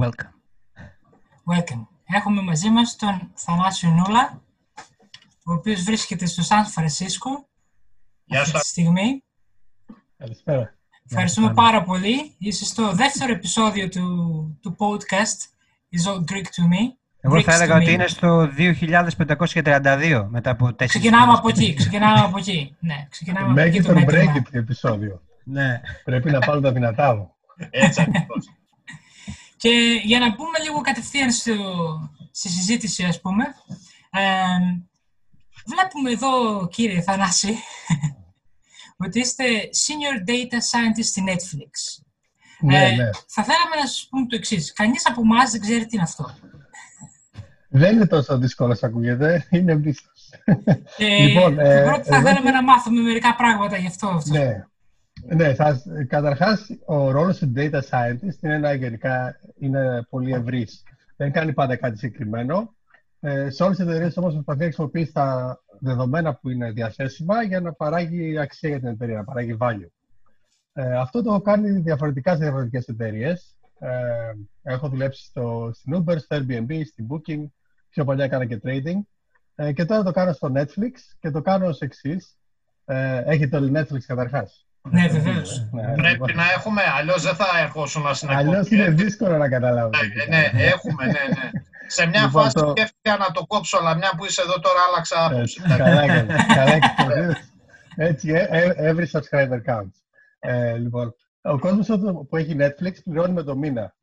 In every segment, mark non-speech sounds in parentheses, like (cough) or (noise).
Welcome. Welcome. Έχουμε μαζί μας τον Θανάσιο Νούλα, ο οποίος βρίσκεται στο Σαν Φρανσίσκο Γεια αυτή τη σας. στιγμή. Καλησπέρα. Ευχαριστούμε Καλησπέρα. πάρα πολύ. Είσαι στο δεύτερο επεισόδιο του, του podcast Is All Greek to Me; Εγώ Greeks θα to έλεγα me. ότι είναι στο 2532 μετά από τέσσερις Ξεκινάμε μήνες. από εκεί. Ξεκινάμε από εκεί. Ναι, ξεκινάμε από Make εκεί it το or μέτρημα. break it επεισόδιο. Ναι. Πρέπει να πάρω τα δυνατά μου. Έτσι ακριβώς. Και για να πούμε λίγο κατευθείαν στο, στη συζήτηση, ας πούμε, ε, βλέπουμε εδώ, κύριε Θανάση, (laughs) ότι είστε Senior Data Scientist στη Netflix. ναι, Ε, ναι. Θα θέλαμε να σας πούμε το εξής. Κανείς από εμάς δεν ξέρει τι είναι αυτό. Δεν είναι τόσο δύσκολο όσο ακούγεται. Είναι εμπίστο. Και Λοιπόν, ε, θεωρώ ότι θα εδώ θέλαμε και- να μάθουμε μερικά πράγματα γι' αυτό. αυτό. ναι. Ναι, θα, καταρχάς ο ρόλος του data scientist είναι ένα γενικά είναι πολύ ευρύς. Δεν κάνει πάντα κάτι συγκεκριμένο. Ε, σε όλες τις εταιρείες όμως προσπαθεί να χρησιμοποιήσει τα δεδομένα που είναι διαθέσιμα για να παράγει αξία για την εταιρεία, να παράγει value. Ε, αυτό το κάνει διαφορετικά σε διαφορετικές εταιρείες. Ε, έχω δουλέψει στο, στην Uber, στο Airbnb, στην Booking, πιο παλιά έκανα και trading. Ε, και τώρα το κάνω στο Netflix και το κάνω ως εξής. Ε, έχετε το Netflix καταρχάς. Ναι, βεβαίως. Ναι, Πρέπει να έχουμε, αλλιώς δεν θα ερχόσουν στην Αλλιώς εκπομπή. είναι δύσκολο να καταλάβετε. Ναι, ναι, έχουμε, ναι, ναι. Σε μια Λοιπόν, φάση το- σκέφτηκα να το κόψω, αλλά μια που είσαι εδώ τώρα άλλαξα άποψη. Έτσι, Καλά έκανες, καλά έκανες. Έτσι, ε, ε, every subscriber counts. Ε, λοιπόν, ο κόσμος εδώ που έχει Netflix πληρώνει με το μήνα.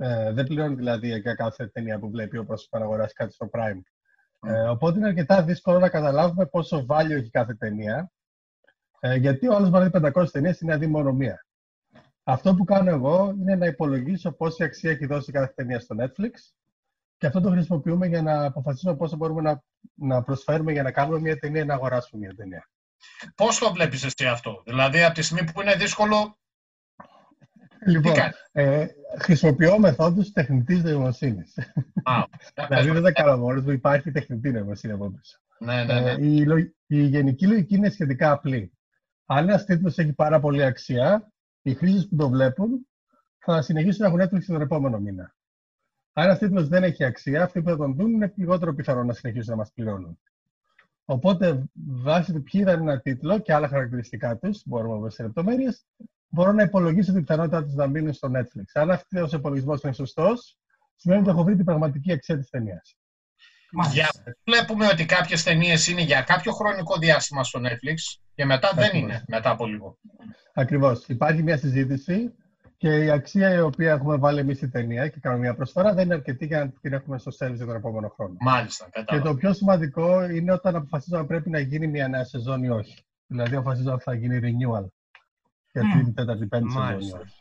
Ε, δεν πληρώνει δηλαδή για κάθε ταινία που βλέπει όπως να αγοράσει κάτι στο Prime. Ε, οπότε είναι αρκετά δύσκολο να καταλάβουμε πόσο value έχει κάθε ταινία. Ε, γιατί ο άλλος βάλει 500 ταινίες είναι αδεί μόνο μία. Αυτό που κάνω εγώ είναι να υπολογίσω πόση αξία έχει δώσει κάθε ταινία στο Netflix και αυτό το χρησιμοποιούμε για να αποφασίσουμε πόσο μπορούμε να, να προσφέρουμε για να κάνουμε μια ταινία ή να αγοράσουμε μια ταινία. Πώς το βλέπεις εσύ αυτό, δηλαδή από τη στιγμή που είναι δύσκολο, τι Λοιπόν, κάνεις; ε, χρησιμοποιώ μεθόδους τεχνητής νοημοσύνης. Α, δηλαδή δεν τα κάνω μόνος μου, υπάρχει τεχνητή νοημοσύνη από πίσω. ναι, ναι, ναι. Ε, η, λο- η γενική λογική είναι σχετικά απλή. Αν ένα τίτλο έχει πάρα πολύ αξία, οι χρήστε που το βλέπουν θα συνεχίσουν να έχουν Netflix τον επόμενο μήνα. Αν ένα τίτλο δεν έχει αξία, αυτοί που θα τον δουν είναι λιγότερο πιθανό να συνεχίσουν να μας πληρώνουν. Οπότε, βάσει του ποιοι ήταν ένα τίτλο και άλλα χαρακτηριστικά τους, μπορούμε να πούμε σε λεπτομέρειες, μπορώ να υπολογίσω την πιθανότητά τους να μείνουν στο Netflix. Αν αυτός ο υπολογισμός είναι σωστός, σημαίνει ότι έχω βρει την πραγματική αξία της ταινίας. Για, βλέπουμε ότι κάποιες ταινίες είναι για κάποιο χρονικό διάστημα στο Netflix και μετά δεν Ακριβώς. είναι, μετά από λίγο. Ακριβώς. Υπάρχει μια συζήτηση και η αξία η οποία έχουμε βάλει εμείς στη ταινία και κάνουμε μια προσφορά δεν είναι αρκετή για να την έχουμε στο service για τον επόμενο χρόνο. Μάλιστα, Και κατάλαβα. το πιο σημαντικό είναι όταν αποφασίζω αν πρέπει να γίνει μια νέα σεζόν ή όχι. Δηλαδή, αποφασίζω αν θα γίνει renewal για Μμ. την τέταρτη, πέμπτη σεζόν ή Μάλιστα. όχι.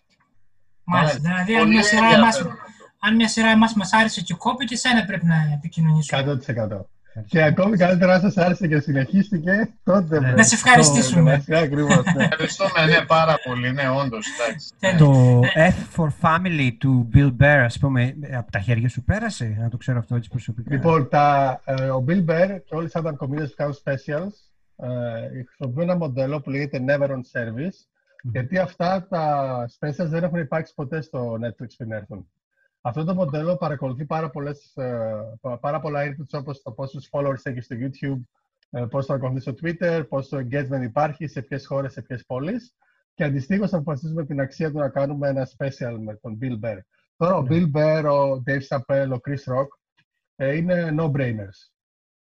Μάλιστα. Δηλαδή, αν Πολύ μια σειρά εμάς, ενδιαφέρον. Αν μια σειρά εμάς μας άρεσε και κόπη, και εσένα πρέπει να επικοινωνήσουμε. 100%. Και ακόμη καλύτερα, αν σας άρεσε και συνεχίστηκε, τότε. Ναι. πρέπει. Να σε ευχαριστήσουμε. Ναι, Ακριβώς, ναι. Ευχαριστούμε, ναι, πάρα πολύ, ναι, όντως, εντάξει. Τέλεια. Το F for Family του Bill Bear, ας πούμε, από τα χέρια σου πέρασε, να το ξέρω αυτό έτσι προσωπικά. Λοιπόν, τα, ε, ο Bill Bear και όλοι οι stand-up comedians που κάνουν specials ε, χρησιμοποιούν ένα μοντέλο που λέγεται Never on Service, γιατί αυτά τα specials δεν έχουν υπάρξει ποτέ στο Netflix πριν έρθουν. Αυτό το μοντέλο παρακολουθεί πάρα, πολλές, ε, πα- πάρα πολλά inputs όπως το πόσους followers έχεις στο YouTube, ε, πώς το ακολουθείς στο Twitter, πόσο engagement υπάρχει, σε ποιες χώρες, σε ποιες πόλεις και αντιστοίχως αποφασίζουμε την αξία του να κάνουμε ένα special με τον Bill Bear. Τώρα ο Ναι. Bill Bear, ο Dave Chappelle, ο Chris Rock ε, είναι no-brainers.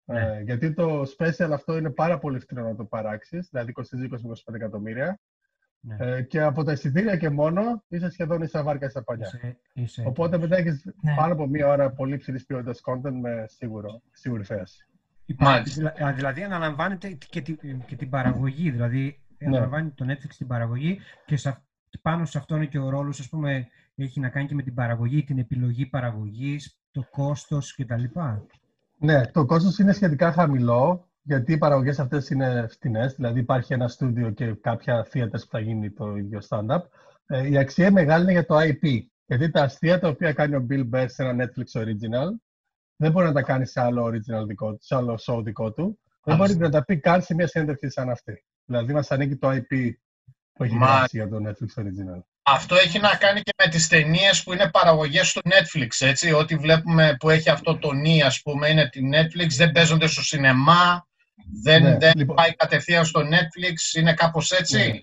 Ναι. Ε, γιατί το special αυτό είναι πάρα πολύ φθηνό να το παράξεις, δηλαδή κοστίζει 20-25 εκατομμύρια Ναι. ε, και από τα εισιτήρια και μόνο είσαι σχεδόν ίσα βάρκα στα παλιά. Είσαι, είσαι... Οπότε μετά έχεις Ναι. πάνω από μία ώρα πολύ ψηλής ποιότητας content με σίγουρο, σίγουρη θέαση. Υπάρχει- Μάλιστα. δηλα- α, Δηλαδή αναλαμβάνεται και, τη- και την παραγωγή, δηλαδή Ναι. αναλαμβάνει το Netflix την παραγωγή και σε, αυ- πάνω σε αυτό είναι και ο ρόλος, ας πούμε, έχει να κάνει και με την παραγωγή, την επιλογή παραγωγής, το κόστος κτλ. Ναι, το κόστος είναι σχετικά χαμηλό, γιατί οι παραγωγές αυτές είναι φτηνές, δηλαδή υπάρχει ένα στούντιο και κάποια theaters που θα γίνει το ίδιο stand-up. Ε, η αξία μεγάλη είναι για το IP, γιατί τα αστεία τα οποία κάνει ο Bill Burr σε ένα Netflix original, δεν μπορεί να τα κάνει σε άλλο original δικό του, σε άλλο show δικό του. Δεν μπορεί Μάλιστα. να τα πει καν σε μια συνέντευξη σαν αυτή. Δηλαδή μας ανήκει το IP που έχει Μάλιστα. γράψει για το Netflix original. Αυτό έχει να κάνει και με τις ταινίες που είναι παραγωγές του Netflix, έτσι. Ό,τι βλέπουμε που έχει αυτό το νι, ας πούμε, είναι τη Netflix, δεν παίζονται στο σινεμά, δεν, Ναι, δεν λοιπόν. πάει κατευθείαν στο Netflix, είναι κάπως έτσι; Ναι.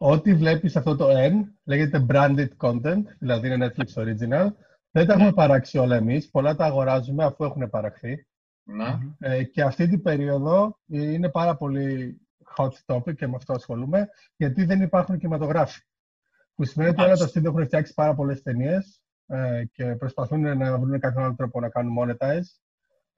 Ό,τι βλέπεις αυτό το N λέγεται branded content, δηλαδή είναι Netflix original. Δεν τα έχουμε παράξει όλα εμείς, πολλά τα αγοράζουμε αφού έχουν παραχθεί. Ναι. Ε, και αυτή την περίοδο είναι πάρα πολύ hot topic και με αυτό ασχολούμαι, γιατί δεν υπάρχουν κινηματογράφοι. Που σημαίνει ότι όλα τα studio έχουν φτιάξει πάρα πολλές ταινίες ε, και προσπαθούν να βρουν κάποιον άλλο τρόπο να κάνουν monetize.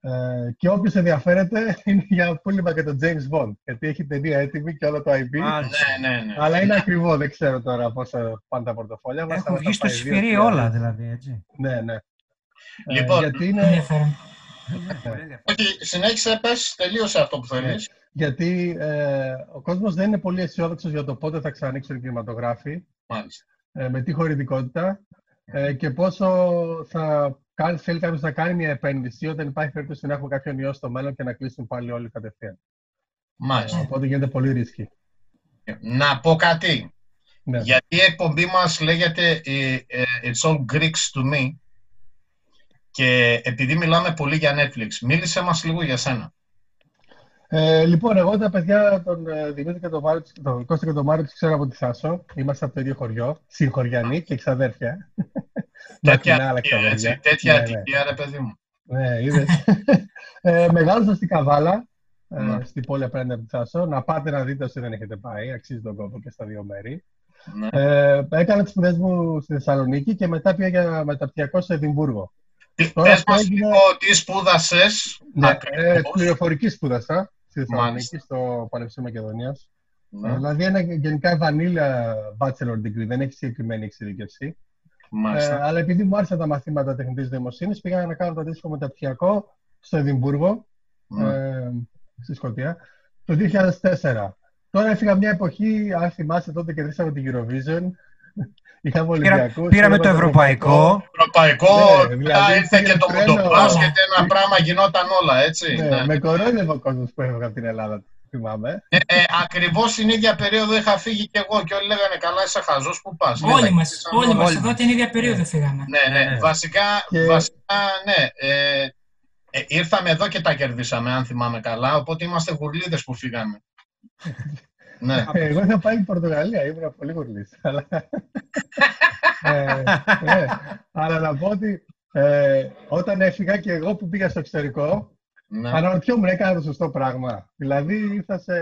Ε, και όποιος ενδιαφέρεται (laughs) είναι για πούλημα και το James Bond, γιατί έχει ταινία έτοιμη και όλο το IP. Μάλιστα. Ναι, ναι, ναι. Αλλά είναι ακριβό, δεν ξέρω τώρα πόσο πάνε τα πορτοφόλια μας. Έχουν αλλά βγει θα στο πάει σφυρί 2.000. όλα δηλαδή, έτσι. Ναι, ναι. Ε, Λοιπόν, γιατί, είναι, Ενδιαφέρον. Πολύ ενδιαφέρον. Όχι, συνέχισε, πες, τελείωσε αυτό που θέλεις. γιατί ε, ο κόσμος δεν είναι πολύ αισιόδοξος για το πότε θα ξανανοίξουν οι κινηματογράφοι. Μάλιστα. ε, με τι χωρητικότητα ε, και πόσο θα κάνει, θέλει κάποιος να κάνει μια επένδυση όταν υπάρχει περίπτωση να έχουμε κάποιον ιό στο μέλλον και να κλείσουν πάλι όλοι κατευθείαν. Μάλιστα. Οπότε γίνεται πολύ ρίσκι. Να πω κάτι. Ναι. Γιατί η εκπομπή μας λέγεται ε, ε, It's all Greeks to me και επειδή μιλάμε πολύ για Netflix, μίλησε μας λίγο για σένα. Ε, λοιπόν, εγώ τα παιδιά, τον ε, Δημήτρη και τον, Μάριο, τον Κώστα και τον Μάριο, τους ξέρω από τη Θάσο. Είμαστε από το ίδιο χωριό, συγχωριανοί και ξαδέρφια. (laughs) Τέτοια Μακρινά, αλλά ατυχία, έτσι. ξαδέρφια. Τέτοια Ναι, ναι. ατυχία, ρε παιδί μου. Ναι, είδες. (laughs) ε, μεγάλωσα στην Καβάλα, ε, Ναι. στην πόλη απέναντι από τη Θάσο. Να πάτε να δείτε όσοι δεν έχετε πάει, αξίζει τον κόπο και στα δύο μέρη. Ναι. Ε, έκανα τις σπουδές μου στη Θεσσαλονίκη και μετά πήγα για μεταπτυχιακό στο Εδιμβούργο. Τι- τώρα Πες αυτό μας έγινε- λίγο τι σπούδασες Ναι, ε, ακριβώς; πληροφορική σπούδασα στη Θεσσαλονίκη, Μάλιστα. στο Πανεπιστήμιο Μακεδονίας. Ναι, Ε, δηλαδή ένα γενικά vanilla bachelor degree, δεν έχει συγκεκριμένη εξειδικευσή. Ε, Μάλιστα. αλλά επειδή μου άρεσαν τα μαθήματα τεχνητής νοημοσύνης, πήγα να κάνω το αντίστοιχο μεταπτυχιακό στο Εδιμβούργο, Ναι. ε, στη Σκωτία, το 2004. Τώρα έφυγα μια εποχή, αν θυμάστε τότε κερδίσαμε την Eurovision. Είχαμε Πήρα- Ολυμπιακούς. Πήραμε είχαμε το ευρωπαϊκό. Ευρωπαϊκό, Ναι, μετά δηλαδή ήρθε πήγε και το τρένο. μοντομπάσκετ, ένα πράγμα γινόταν όλα, έτσι. Ναι, Ναι. Με κορώνευε ο κόσμος που έφευγα από την Ελλάδα, θυμάμαι. Ε, ε, ακριβώς την ίδια περίοδο είχα φύγει και εγώ και όλοι λέγανε καλά είσαι χαζός, πού πας. Όλοι Ναι, μας, σαν όλοι μας. όλοι Εδώ μας. την ίδια περίοδο φύγαμε. Ναι, ναι. Ναι. Βασικά, Και- βασικά, ναι. Ε, ε, ήρθαμε εδώ και τα κερδίσαμε, αν θυμάμαι καλά, οπότε είμαστε γουρλίδες που φύγαμε. (laughs) ναι. Ε, Εγώ είχα πάει στην Πορτογαλία, ήμουν πολύ γουρλής. Αλλά... ε, ναι. αλλά να πω ότι ε, όταν έφυγα και εγώ που πήγα στο εξωτερικό, ναι. αναρωτιόμουν, έκανα το σωστό πράγμα. Δηλαδή ήρθα σε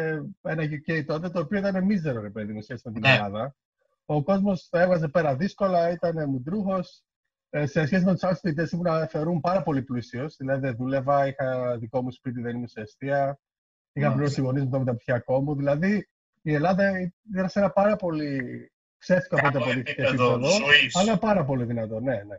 ένα UK τότε, το οποίο ήταν μίζερο, ρε παιδί μου, σχέση με την Ναι. Ελλάδα. Ο κόσμος το έβαζε πέρα δύσκολα, ήταν μουντρούχος. Ε, σε σχέση με τους άλλου φοιτητέ, ήμουν θεωρούν πάρα πολύ πλούσιος. Δηλαδή, δεν δούλευα, είχα δικό μου σπίτι, δεν ήμουν σε αιστεία. Είχα Μάλιστα. πληρώσει γονείς μου το μεταπτυχιακό μου. Δηλαδή, η Ελλάδα ήταν σε ένα πάρα πολύ ψεύτικο από ό,τι Καλό αποδείχθηκε επίπεδο επίπεδο, ζωής. αλλά πάρα πολύ δυνατό. Ναι, ναι.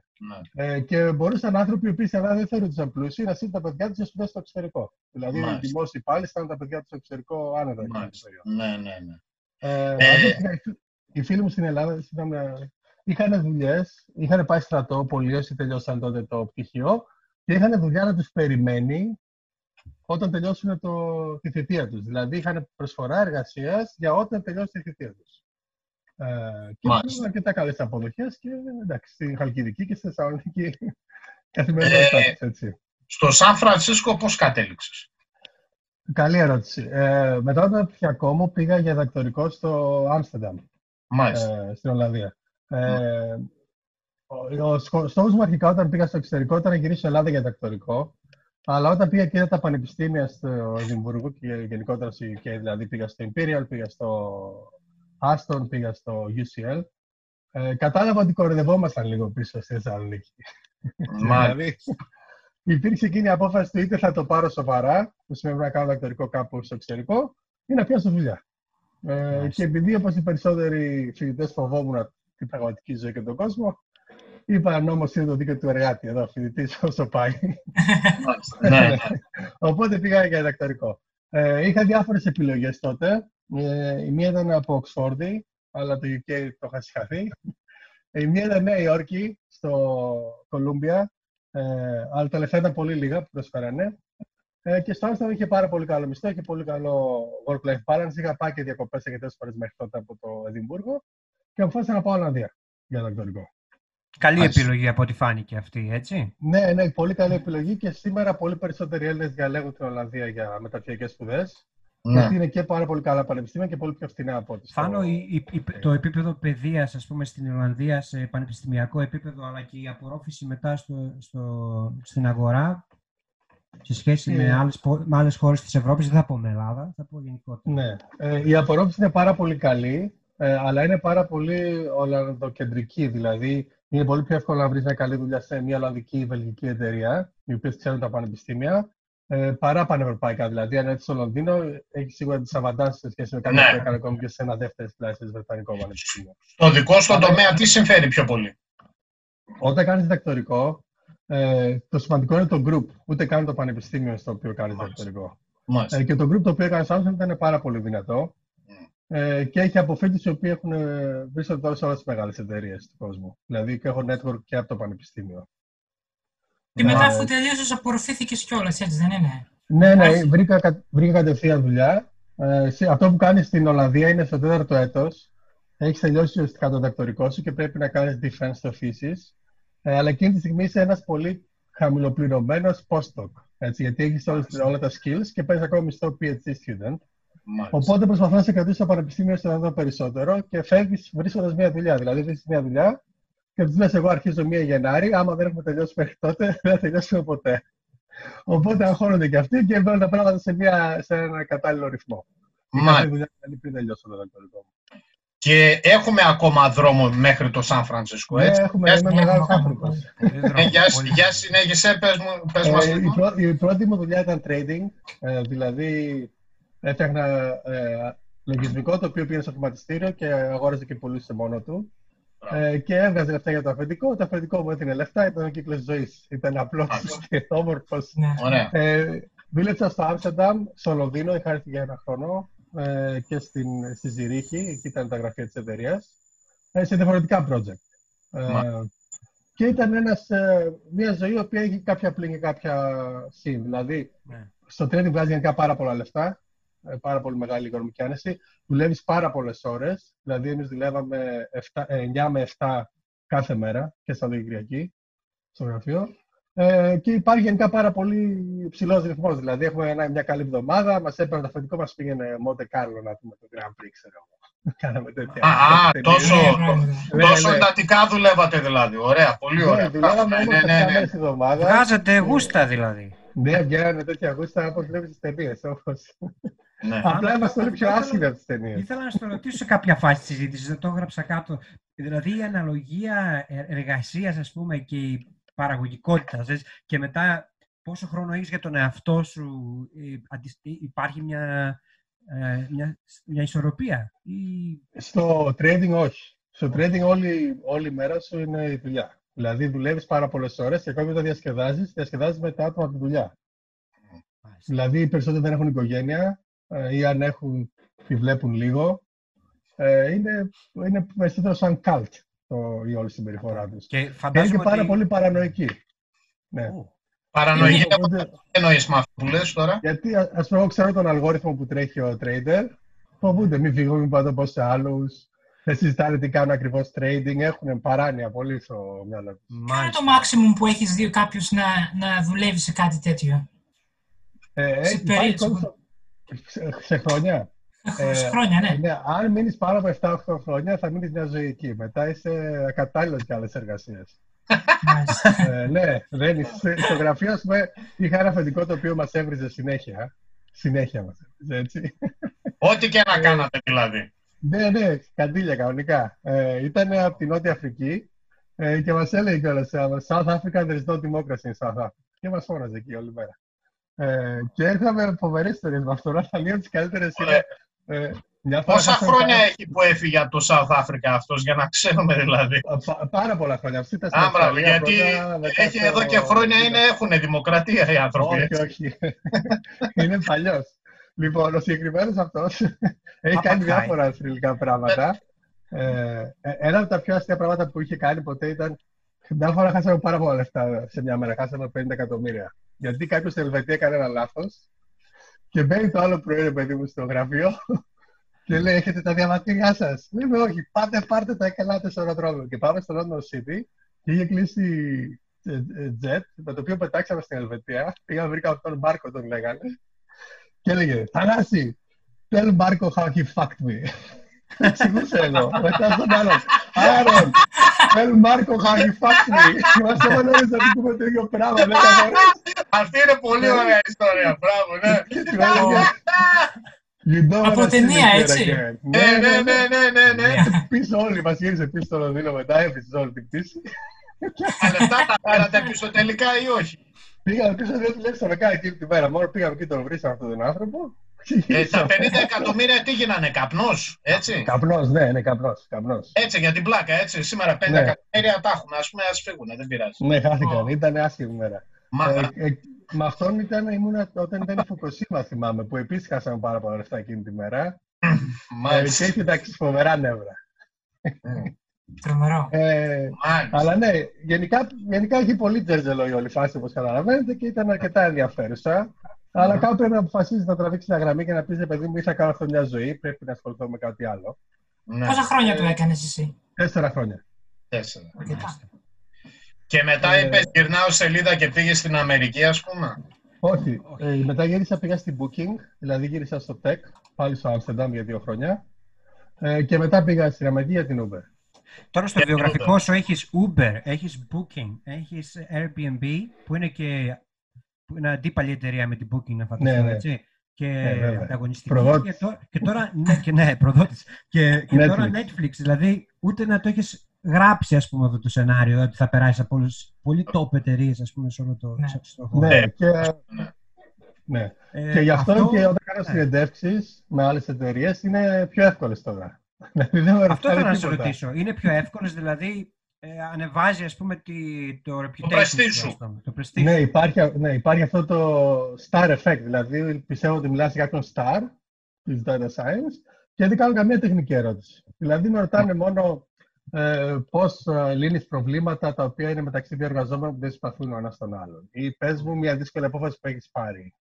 Ναι. Ε, και μπορούσαν άνθρωποι οι οποίοι στην Ελλάδα δεν θεωρούνταν πλούσιοι να στείλουν τα παιδιά τους για σπουδές στο εξωτερικό. Δηλαδή, Μάλιστα. οι δημόσιοι πάλι στέλνουν τα παιδιά τους στο εξωτερικό άνετα. εκείνη την Μάλιστα. περίοδος. Ναι, ναι, ναι. Ε, Ε, αντίστοιχα, οι φι- οι φίλοι μου στην Ελλάδα ήταν, ε, είχαν δουλειές, είχαν πάει στρατό, πολλοί όσοι τελειώσαν τότε το πτυχίο και είχαν δουλειά να τους περιμένει όταν τελειώσουν το, τη θητεία τους. Δηλαδή, είχαν προσφορά εργασίας για όταν τελειώσει τη θητεία τους. Ε, και Μάλιστα. είχαν αρκετά καλές αποδοχές και εντάξει, στη Χαλκιδική και στη Θεσσαλονίκη (laughs) καθημερινότητά Ε, τους, έτσι. Στο Σαν Φρανσίσκο πώς κατέληξες; Καλή ερώτηση. Ε, μετά το πτυχιακό μου πήγα για δακτορικό στο Άμστερνταμ. Μάλιστα. ε, στην Ολλανδία. Ε, ο, ο σκο- στόχος μου αρχικά όταν πήγα στο εξωτερικό ήταν να γυρίσω στην Ελλάδα για δακτορικό. Αλλά όταν πήγα και είδα τα πανεπιστήμια στο Εδιμβούργο και γενικότερα στο UK, δηλαδή πήγα στο Imperial, πήγα στο Aston, πήγα στο UCL, ε, κατάλαβα ότι κοροϊδευόμασταν λίγο πίσω στη Θεσσαλονίκη. (laughs) Μάλιστα. Δηλαδή, υπήρξε εκείνη η απόφαση του είτε θα το πάρω σοβαρά, που σημαίνει να κάνω δακτορικό κάπου στο εξωτερικό, ή να πιάσω δουλειά. Ε, Μάλιστα. και επειδή όπως οι περισσότεροι φοιτητές φοβόμουν την πραγματική ζωή και τον κόσμο, είπα νόμο είναι το δίκαιο του εργάτη. Εδώ, φοιτητής (laughs) όσο πάει. Μάλιστα. ναι, ναι. Οπότε πήγα για δακτορικό. Ε, είχα διάφορες επιλογές τότε. Ε, η μία ήταν από Οξφόρδη, αλλά το UK το είχα συγχαθεί. Η μία ήταν Νέα Υόρκη, στο Κολούμπια, ε, αλλά τα λεφτά ήταν πολύ λίγα που προσφέρανε. Ε, και στο Άμστερνταμ είχε πάρα πολύ καλό μισθό, είχε πολύ καλό work-life balance. Είχα πάει και διακοπές αρκετές φορές μέχρι τότε από το Εδιμβούργο. και αποφάσισα να πάω Ολλανδία για δακτορικό. Καλή Μάλιστα. επιλογή από ό,τι φάνηκε αυτή, έτσι. Ναι, ναι, πολύ καλή επιλογή και σήμερα πολύ περισσότεροι Έλληνες διαλέγουν την Ολλανδία για μεταπτυχιακές σπουδές. Ναι. Γιατί είναι και πάρα πολύ καλά πανεπιστήμια και πολύ πιο φθηνά από ό,τι. στο- Φάνω η- η- η- το επίπεδο παιδείας, ας πούμε, στην Ιρλανδία σε πανεπιστημιακό επίπεδο, αλλά και η απορρόφηση μετά στο, στο, στην αγορά, σε σχέση με Ε. άλλες, πο- με άλλες χώρες της Ευρώπης, δεν θα πω με Ελλάδα, θα πω γενικότερα. Ναι. Ε, η απορρόφηση είναι πάρα πολύ καλή, ε, αλλά είναι πάρα πολύ ολλανδοκεντρική. Δηλαδή, είναι πολύ πιο εύκολο να βρεις μια καλή δουλειά σε μια ολλανδική ή βελγική εταιρεία, οι οποίες ξέρουν τα πανεπιστήμια, ε, παρά πανευρωπαϊκά. Δηλαδή, αν έρθεις στο Λονδίνο, έχεις σίγουρα τις αβαντάσει σε σχέση με κάποιον Ναι. που έκανε ακόμη και σε ένα δεύτερη κλάση Βρετανικό πανεπιστήμιο. Το δικό σου τομέα τι συμφέρει πιο πολύ; Όταν κάνεις διδακτορικό, ε, το σημαντικό είναι το group, ούτε καν το πανεπιστήμιο στο οποίο κάνεις Μάλιστα. διδακτορικό. Μάλιστα. Ε, και το group το οποίο έκανες Samsung ήταν πάρα πολύ δυνατό. Ε, και έχει αποφύτους οι οποίοι έχουν, ε, βρίσκονται τώρα σε όλες τις μεγάλες εταιρείες του κόσμου. Δηλαδή και έχω network και από το πανεπιστήμιο. Και μετά, Ε, αφού τελείωσε, απορροφήθηκες κιόλας, έτσι δεν είναι; Ναι, ναι, Άρχισε. βρήκα, κα- βρήκα κατευθείαν δουλειά. Ε, σε- αυτό που κάνεις στην Ολλανδία είναι στο τέταρτο έτος. Έχεις τελειώσει ουσιαστικά το διδακτορικό σου και πρέπει να κάνεις defense στο φύση. Ε, αλλά εκείνη τη στιγμή είσαι ένας πολύ χαμηλοπληρωμένος postdoc. Έτσι, γιατί έχεις όλα τα skills και παίρνει ακόμα μισθό PhD student. Μάλιστα. Οπότε προσπαθώ να σε κρατήσω στο πανεπιστήμιο στο δυνατόν περισσότερο και φεύγεις βρίσκοντας μια δουλειά. Δηλαδή, βρίσκεις μια δουλειά και τους λες: Εγώ αρχίζω μία Γενάρη. Άμα δεν έχουμε τελειώσει μέχρι τότε, (laughs) δεν θα τελειώσουμε ποτέ. Οπότε αγχώνονται και αυτοί και μπαίνουν τα πράγματα σε, μια, σε ένα κατάλληλο ρυθμό. Και Μάλιστα. κάθε δουλειά κάνει πριν τελειώσω το διδακτορικό μου. Και έχουμε ακόμα δρόμο μέχρι το Σαν Φρανσίσκο, Ναι, έτσι; έχουμε, Πες- είμαι ναι, μεγάλος έχουμε άνθρωπος. Πολύ δρόμο, Ε, για, πολύ. για συνέχισε, πες, μου, πες μας Ε, η, λίγο. πρω- η πρώτη μου δουλειά ήταν trading. Ε, δηλαδή, έφτιαχνα ε, λογισμικό το οποίο πήγαινε στο χρηματιστήριο και αγόραζε και πουλούσε μόνο του. Μπράβο. Ε, και έβγαζε λεφτά για το αφεντικό. Το αφεντικό μου έδινε λεφτά, ήταν ο κύκλος ζωής. Ήταν απλός Μάλιστα. (laughs) και όμορφος. Ναι. Ωραία. Ε, δούλεψα στο Άμστερνταμ, στο Λονδίνο, είχα έρθει για ένα χρόνο ε, και στην, στη Ζηρίχη, εκεί ήταν τα γραφεία της εταιρείας, ε, σε διαφορετικά project. Ε, Μάλιστα. και ήταν ένας, ε, μια ζωή η οποία έχει κάποια πλήν και κάποια συν. Δηλαδή, Ναι. στο trading βγάζει γενικά πάρα πολλά λεφτά, ε, πάρα πολύ μεγάλη οικονομική άνεση. Δουλεύεις πάρα πολλές ώρες. Δηλαδή, εμείς δουλεύαμε 7, ε, 9 με 7 κάθε μέρα και στα Κυριακή στο γραφείο. Ε, και υπάρχει γενικά πάρα πολύ ψηλό ρυθμός. Δηλαδή, έχουμε ένα, μια καλή εβδομάδα, μας έπαιρνε το αφεντικό μας πήγαινε Μοντε Κάρλο να πούμε το Grand Prix, ξέρω εγώ. (laughs) Κάναμε τέτοια. Α, α, τέτοια- τόσο- Ναι, πράγματα. Ναι, Τόσο ναι. εντατικά δουλεύατε δηλαδή. Ωραία, πολύ Ναι, ωραία. δουλεύαμε Ναι, όμως ναι, ναι, 7 ναι. μέρε τη εβδομάδα. Βγάζετε γούστα δηλαδή. Ναι, βγαίνανε τέτοια γούστα όπως βλέπεις στις ταινίες. Ναι. Απλά είμαστε όλοι πιο άσχημοι από τις ταινίες. Ήθελα να στο ρωτήσω σε κάποια φάση της συζήτησης, δεν το έγραψα κάτω. Δηλαδή η αναλογία εργασίας, ας πούμε, και η παραγωγικότητα. θες, και μετά πόσο χρόνο έχεις για τον εαυτό σου, ε, αντισ- ε, υπάρχει μια, ε, μια, μια ισορροπία. Ή... Στο trading όχι. Στο trading όλη, όλη η μέρα σου είναι η δουλειά. Δηλαδή δουλεύεις πάρα πολλές ώρες και ακόμη όταν διασκεδάζεις, διασκεδάζεις με τα άτομα από τη δουλειά. Δηλαδή οι περισσότεροι δεν έχουν οικογένεια ε, ή αν έχουν, τη βλέπουν λίγο. Ε, είναι, είναι περισσότερο σαν cult το, η όλη συμπεριφορά τους. Και Και είναι φαντάζομαι και πάρα ότι... πολύ παρανοϊκοί. Ναι. Ω, Παρανοϊκή Οπότε- εννοείς με αυτό που λες τώρα; γιατί α ας πούμε, εγώ ξέρω τον αλγόριθμο που τρέχει ο trader. Φοβούνται, μην φύγω, μην πάω να το πω σε άλλους. Δεν συζητάνε τι κάνουν ακριβώς trading. Έχουν παράνοια πολύ στο μυαλό τους. Ποιο είναι Μάλιστα. το maximum που έχεις δει κάποιο να, να δουλεύει σε κάτι τέτοιο. Ε, Σε υπάρχει περί- κόσμο- σε, σε χρόνια. Ε, Σε χρόνια, ναι. Ναι, αν μείνεις πάνω από 7-8 χρόνια, θα μείνεις μια ζωή εκεί. Μετά είσαι ακατάλληλος για άλλες εργασίες. Μάλιστα. ε, ναι, δεν είσαι. Στο γραφείο, α πούμε, είχα ένα αφεντικό το οποίο μας έβριζε συνέχεια. Συνέχεια μας έβριζε, έτσι. Ό,τι και να Ε, κάνατε δηλαδή. ναι, ναι, καντήλια κανονικά. Ε, ήταν από την Νότια Αφρική ε, και μας έλεγε κιόλας South Africa, there is no democracy in South Africa. Και μας φώναζε εκεί όλη μέρα. Ε, και έρχαμε φοβερές ιστορίες με αυτό. Αλλά μία από τις καλύτερες είναι. Ε, μια φορά Πόσα χάσαμε χρόνια πάρα- έχει που έφυγε από το South Africa αυτός, για να ξέρουμε δηλαδή; πα- πάρα πολλά χρόνια. Αυτή ήταν στην Α, μπράβο, Αυστραλία γιατί πρώτα, μετά έχει στο- εδώ και χρόνια είναι, έχουν δημοκρατία οι άνθρωποι. Όχι, έτσι. όχι. (laughs) είναι παλιός. Λοιπόν, ο συγκεκριμένος αυτός (laughs) έχει κάνει Apartheid. διάφορα θρηλυκά πράγματα. Ε, ε, ένα από τα πιο αστεία πράγματα που είχε κάνει ποτέ ήταν. Μια φορά χάσαμε πάρα πολλά λεφτά σε μια μέρα. Χάσαμε 50 εκατομμύρια. Γιατί κάποιος στην Ελβετία έκανε ένα λάθος και μπαίνει το άλλο πρωί, ρε παιδί μου, στο γραφείο (laughs) Και λέει, έχετε τα διαβατήριά σας. Λέμε, όχι, πάτε, πάρτε τα και ελάτε στο αεροδρόμιο. Και πάμε στο London City και είχε κλείσει ε, ε, jet, με το οποίο πετάξαμε στην Ελβετία. Πήγαμε, βρήκαμε τον Μπάρκο, τον λέγανε. Και έλεγε, Θανάση, tell Marco how he fucked me. Εξηγούσε εγώ. Μετά στον άλλο. Άρον, tell Marco how he fucked me. Είμαστε όλοι να πούμε το ίδιο πράγμα. δέκα φορές. Αυτή είναι πολύ ωραία ιστορία. Μπράβο, ναι. Και του έλεγε, You don't Από wanna see ταινία, me here έτσι. again. Ναι, ναι, ναι, ναι, ναι, ναι. Πίσω όλοι, μας γύρισε πίσω στο Λονδίνο μετά, έπεισε όλη την πτήση. Τα λεφτά τα πέρατε πίσω τελικά ή όχι; Πήγαμε πίσω, δεν δουλέψαμε καν εκείνη τη μέρα. Μόνο πήγαμε εκεί, τον βρήσαμε αυτόν τον άνθρωπο. Ε, (laughs) τα 50 εκατομμύρια τι γίνανε, καπνός, έτσι; Καπνός, ναι, ναι, καπνός, καπνός. Έτσι, για την πλάκα, έτσι. Σήμερα 5 Ναι. εκατομμύρια τα έχουμε, ας πούμε, ας φύγουν, δεν πειράζει. Ναι, χάθηκαν, ήταν άσχημη μέρα. Μα, Ε, ε, με αυτόν ήταν, ήμουνα όταν ήταν η Φουκοσίμα, θυμάμαι, που επίσης χάσαμε πάρα πολλά λεφτά εκείνη τη μέρα. (laughs) Ε, μάλιστα. και είχε εντάξει, φοβερά νεύρα. Τρομερό. Ε, Μάλιστα. αλλά ναι, γενικά, γενικά έχει πολύ τζερζελό η όλη φάση, όπως καταλαβαίνετε, και ήταν αρκετά ενδιαφέρουσα. Αλλά κάπου πρέπει να αποφασίσει να τραβήξεις μια γραμμή και να πεις: «Ρε παιδί μου, ή θα κάνω αυτό μια ζωή, πρέπει να ασχοληθώ με κάτι άλλο. Ναι, Πόσα χρόνια το έκανες εσύ; Τέσσερα χρόνια. τέσσερα. Αρκετά. Και μετά Ε, είπες γυρνάω σελίδα και πήγες στην Αμερική, ας πούμε; Όχι. Ε, μετά γύρισα, πήγα στην Booking, δηλαδή γύρισα στο Tech, πάλι στο Amsterdam για δύο χρόνια. Ε, και μετά πήγα στην Αμερική για την Uber. Τώρα στο Και βιογραφικό Uber. σου έχεις Uber, έχεις Booking, έχεις Airbnb, που είναι και που είναι αντίπαλη εταιρεία με την Booking, να φανταστώ, Ναι, ναι. έτσι. Και Ναι, βέβαια. ανταγωνιστική. Προδότης. Και, τώρα- και τώρα, ναι, και, ναι, προδότης. Και, και τώρα Netflix. Netflix, δηλαδή ούτε να το έχεις γράψει, ας πούμε, αυτό το σενάριο, ότι θα περάσει από όλες, πολύ top εταιρείες, ας πούμε, σε όλο το Ναι. σε- στον χώρο. Ναι, Ναι. και, ναι. Ε, και γι' αυτό, και όταν κάνω ναι. συνεντεύξεις με άλλες εταιρείες είναι πιο εύκολες τώρα. (laughs) Δηλαδή δεν με Αυτό ρωτάνε θέλω να σε τίποτα. ρωτήσω. Είναι πιο εύκολο, δηλαδή ε, ανεβάζει ας πούμε τη, το reputation. prestige σου, σου. ας πούμε, Το prestige. Ναι, υπάρχει, ναι, υπάρχει αυτό το star effect. Δηλαδή, πιστεύω ότι μιλάς για κάποιον star της data science και δεν κάνω καμία τεχνική ερώτηση. Δηλαδή, με ρωτάνε μόνο ε, πώς ε, λύνεις προβλήματα τα οποία είναι μεταξύ δύο εργαζόμενων που δεν συμπαθούν ο ένας τον άλλον. Ή πες μου μια δύσκολη απόφαση που έχεις πάρει.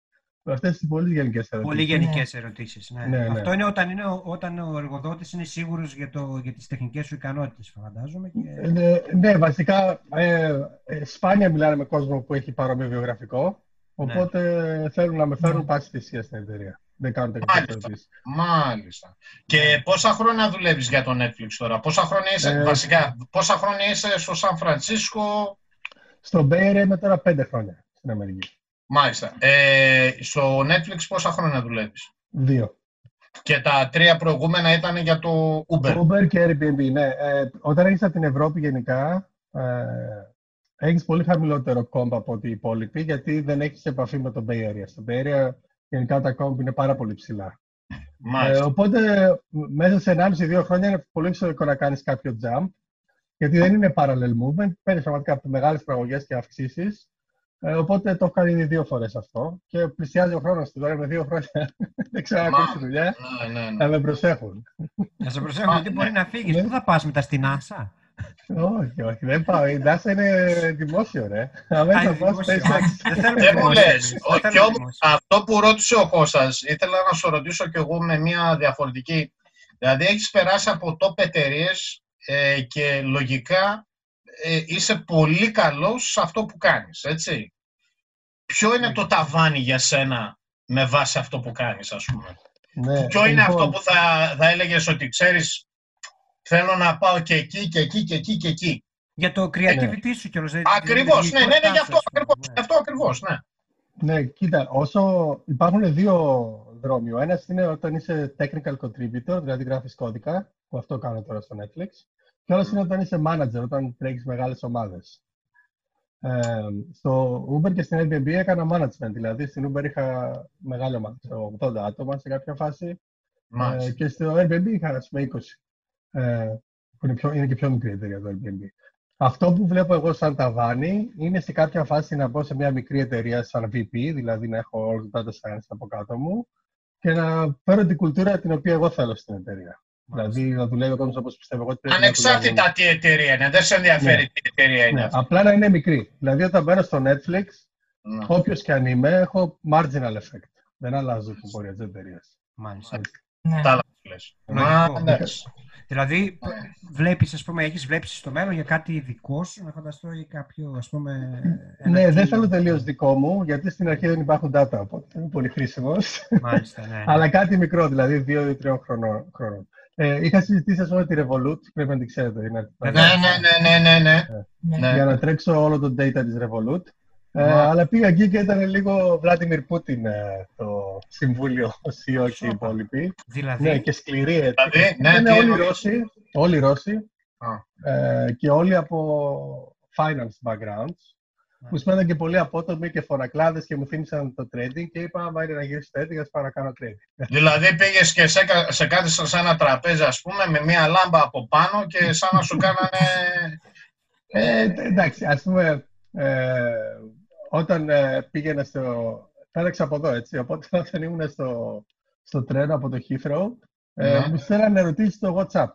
Αυτές τις πολύ γενικές ερωτήσεις. Πολύ γενικές ερωτήσεις. Ναι. Ναι, ναι. Αυτό είναι όταν, είναι ο- όταν ο εργοδότης είναι σίγουρος για, το, για τις τεχνικές σου ικανότητες, φαντάζομαι. Και... Ε, Ναι, ναι, βασικά ε, ε, σπάνια μιλάνε με κόσμο που έχει παρόμοιο βιογραφικό. Οπότε θέλουν να με φέρουν Ναι. πάση θυσία στην εταιρεία. Δεν κάνουν τεχνικές Μάλιστα. ερωτήσεις. Μάλιστα. Και πόσα χρόνια δουλεύεις για το Netflix τώρα, πόσα χρόνια είσαι, Ε, βασικά, πόσα χρόνια είσαι στο Σαν Φρανσίσκο, Στο Bay Area είμαι τώρα πέντε χρόνια στην Αμερική. Μάλιστα. Ε, στο Netflix πόσα χρόνια δουλεύεις; Δύο. Και τα τρία προηγούμενα ήταν για το Uber. Uber και Airbnb, ναι. Ε, όταν έχεις από την Ευρώπη γενικά, ε, έχεις πολύ χαμηλότερο κόμπ από ό,τι οι υπόλοιποι, γιατί δεν έχεις επαφή με το Bay Area. Στο Bay Area γενικά τα κόμπ είναι πάρα πολύ ψηλά. Ε, Μάλιστα. οπότε μ- μέσα σε 1,5-2 χρόνια είναι πολύ φυσικό να κάνεις κάποιο jump, γιατί δεν είναι parallel movement, παίρνεις πραγματικά από μεγάλες πραγωγές και αυξήσεις. Ε, οπότε το έχω κάνει ήδη δύο φορές αυτό και πλησιάζει ο χρόνος του. Τώρα με δύο χρόνια (laughs) δεν ξέρω να Μα- ακούσει δουλειά, Ναι, ναι, ναι. να με προσέχουν. Να σε προσέχω, γιατί ναι. μπορεί να φύγεις. Ναι. Πού θα πας μετά στην NASA. όχι, όχι, δεν πάω. Η NASA είναι δημόσιο, ρε. Αν Α, θα είναι πάω δημόσιο. SpaceX. Δεν θέλουμε Δεν μου δημόσιο λες. εμείς. Ο- Δεν και θέλουμε όμως δημόσιο. αυτό που ρώτησε ο Κώστας, ήθελα να σου ρωτήσω κι εγώ με μια διαφορετική. Δηλαδή έχεις περάσει από top εταιρείες ε, και λογικά ε, είσαι πολύ καλός σε αυτό που κάνεις, έτσι. Ποιο είναι το ταβάνι για σένα με βάση αυτό που κάνεις, ας πούμε; Ναι, Ποιο είναι λοιπόν, αυτό που θα, θα έλεγες ότι ξέρεις θέλω να πάω και εκεί και εκεί και εκεί και εκεί; Για το creativity σου κιόλας. δηλαδή, τη Ακριβώς, ναι, ναι, ναι, γι' δημιουργικότητά αυτό σου, ας πούμε, ακριβώς, ναι. γι' αυτό ακριβώς, ναι. Ναι, κοίτα, όσο υπάρχουν δύο δρόμοι. Ο ένας είναι όταν είσαι technical contributor, δηλαδή γράφεις κώδικα, που αυτό κάνω τώρα στο Netflix. Και ο άλλος είναι όταν είσαι manager, όταν τρέχεις μεγάλες ομάδες. Ε, στο Uber και στην Airbnb έκανα management, δηλαδή στην Uber είχα μεγάλη ομάδα, ξέρω, 80 άτομα σε κάποια φάση ε, Μάλιστα. και στο Airbnb είχα ας πούμε 20, ε, που είναι, πιο, είναι και πιο μικρή εταιρεία το Airbnb. Αυτό που βλέπω εγώ σαν ταβάνι είναι σε κάποια φάση να μπω σε μια μικρή εταιρεία σαν VP, δηλαδή να έχω όλο το data science από κάτω μου και να φέρω την κουλτούρα την οποία εγώ θέλω στην εταιρεία. Δηλαδή να δουλεύει ο κόσμος όπως πιστεύω εγώ ότι πρέπει να Ανεξάρτητα τι εταιρεία είναι, δεν σε ενδιαφέρει Ναι. τι εταιρεία είναι Ναι, αυτή. απλά να είναι μικρή. Δηλαδή όταν μπαίνω στο Netflix, Ναι. όποιος και αν είμαι, έχω marginal effect. Δεν αλλάζω την πορεία της εταιρείας. Μάλιστα. Ναι. Τα άλλα που λες. Λογικό. Μα, εντάξει. Δηλαδή, βλέπεις, ας πούμε, έχεις βλέψεις στο μέλλον για κάτι δικό σου, να φανταστώ, ή κάποιο, ας πούμε... ένα Ναι, δεν team. θέλω τελείως δικό μου, γιατί στην αρχή δεν υπάρχουν data, οπότε είναι πολύ χρήσιμος. Μάλιστα, ναι. (laughs) Αλλά κάτι μικρό, δηλαδή δύο ή τριών χρονών. Χρονών. Ε, είχα συζητήσει, ας πούμε, τη Revolut, πρέπει να την ξέρετε. Είναι Ναι, ναι, ναι, ναι, ναι, ναι. Ναι. Ναι. για να τρέξω όλο το data της Revolut. Ε, Μα. αλλά πήγα εκεί και ήταν λίγο Βλάντιμιρ Πούτιν ε, το συμβούλιο, ο CEO και οι Σόπα. υπόλοιποι. Δηλαδή, Ναι, και σκληρή έτσι. Δηλαδή, ναι, Ήταν τι όλοι εννοείς; Ρώσοι, όλοι Ρώσοι Α. ε, και όλοι από finance backgrounds. Που σημαίνουν και πολύ απότομοι και φορακλάδες και μου θύμισαν το trading και είπα, άμα είναι να γυρίσει το trading, ας πάω να κάνω trading. Δηλαδή πήγες και σε, κα- σε κάτι σε ένα τραπέζι, ας πούμε, με μία λάμπα από πάνω και σαν να σου κάνανε. Ε, εντάξει, ας πούμε, ε, όταν ε, πήγαινα στο... Πέραξα από εδώ, έτσι, οπότε (laughs) όταν ήμουν στο, στο τρένο από το Heathrow, ε, Ναι. μου στέλνανε ερωτήσεις στο WhatsApp.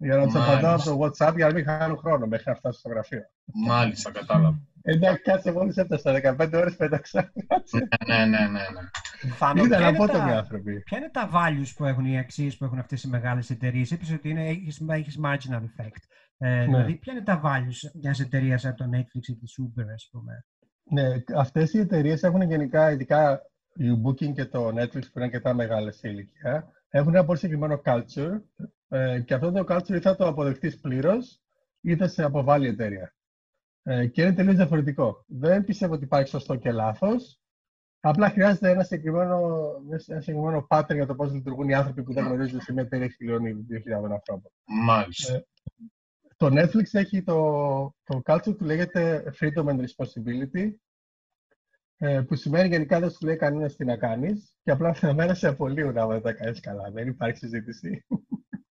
Για να τους Μάλιστα. απαντάω από το WhatsApp για να μην χάνουν χρόνο μέχρι να φτάσω στο γραφείο. Μάλιστα, κατάλαβα. Εντάξει, κάτσε μόλις έφτασα, 15 ώρες πέταξα. ναι, ναι, ναι, ναι. Θάνο, Ήταν ποια είναι απότομοι τα- άνθρωποι. Ποια είναι τα values που έχουν οι αξίες που έχουν αυτές οι μεγάλες εταιρείες; Είπες ότι είναι, έχεις, έχεις marginal effect. Ε, Ναι. Δηλαδή, ποια είναι τα values μιας εταιρείας σαν το Netflix ή τη Uber, ας πούμε; Ναι, αυτές οι εταιρείες έχουν γενικά, ειδικά η Booking και το Netflix που είναι αρκετά μεγάλες σε ηλικία, έχουν ένα πολύ συγκεκριμένο culture ε, και αυτό το culture ή θα το αποδεχτείς πλήρως ή θα σε αποβάλει η εταιρεία. Ε, και είναι τελείως διαφορετικό. Δεν πιστεύω ότι υπάρχει σωστό και λάθος. Απλά χρειάζεται ένα συγκεκριμένο, ένα συγκεκριμένο pattern για το πώς λειτουργούν οι άνθρωποι που δεν γνωρίζουν σε μια εταιρεία χιλιών ή 2.000 ανθρώπων. Μάλιστα. Ε, Το Netflix έχει το, το culture που λέγεται freedom and responsibility, ε, που σημαίνει γενικά δεν σου λέει κανένας τι να κάνεις και απλά (laughs) θα μέρα σε απολύουν άμα δεν τα κάνεις καλά. Δεν υπάρχει συζήτηση.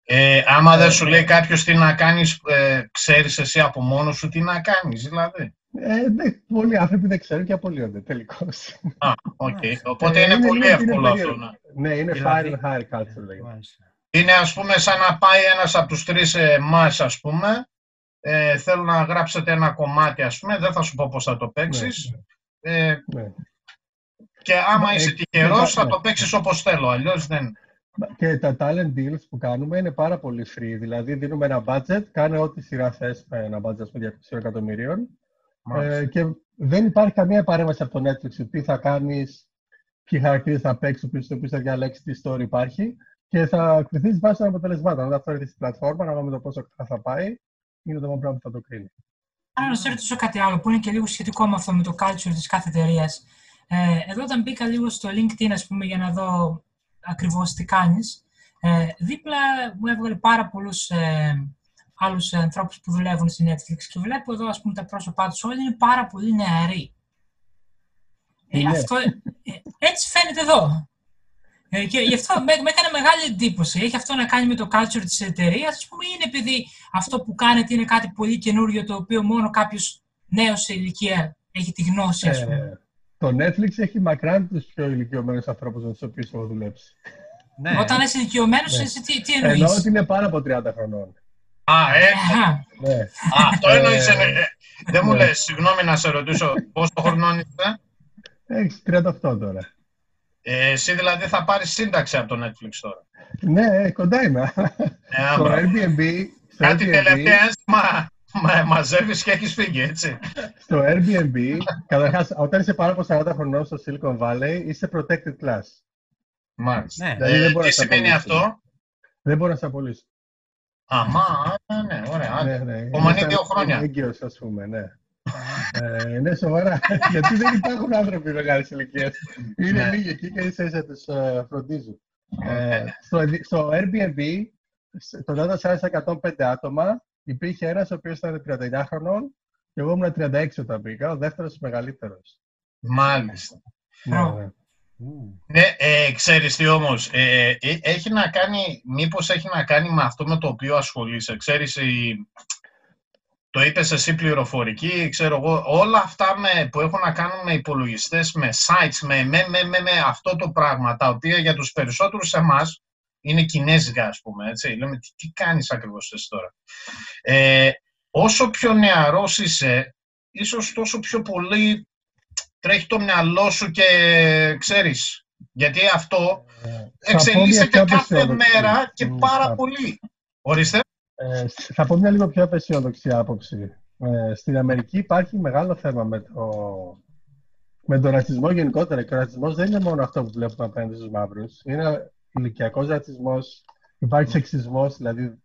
Ε, άμα δεν σου λέει κάποιος τι να κάνεις, ε, ξέρεις εσύ από μόνος σου τι να κάνεις, δηλαδή. Ε, δεν- πολλοί άνθρωποι δεν ξέρουν και απολύονται τελικώς. Α, οκ. Μάλιστα. Οπότε Ε, είναι είναι πολύ λίγο- είναι εύκολο αυτό. περίεργο. να- ναι, είναι Δηλαδή- fire and hire culture λέγεται. Μάλιστα. Είναι ας πούμε σαν να πάει ένας από τους τρεις εμάς ας πούμε ε, θέλω να γράψετε ένα κομμάτι ας πούμε, δεν θα σου πω πώς θα το παίξεις ε, Ναι. και άμα Ε, είσαι και τυχερός τα- θα ναι. το παίξεις όπως θέλω, αλλιώς δεν. Και τα talent deals που κάνουμε είναι πάρα πολύ free. Δηλαδή, δίνουμε ένα budget, κάνε ό,τι σειρά θες με ένα budget με 200 εκατομμυρίων Μάλιστα. Ε, και δεν υπάρχει καμία παρέμβαση από το Netflix του τι θα κάνεις, ποιοι χαρακτήρες θα παίξεις, ποιου οποίου θα διαλέξει, τι story υπάρχει. Και θα κρυθεί βάσει των αποτελεσμάτων. Όταν αυτό έρθει στην πλατφόρμα, να με το πόσο καλά θα πάει, είναι το μόνο πράγμα που θα το κρίνει. Αν να σε ρωτήσω κάτι άλλο που είναι και λίγο σχετικό με αυτό, με το culture της κάθε εταιρείας. Ε, εδώ όταν μπήκα λίγο στο LinkedIn, ας πούμε, για να δω ακριβώς τι κάνεις, ε, δίπλα μου έβγαλε πάρα πολλούς ε, άλλους ανθρώπους που δουλεύουν στη Netflix και βλέπω εδώ, ας πούμε, τα πρόσωπά τους όλοι είναι πάρα πολύ νεαροί. Ε, Είναι. αυτό, ε, έτσι φαίνεται εδώ. Ε, και γι' αυτό με, με έκανε μεγάλη εντύπωση. Έχει αυτό να κάνει με το culture της εταιρείας, ας πούμε, ή είναι επειδή αυτό που κάνετε είναι κάτι πολύ καινούριο, το οποίο μόνο κάποιος νέος σε ηλικία έχει τη γνώση, ας πούμε. Ε, το Netflix έχει μακράν τους πιο ηλικιωμένους ανθρώπους με τους οποίους έχω δουλέψει. Ναι. Όταν είσαι ηλικιωμένος, Ναι. εσύ τι, τι εννοείς; Ενώ ότι είναι πάνω από 30 χρονών. Α, ε, Ναι. α, αυτό εννοείς. Ε, ε, ε, δεν μου ναι. λες, συγγνώμη να σε ρωτήσω, πόσο χρονών είσαι; Έχεις 38 τώρα. Ε, εσύ δηλαδή θα πάρεις σύνταξη από το Netflix τώρα. Ναι, κοντά είμαι. Ε, α, στο μπράβο. Airbnb, στο Κάτι Airbnb, τελευταία μα, μα, μαζεύεις και έχεις φύγει, έτσι. στο Airbnb, καταρχάς, όταν είσαι πάνω από 40 χρονών στο Silicon Valley, είσαι protected class. Μάλιστα. Ναι. Δηλαδή δεν Ε, μπορείς τι να σε σημαίνει απολύσεις. αυτό; Δεν μπορείς να σε απολύσεις. Αμά, α, ναι, ωραία. Ναι, ναι. Κομμανί Είναι δύο σαν χρόνια. έγκυος, ας πούμε, ναι. ε, ναι, σοβαρά. (laughs) Γιατί δεν υπάρχουν άνθρωποι μεγάλης ηλικίας. Είναι Ναι. λίγοι εκεί και ίσα ίσα τους ε, φροντίζουν. Ε, Ε, στο, στο Airbnb, σ- το data science 105 άτομα, υπήρχε ένας ο οποίος ήταν 39 χρονών και εγώ ήμουν 36 όταν πήγα, ο δεύτερος μεγαλύτερος. Μάλιστα. Ναι, Μπράβο. ναι. Ου. Ναι, ε, ξέρεις τι όμως, ε, ε, έχει να κάνει, μήπως έχει να κάνει με αυτό με το οποίο ασχολείσαι. Ξέρεις, η, το είπες εσύ πληροφορική, ξέρω εγώ, όλα αυτά με, που έχουν να κάνουν με υπολογιστές, με sites, με, με, με, με, με αυτό το πράγμα, τα οποία για τους περισσότερους εμάς είναι κινέζικα, ας πούμε, έτσι. Λέμε, τι, τι κάνεις ακριβώς εσύ τώρα; Ε, όσο πιο νεαρός είσαι, ίσως τόσο πιο πολύ τρέχει το μυαλό σου και ξέρεις, Γιατί αυτό Ε, θα πω μια εξελίσσεται πιο κάθε απεσιόδοξη. μέρα και Μ, πάρα θα- πολύ. Ορίστε. Ε, θα πω μια λίγο πιο απεσιόδοξη άποψη. Ε, στην Αμερική υπάρχει μεγάλο θέμα με το, με τον ρατσισμό γενικότερα. Και ο ρατσισμός δεν είναι μόνο αυτό που βλέπουμε απέναντι στους μαύρους. Είναι ηλικιακό ρατσισμός, υπάρχει σεξισμός, δηλαδή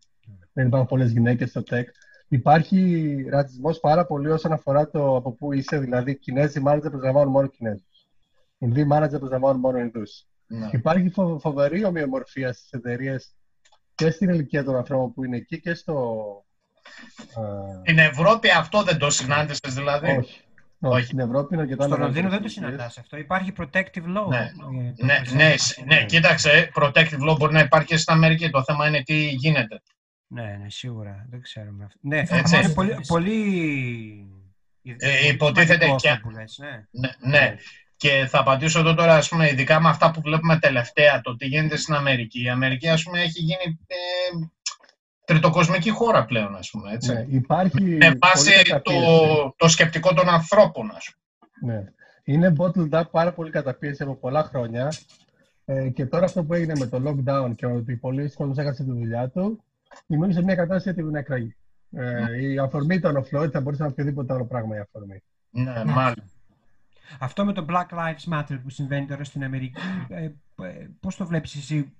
δεν υπάρχουν πολλές γυναίκες στο τεκ. Υπάρχει ρατσισμός πάρα πολύ όσον αφορά το από πού είσαι, δηλαδή Κινέζοι μάνατζερ προσλαμβάνουν μόνο Κινέζους. Ινδοί μάνατζερ προσλαμβάνουν μόνο Ινδούς. Ναι. Υπάρχει φο- φοβερή ομοιομορφία στις εταιρείες και στην ηλικία των ανθρώπων που είναι εκεί και στο. ε, Στην Ευρώπη αυτό δεν το συνάντησες δηλαδή; όχι. Όχι. Όχι. Στην Ευρώπη είναι αρκετά Στο μεγαλύτερες Λονδίνο δεν το ηλικίες. συναντάς αυτό. Υπάρχει protective law. Ναι. ε, το Ναι, προσέχει. ναι, σ- ναι, κοίταξε, protective law μπορεί να υπάρχει και στην Αμερική. Το θέμα είναι τι γίνεται. Ναι, ναι, σίγουρα. Δεν ξέρουμε αυτό. Ναι, Έτσι. είναι πολύ, πολύ... Ε, πολύ υποτίθεται σημαντικό και- αυτό που λες, ναι. Ναι, ναι. Και θα απαντήσω εδώ τώρα, ας πούμε, ειδικά με αυτά που βλέπουμε τελευταία, το τι γίνεται στην Αμερική. Η Αμερική, ας πούμε, έχει γίνει ε, τριτοκοσμική χώρα πλέον, ας πούμε, έτσι. Ναι, υπάρχει. Με πολύ βάση το, καταπίεση. το σκεπτικό των ανθρώπων, ας πούμε. Ναι. Είναι bottled up πάρα πολύ καταπίεση από πολλά χρόνια. Ε, και τώρα αυτό που έγινε με το lockdown και ότι πολλοί κόσμοι έχασε τη δουλειά του, δημιούργησε μια κατάσταση για την εκραγή. Ε, η αφορμή ήταν ο Floyd, θα μπορούσε να είναι οποιοδήποτε άλλο πράγμα η αφορμή. Ναι, μάλιστα. Αυτό με το Black Lives Matter που συμβαίνει τώρα στην Αμερική, ε, ε, πώς το βλέπεις εσύ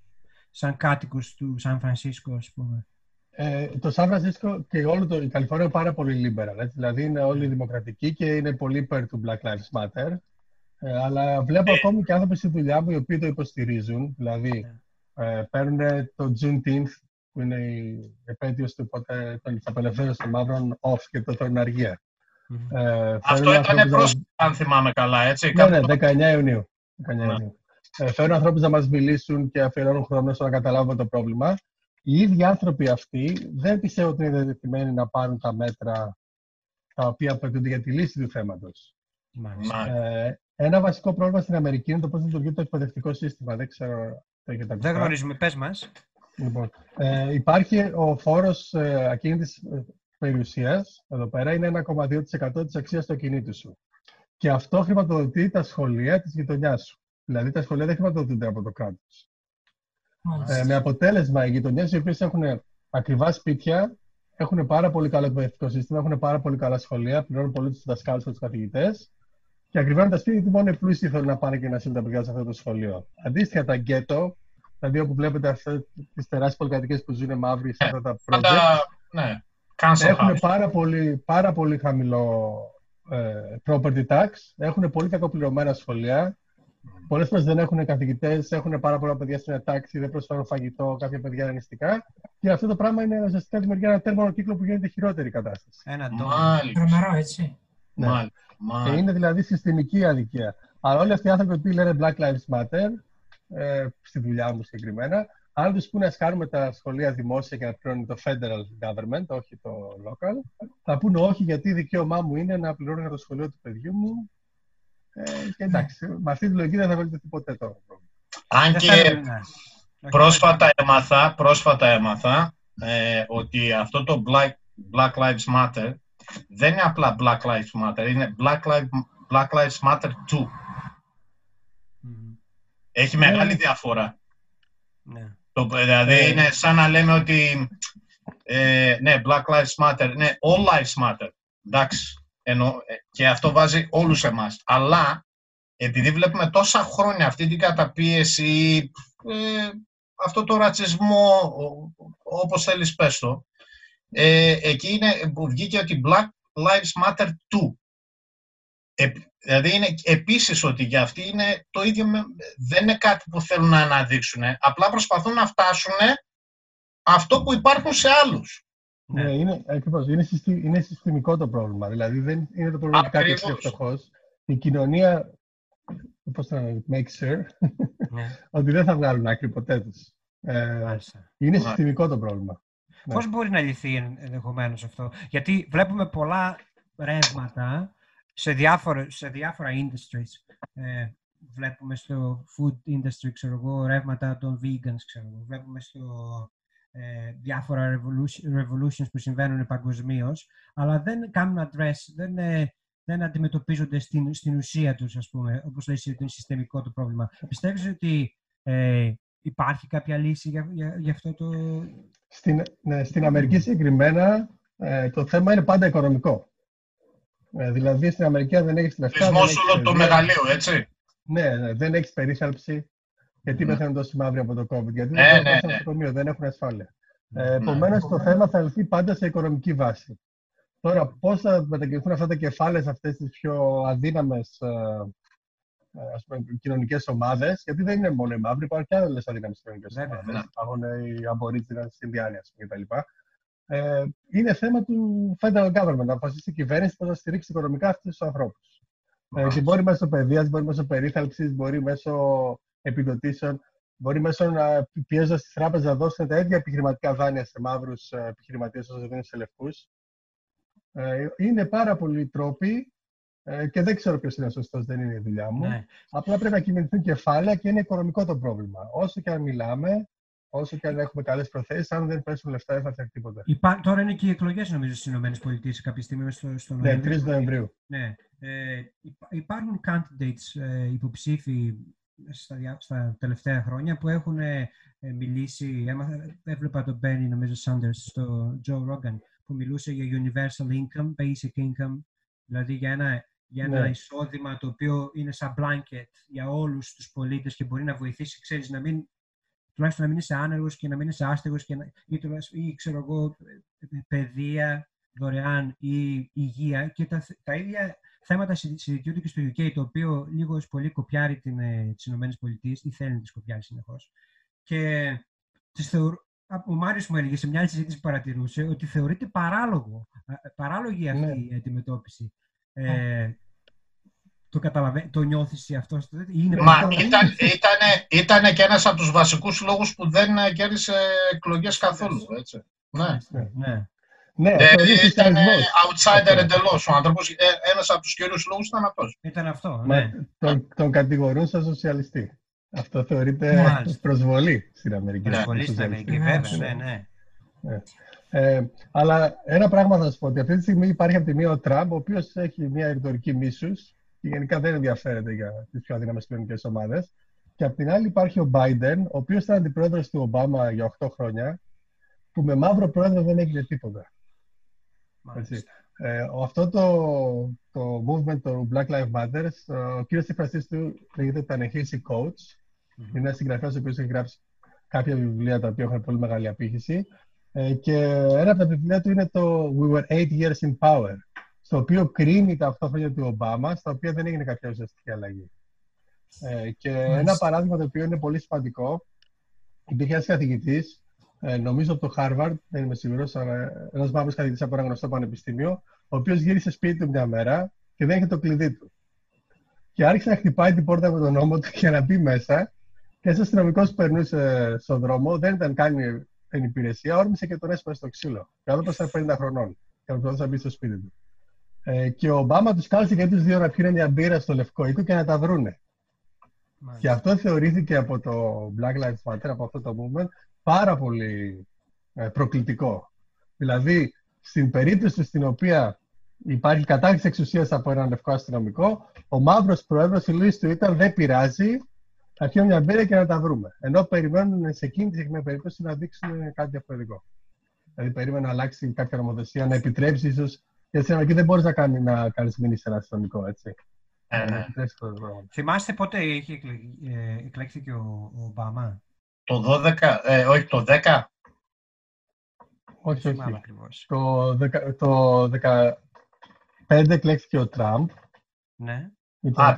σαν κάτοικος του Σαν Φρανσίσκο, ας πούμε; Ε, το Σαν Φρανσίσκο και όλο το, η Καλιφόρνια είναι πάρα πολύ liberal. Έτσι, δηλαδή είναι όλοι δημοκρατικοί και είναι πολύ υπέρ του Black Lives Matter. Ε, αλλά βλέπω Ε. ακόμη και άνθρωποι στη δουλειά μου οι οποίοι το υποστηρίζουν. Δηλαδή ε, παίρνουν το Juneteenth, που είναι η επέτειος του πότε των- της απελευθέρωσης των μαύρων off και το τρώνε αργία. Μμμ. Ε, Αυτό φέρνουν ήταν ανθρώπους να- πρόσφατα, αν θυμάμαι καλά, έτσι. Ναι, Κάπου ναι, το- 19 Ιουνίου. 19 Ναι. Ιουνίου. Ε, φέρνουν ανθρώπους να μας μιλήσουν και αφιερώνουν χρόνο στο να καταλάβουμε το πρόβλημα. Οι ίδιοι άνθρωποι αυτοί δεν πιστεύω ότι είναι διατεθειμένοι να πάρουν τα μέτρα τα οποία απαιτούνται για τη λύση του θέματος. Μάλιστα. Μάλιστα. Ε, ένα βασικό πρόβλημα στην Αμερική είναι το πώς λειτουργεί το εκπαιδευτικό σύστημα. Δεν ξέρω. το έχετε Δεν ακουστά. γνωρίζουμε, πες μας. Λοιπόν, ε, υπάρχει ο φόρος ε, ακίνητης περιουσίας. Εδώ πέρα είναι 1,2% της αξίας του ακινήτου σου. Και αυτό χρηματοδοτεί τα σχολεία της γειτονιάς σου. Δηλαδή τα σχολεία δεν χρηματοδοτούνται από το κράτος. Μάλιστα. Ε, με αποτέλεσμα οι γειτονιές οι οποίες έχουν ακριβά σπίτια, έχουν πάρα πολύ καλό εκπαιδευτικό σύστημα, έχουν πάρα πολύ καλά σχολεία, πληρώνουν πολύ τους δασκάλους και τους καθηγητές. Και ακριβά τα σπίτια γιατί μόνο οι πλούσιοι θέλουν να πάνε και να στείλουν τα παιδιά σε αυτό το σχολείο. Αντίστοιχα, τα γκέτο, δηλαδή όπου βλέπετε αυτές τις τεράστιες πολυκατοικίες που ζουν μαύροι σε αυτά τα project, Πάντα, ναι, cancel έχουν house. πάρα πολύ, πάρα πολύ χαμηλό ε, property tax, έχουν πολύ κακοπληρωμένα σχολεία. Πολλές φορές δεν έχουν καθηγητές, έχουν πάρα πολλά παιδιά στην τάξη, δεν προσφέρουν φαγητό, κάποια παιδιά είναι νηστικά. Και αυτό το πράγμα είναι ουσιαστικά δημιουργεί ένα τέρμονο κύκλο που γίνεται χειρότερη κατάσταση. Ένα ντόμο. Μάλιστα. Τρομερό, έτσι. Ναι. Μάλιστα. Και Μάλιστα. είναι δηλαδή συστημική αδικία. Αλλά όλοι αυτοί οι άνθρωποι που λένε Black Lives Matter, ε, στη δουλειά μου συγκεκριμένα, αν τους πούνε να κάνουμε τα σχολεία δημόσια και να πληρώνει το federal government, όχι το local, θα πούνε όχι γιατί δικαίωμά μου είναι να πληρώνω για το σχολείο του παιδιού μου. Ε, και εντάξει, με αυτή τη λογική δεν θα βελτιωθεί ποτέ το πρόβλημα. Αν Δεν και θέλουμε, ναι. Όχι, πρόσφατα έμαθα, πρόσφατα έμαθα ε, ότι αυτό το Black, Black Lives Matter δεν είναι απλά Black Lives Matter, είναι Black Lives, Black Lives Matter 2. Μμμ. Έχει Ναι. μεγάλη διαφορά. Ναι. Το, δηλαδή Ε. είναι σαν να λέμε ότι ε, ναι, Black Lives Matter, ναι, All Lives Matter. Εντάξει, εννοώ, ε, και αυτό βάζει όλους εμάς. Αλλά επειδή βλέπουμε τόσα χρόνια αυτή την καταπίεση, ε, αυτό το ρατσισμό, ο- όπως θέλεις πες το, ε, εκεί είναι που βγήκε ότι Black Lives Matter 2. Ε, δηλαδή είναι επίσης ότι για αυτοί είναι το ίδιο, με, δεν είναι κάτι που θέλουν να αναδείξουν, απλά προσπαθούν να φτάσουν αυτό που υπάρχουν σε άλλους. Ναι. Ναι, είναι, ακριβώς, είναι, συστη- είναι συστημικό το πρόβλημα. Δηλαδή δεν είναι το πρόβλημα ότι κάποιο είναι Ακριβώς. φτωχός. Η κοινωνία, πώς το λένε, make sure, ναι. (laughs) ότι δεν θα βγάλουν άκρη ποτέ τους. Ε, Μάλιστα. είναι Μάλιστα. συστημικό το πρόβλημα. Ναι. Πώς μπορεί να λυθεί ενδεχομένως αυτό, Γιατί βλέπουμε πολλά ρεύματα σε, διάφορα, σε διάφορα industries. Ε, βλέπουμε στο food industry, ξέρω εγώ, ρεύματα των vegans, ξέρω εγώ. Βλέπουμε στο ε, διάφορα revolution, revolutions που συμβαίνουν παγκοσμίως, αλλά δεν κάνουν address, δεν, ε, δεν αντιμετωπίζονται στην, στην ουσία τους, ας πούμε, όπως λέει ότι είναι συστημικό το πρόβλημα. Πιστεύεις ότι ε, υπάρχει κάποια λύση για, για, για αυτό το... Στην, ναι, στην Αμερική συγκεκριμένα ε, το θέμα είναι πάντα οικονομικό. Ε, δηλαδή στην Αμερική αν δεν έχεις λεφτά... Θεσμός όλο το μεγαλείο, έτσι. Ναι, ναι, δεν έχεις περίθαλψη. Γιατί mm. πεθαίνουν τόσοι μαύροι από το COVID, Γιατί ναι, δεν ναι, νοσοκομείο, δεν έχουν ασφάλεια. Ε, Επομένως, το θέμα θα λυθεί πάντα σε οικονομική βάση. Τώρα, πώς θα μετακινηθούν αυτά τα κεφάλαια σε αυτές τις πιο αδύναμες κοινωνικές ομάδες, γιατί δεν είναι μόνο οι μαύροι, υπάρχουν και άλλες αδύναμες κοινωνικές ομάδες. Υπάρχουν οι Αμπορίτζινα, οι Ινδιάνοι κτλ. Ε, είναι θέμα του federal government να αποφασίσει η κυβέρνηση πώς θα στηρίξει οικονομικά αυτούς τους ανθρώπους. Ε, και μπορεί μέσω παιδείας, μπορεί μέσω περίθαλψης, μπορεί μέσω επιδοτήσεων, μπορεί μέσω να πιέζοντας τι τράπεζε να δώσουν τα ίδια επιχειρηματικά δάνεια σε μαύρους ε, επιχειρηματίες όσο δίνουν σε λευκούς. Ε, είναι πάρα πολλοί τρόποι ε, και δεν ξέρω ποιος είναι σωστός, δεν είναι η δουλειά μου. Ναι. Απλά πρέπει να κινηθούν κεφάλαια και είναι οικονομικό το πρόβλημα. Όσο και αν μιλάμε, όσο και αν έχουμε καλές προθέσεις, αν δεν πέσουν λεφτά, δεν θα φτιάξει τίποτα. Υπά... Τώρα είναι και οι εκλογές, νομίζω, στις ΗΠΑ κάποια στιγμή στο, στο Ναι, 3 Νοεμβρίου. Ναι. Ε, υπάρχουν candidates ε, υποψήφοι στα, στα, τελευταία χρόνια που έχουν ε, μιλήσει. έβλεπα τον Μπένι, νομίζω, Sanders στο Joe Rogan, που μιλούσε για universal income, basic income, δηλαδή για ένα, για ένα ναι. εισόδημα το οποίο είναι σαν blanket για όλους τους πολίτες και μπορεί να βοηθήσει, ξέρεις, να μην τουλάχιστον να μην είσαι άνεργος και να μην είσαι άστεγος και να, ή, ή, ξέρω εγώ, παιδεία δωρεάν ή υγεία και τα, τα ίδια θέματα συζητιούνται και στο UK, το οποίο λίγος πολύ κοπιάρει την, ε, τις ΗΠΑ ή θέλει να τις κοπιάρει συνεχώς. Και τις θεωρώ, ο Μάριος μου έλεγε σε μια άλλη συζήτηση που παρατηρούσε ότι θεωρείται παράλογο, παράλογη αυτή ναι. η αντιμετώπιση. Ε, το καταλαβαίνει, το νιώθεις αυτό. Είναι Μα ήταν, ήτανε, ήτανε και ένας από τους βασικούς λόγους που δεν κέρδισε εκλογές καθόλου, έτσι. Ναι. ναι. ναι. Ναι, ε, ήταν outsider εντελώς. Ο άνθρωπος, ε, ένας από τους κύριους λόγους ήταν αυτός. Ήταν αυτό. Ναι. τον, τον κατηγορούν σαν σοσιαλιστή. Αυτό θεωρείται προσβολή στην Αμερική. Προσβολή στην Αμερική, βέβαια, ναι, ναι. ναι. Ε, αλλά ένα πράγμα θα σας πω ότι αυτή τη στιγμή υπάρχει από τη μία ο Τραμπ, ο οποίος έχει μια ρητορική μίσους και γενικά δεν ενδιαφέρεται για τις πιο αδύναμες κοινωνικές ομάδες. Και από την άλλη υπάρχει ο Biden, ο οποίος ήταν αντιπρόεδρος του Ομπάμα για 8 χρόνια, που με μαύρο πρόεδρο δεν έγινε τίποτα. Ε, αυτό το, το movement, το Black Lives Matter, ο κύριος εκφραστής του λέγεται Tanehisi Coach. Mm-hmm. Είναι ένας συγγραφέας ο οποίος έχει γράψει κάποια βιβλία τα οποία έχουν πολύ μεγάλη απήχηση. Ε, και ένα από τα βιβλία του είναι το We Were Eight Years in Power, στο οποίο κρίνει τα 8 χρόνια του Ομπάμα, στα οποία δεν έγινε κάποια ουσιαστική αλλαγή. Ε, και ένα παράδειγμα το οποίο είναι πολύ σημαντικό, υπήρχε ένας καθηγητής ε, νομίζω από το Harvard, δεν είμαι σίγουρος, αλλά ένας μαύρο καθηγητή από ένα γνωστό πανεπιστήμιο, ο οποίος γύρισε σπίτι του μια μέρα και δεν είχε το κλειδί του. Και άρχισε να χτυπάει την πόρτα με τον νόμο του για να μπει μέσα. Και ένας αστυνομικός που περνούσε στον δρόμο, δεν ήταν κάνει την υπηρεσία, όρμησε και τον έσπασε στο ξύλο. Και ο ήταν 50 χρονών και προσπαθούσε να μπει στο σπίτι του. Ε, και ο Ομπάμα τους κάλεσε και τους δύο να πιούν μια μπύρα στο λευκό οίκο και να τα βρούνε. Και αυτό θεωρήθηκε από το Black Lives Matter, από αυτό το movement, πάρα πολύ ε, προκλητικό. Δηλαδή, στην περίπτωση στην οποία υπάρχει κατάργηση εξουσίας από έναν λευκό αστυνομικό, ο μαύρος πρόεδρος, η λύση του ήταν δεν πειράζει, θα πιω μια μπύρα και να τα βρούμε. Ενώ περιμένουν σε εκείνη τη συγκεκριμένη περίπτωση να δείξουν κάτι διαφορετικό. Δηλαδή, περίμενε να αλλάξει κάποια νομοθεσία, να επιτρέψει ίσως. Γιατί στην Αμερική δεν μπορείς να κάνει να κάνεις μήνυση σε ένα αστυνομικό, έτσι. Ε, ναι. Θυμάστε πότε είχε εκλέχθηκε ο, ο Ομπάμα; Το 12, ε, όχι το 10. Όχι, όχι. Το, 10, το 15 εκλέχθηκε ο Τραμπ. Ναι. Α,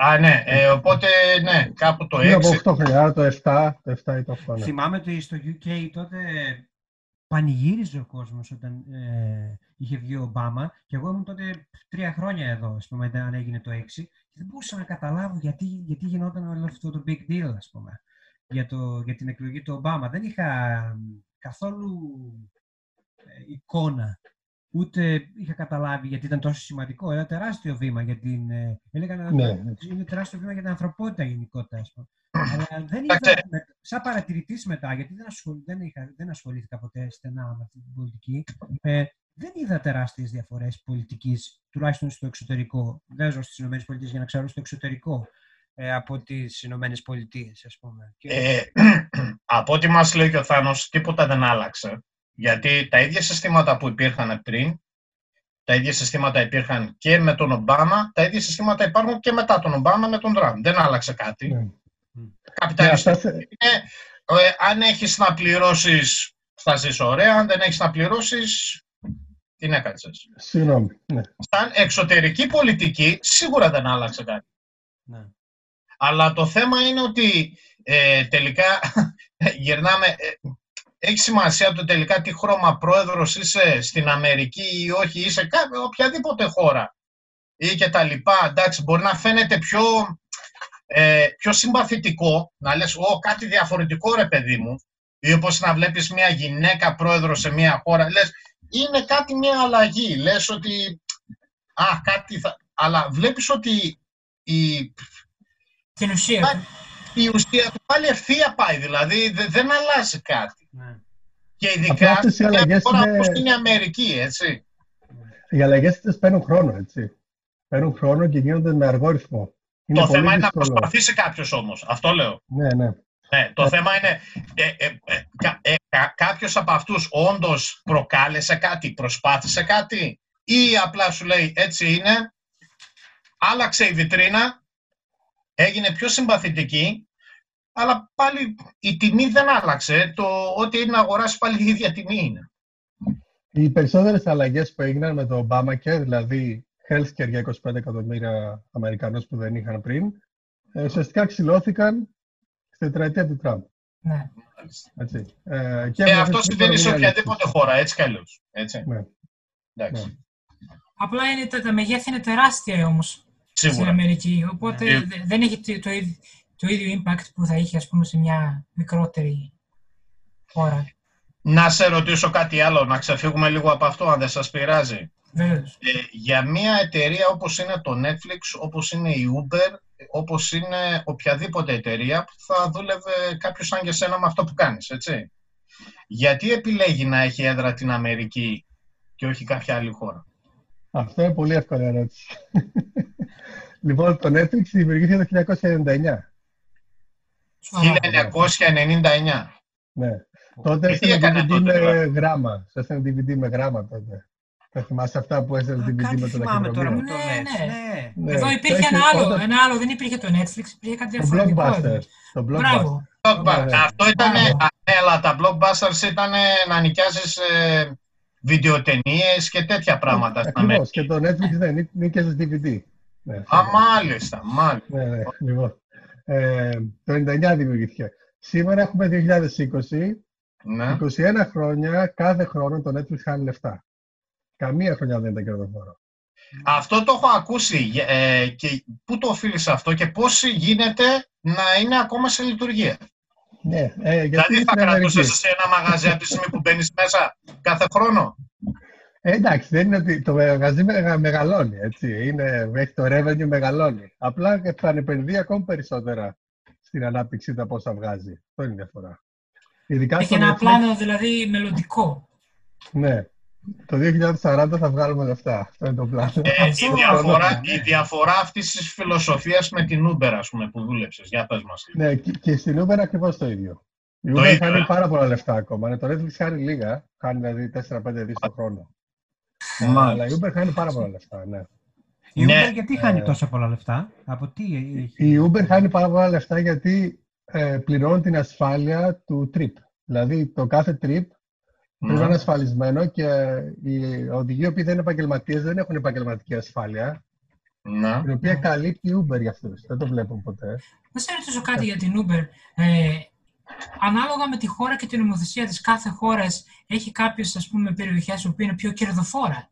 α, ναι. Ε, οπότε, ναι, κάπου το 6. Είναι από 8 χρόνια, άρα το 7, το 7 ή το 8. Ναι. Θυμάμαι ότι στο UK τότε πανηγύριζε ο κόσμος όταν ε, είχε βγει ο Ομπάμα και εγώ ήμουν τότε τρία χρόνια εδώ, ας πούμε, αν έγινε το 6 και δεν μπορούσα να καταλάβω γιατί, γιατί γινόταν όλο αυτό το big deal, ας πούμε για, το, για την εκλογή του Ομπάμα. Δεν είχα καθόλου ε, εικόνα, ούτε είχα καταλάβει γιατί ήταν τόσο σημαντικό. Ένα τεράστιο βήμα για την... Ε, έλεγαν ναι. είναι τεράστιο βήμα για την ανθρωπότητα γενικότερα. Αλλά δεν είχα, σαν παρατηρητής μετά, γιατί δεν, ασχολ, δεν, είχα, δεν ασχολήθηκα ποτέ στενά με αυτή την πολιτική, ε, δεν είδα τεράστιες διαφορές πολιτικής, τουλάχιστον στο εξωτερικό. Δεν ζω στις ΗΠΑ για να ξέρω στο εξωτερικό ε, από τις Ηνωμένες Πολιτείες, ας πούμε. Ε, (clears throat) από ό,τι μας λέει και ο Θάνος, τίποτα δεν άλλαξε. Γιατί τα ίδια συστήματα που υπήρχαν πριν, τα ίδια συστήματα υπήρχαν και με τον Ομπάμα, τα ίδια συστήματα υπάρχουν και μετά τον Ομπάμα με τον Τραμπ. Δεν άλλαξε κάτι. Ναι. Καπιταλιστές yeah, είναι, ε, αν έχεις να πληρώσεις, θα ζεις ωραία. Αν δεν έχεις να πληρώσεις, την έκατσες. Συγγνώμη. Ναι. Σαν εξωτερική πολιτική, σίγουρα δεν άλλαξε κάτι. Ναι. Αλλά το θέμα είναι ότι ε, τελικά (laughs) γυρνάμε... Ε, έχει σημασία το τελικά τι χρώμα πρόεδρος είσαι στην Αμερική ή όχι, είσαι κάποια, οποιαδήποτε χώρα ή και τα λοιπά. Εντάξει, μπορεί να φαίνεται πιο, ε, πιο συμπαθητικό, να λες, «Ω, κάτι διαφορετικό ρε παιδί μου», ή όπως να βλέπεις μια γυναίκα πρόεδρος σε μια χώρα, λες, είναι κάτι μια αλλαγή. Λες ότι, α, κάτι θα... Αλλά βλέπεις ότι η, την ουσία Η ουσία του πάλι ευθεία πάει, δηλαδή δεν αλλάζει κάτι. Ναι. Και ειδικά σε μια χώρα είναι... όπως είναι η Αμερική, έτσι. Οι αλλαγές τις παίρνουν χρόνο, έτσι. Παίρνουν χρόνο και γίνονται με αργό ρυθμό. Είναι το θέμα είναι να προσπαθήσει κάποιος όμως. Αυτό λέω. Ναι, ναι. Ναι, το θέμα είναι ε, ε, ε, ε, κάποιος από αυτούς όντως προκάλεσε κάτι, προσπάθησε κάτι ή απλά σου λέει έτσι είναι, άλλαξε η βιτρίνα, έγινε πιο συμπαθητική, αλλά πάλι η τιμή δεν άλλαξε. Το ότι είναι να αγοράσει πάλι η ίδια τιμή είναι. Οι περισσότερες αλλαγές που έγιναν με το Obamacare, δηλαδή healthcare για 25 εκατομμύρια Αμερικανούς που δεν είχαν πριν, ουσιαστικά ξυλώθηκαν στη τετραετία του Τραμπ. Ναι. Έτσι. Ε, και ε, αυτό συμβαίνει σε οποιαδήποτε χώρα, έτσι κι αλλιώς. Έτσι. Ναι. Εντάξει. Ναι. Απλά είναι, τα, τα μεγέθη είναι τεράστια όμως στην Αμερική, οπότε ναι. δεν έχει το, το, ίδιο impact που θα είχε ας πούμε σε μια μικρότερη χώρα. Να σε ρωτήσω κάτι άλλο, να ξεφύγουμε λίγο από αυτό, αν δεν σας πειράζει. Ε, για μια εταιρεία όπως είναι το Netflix, όπως είναι η Uber, όπως είναι οποιαδήποτε εταιρεία που θα δούλευε κάποιος σαν και σένα με αυτό που κάνεις, έτσι. Γιατί επιλέγει να έχει έδρα την Αμερική και όχι κάποια άλλη χώρα; Αυτό είναι πολύ εύκολη ερώτηση. (laughs) λοιπόν, το Netflix δημιουργήθηκε το 1999. 1999. Ναι. Τότε έστελνε DVD με γράμμα. Έστελνε DVD με γράμμα τότε. Θα θυμάσαι αυτά που έστελνε DVD με το ταχυδρομείο. Ναι, ναι, ναι. Εδώ υπήρχε ένα άλλο, ένα άλλο. Δεν υπήρχε το Netflix, υπήρχε κάτι διαφορετικό. Το Blockbuster. Αυτό ήταν, αλλά τα Blockbusters ήταν να νοικιάζεις ε, βιντεοτενίες και τέτοια πράγματα. Ακριβώς, και το Netflix δεν νίκιαζες DVD. Α, μάλιστα, μάλιστα. Ναι, ναι, λοιπόν. Ε, το 99 δημιουργήθηκε. Σήμερα έχουμε 2020. Ναι. 21 χρόνια, κάθε χρόνο το Netflix χάνει λεφτά. Καμία χρονιά δεν ήταν κερδοφόρο. Αυτό το έχω ακούσει. Ε, και πού το οφείλεις αυτό και πώς γίνεται να είναι ακόμα σε λειτουργία; Ναι, ε, δηλαδή θα κρατούσες σε ένα μαγαζί από τη στιγμή που μπαίνεις μέσα κάθε χρόνο; Ε, εντάξει, δεν είναι ότι το μαγαζί μεγαλώνει, έτσι. Είναι, έχει το revenue μεγαλώνει. Απλά θα επενδύει ακόμη περισσότερα στην ανάπτυξή του από όσα βγάζει. Αυτό είναι η διαφορά. Ειδικά έχει ένα πλάνο δηλαδή μελλοντικό. Ναι. Το 2040 θα βγάλουμε λεφτά. Αυτό είναι το πλάνο. Ε, η, διαφορά, η διαφορά αυτής της φιλοσοφίας με την Uber, ας πούμε, που δούλεψες. Για πες μας. Ναι, και, και στην Uber ακριβώς το ίδιο. Η Uber χάνει ε. πάρα πολλά λεφτά ακόμα. Ναι, το Netflix χάνει λίγα. Χάνει δηλαδή 4-5 δις το χρόνο. Ε, αλλά η Uber χάνει πάρα πολλά λεφτά, ναι. Η ναι. Uber γιατί χάνει τόσα πολλά λεφτά, από τι Η Uber χάνει πάρα πολλά λεφτά γιατί ε, πληρώνει την ασφάλεια του trip. Δηλαδή το κάθε trip Πρέπει να είναι ασφαλισμένο και οι οδηγοί που δεν είναι επαγγελματίες δεν έχουν επαγγελματική ασφάλεια. Να. Την οποία καλύπτει η Uber για αυτούς. Δεν το βλέπουν ποτέ. Να σε ρωτήσω κάτι για την Uber. Ε, ανάλογα με τη χώρα και την νομοθεσία της κάθε χώρας, έχει κάποιες περιοχές που είναι πιο κερδοφόρα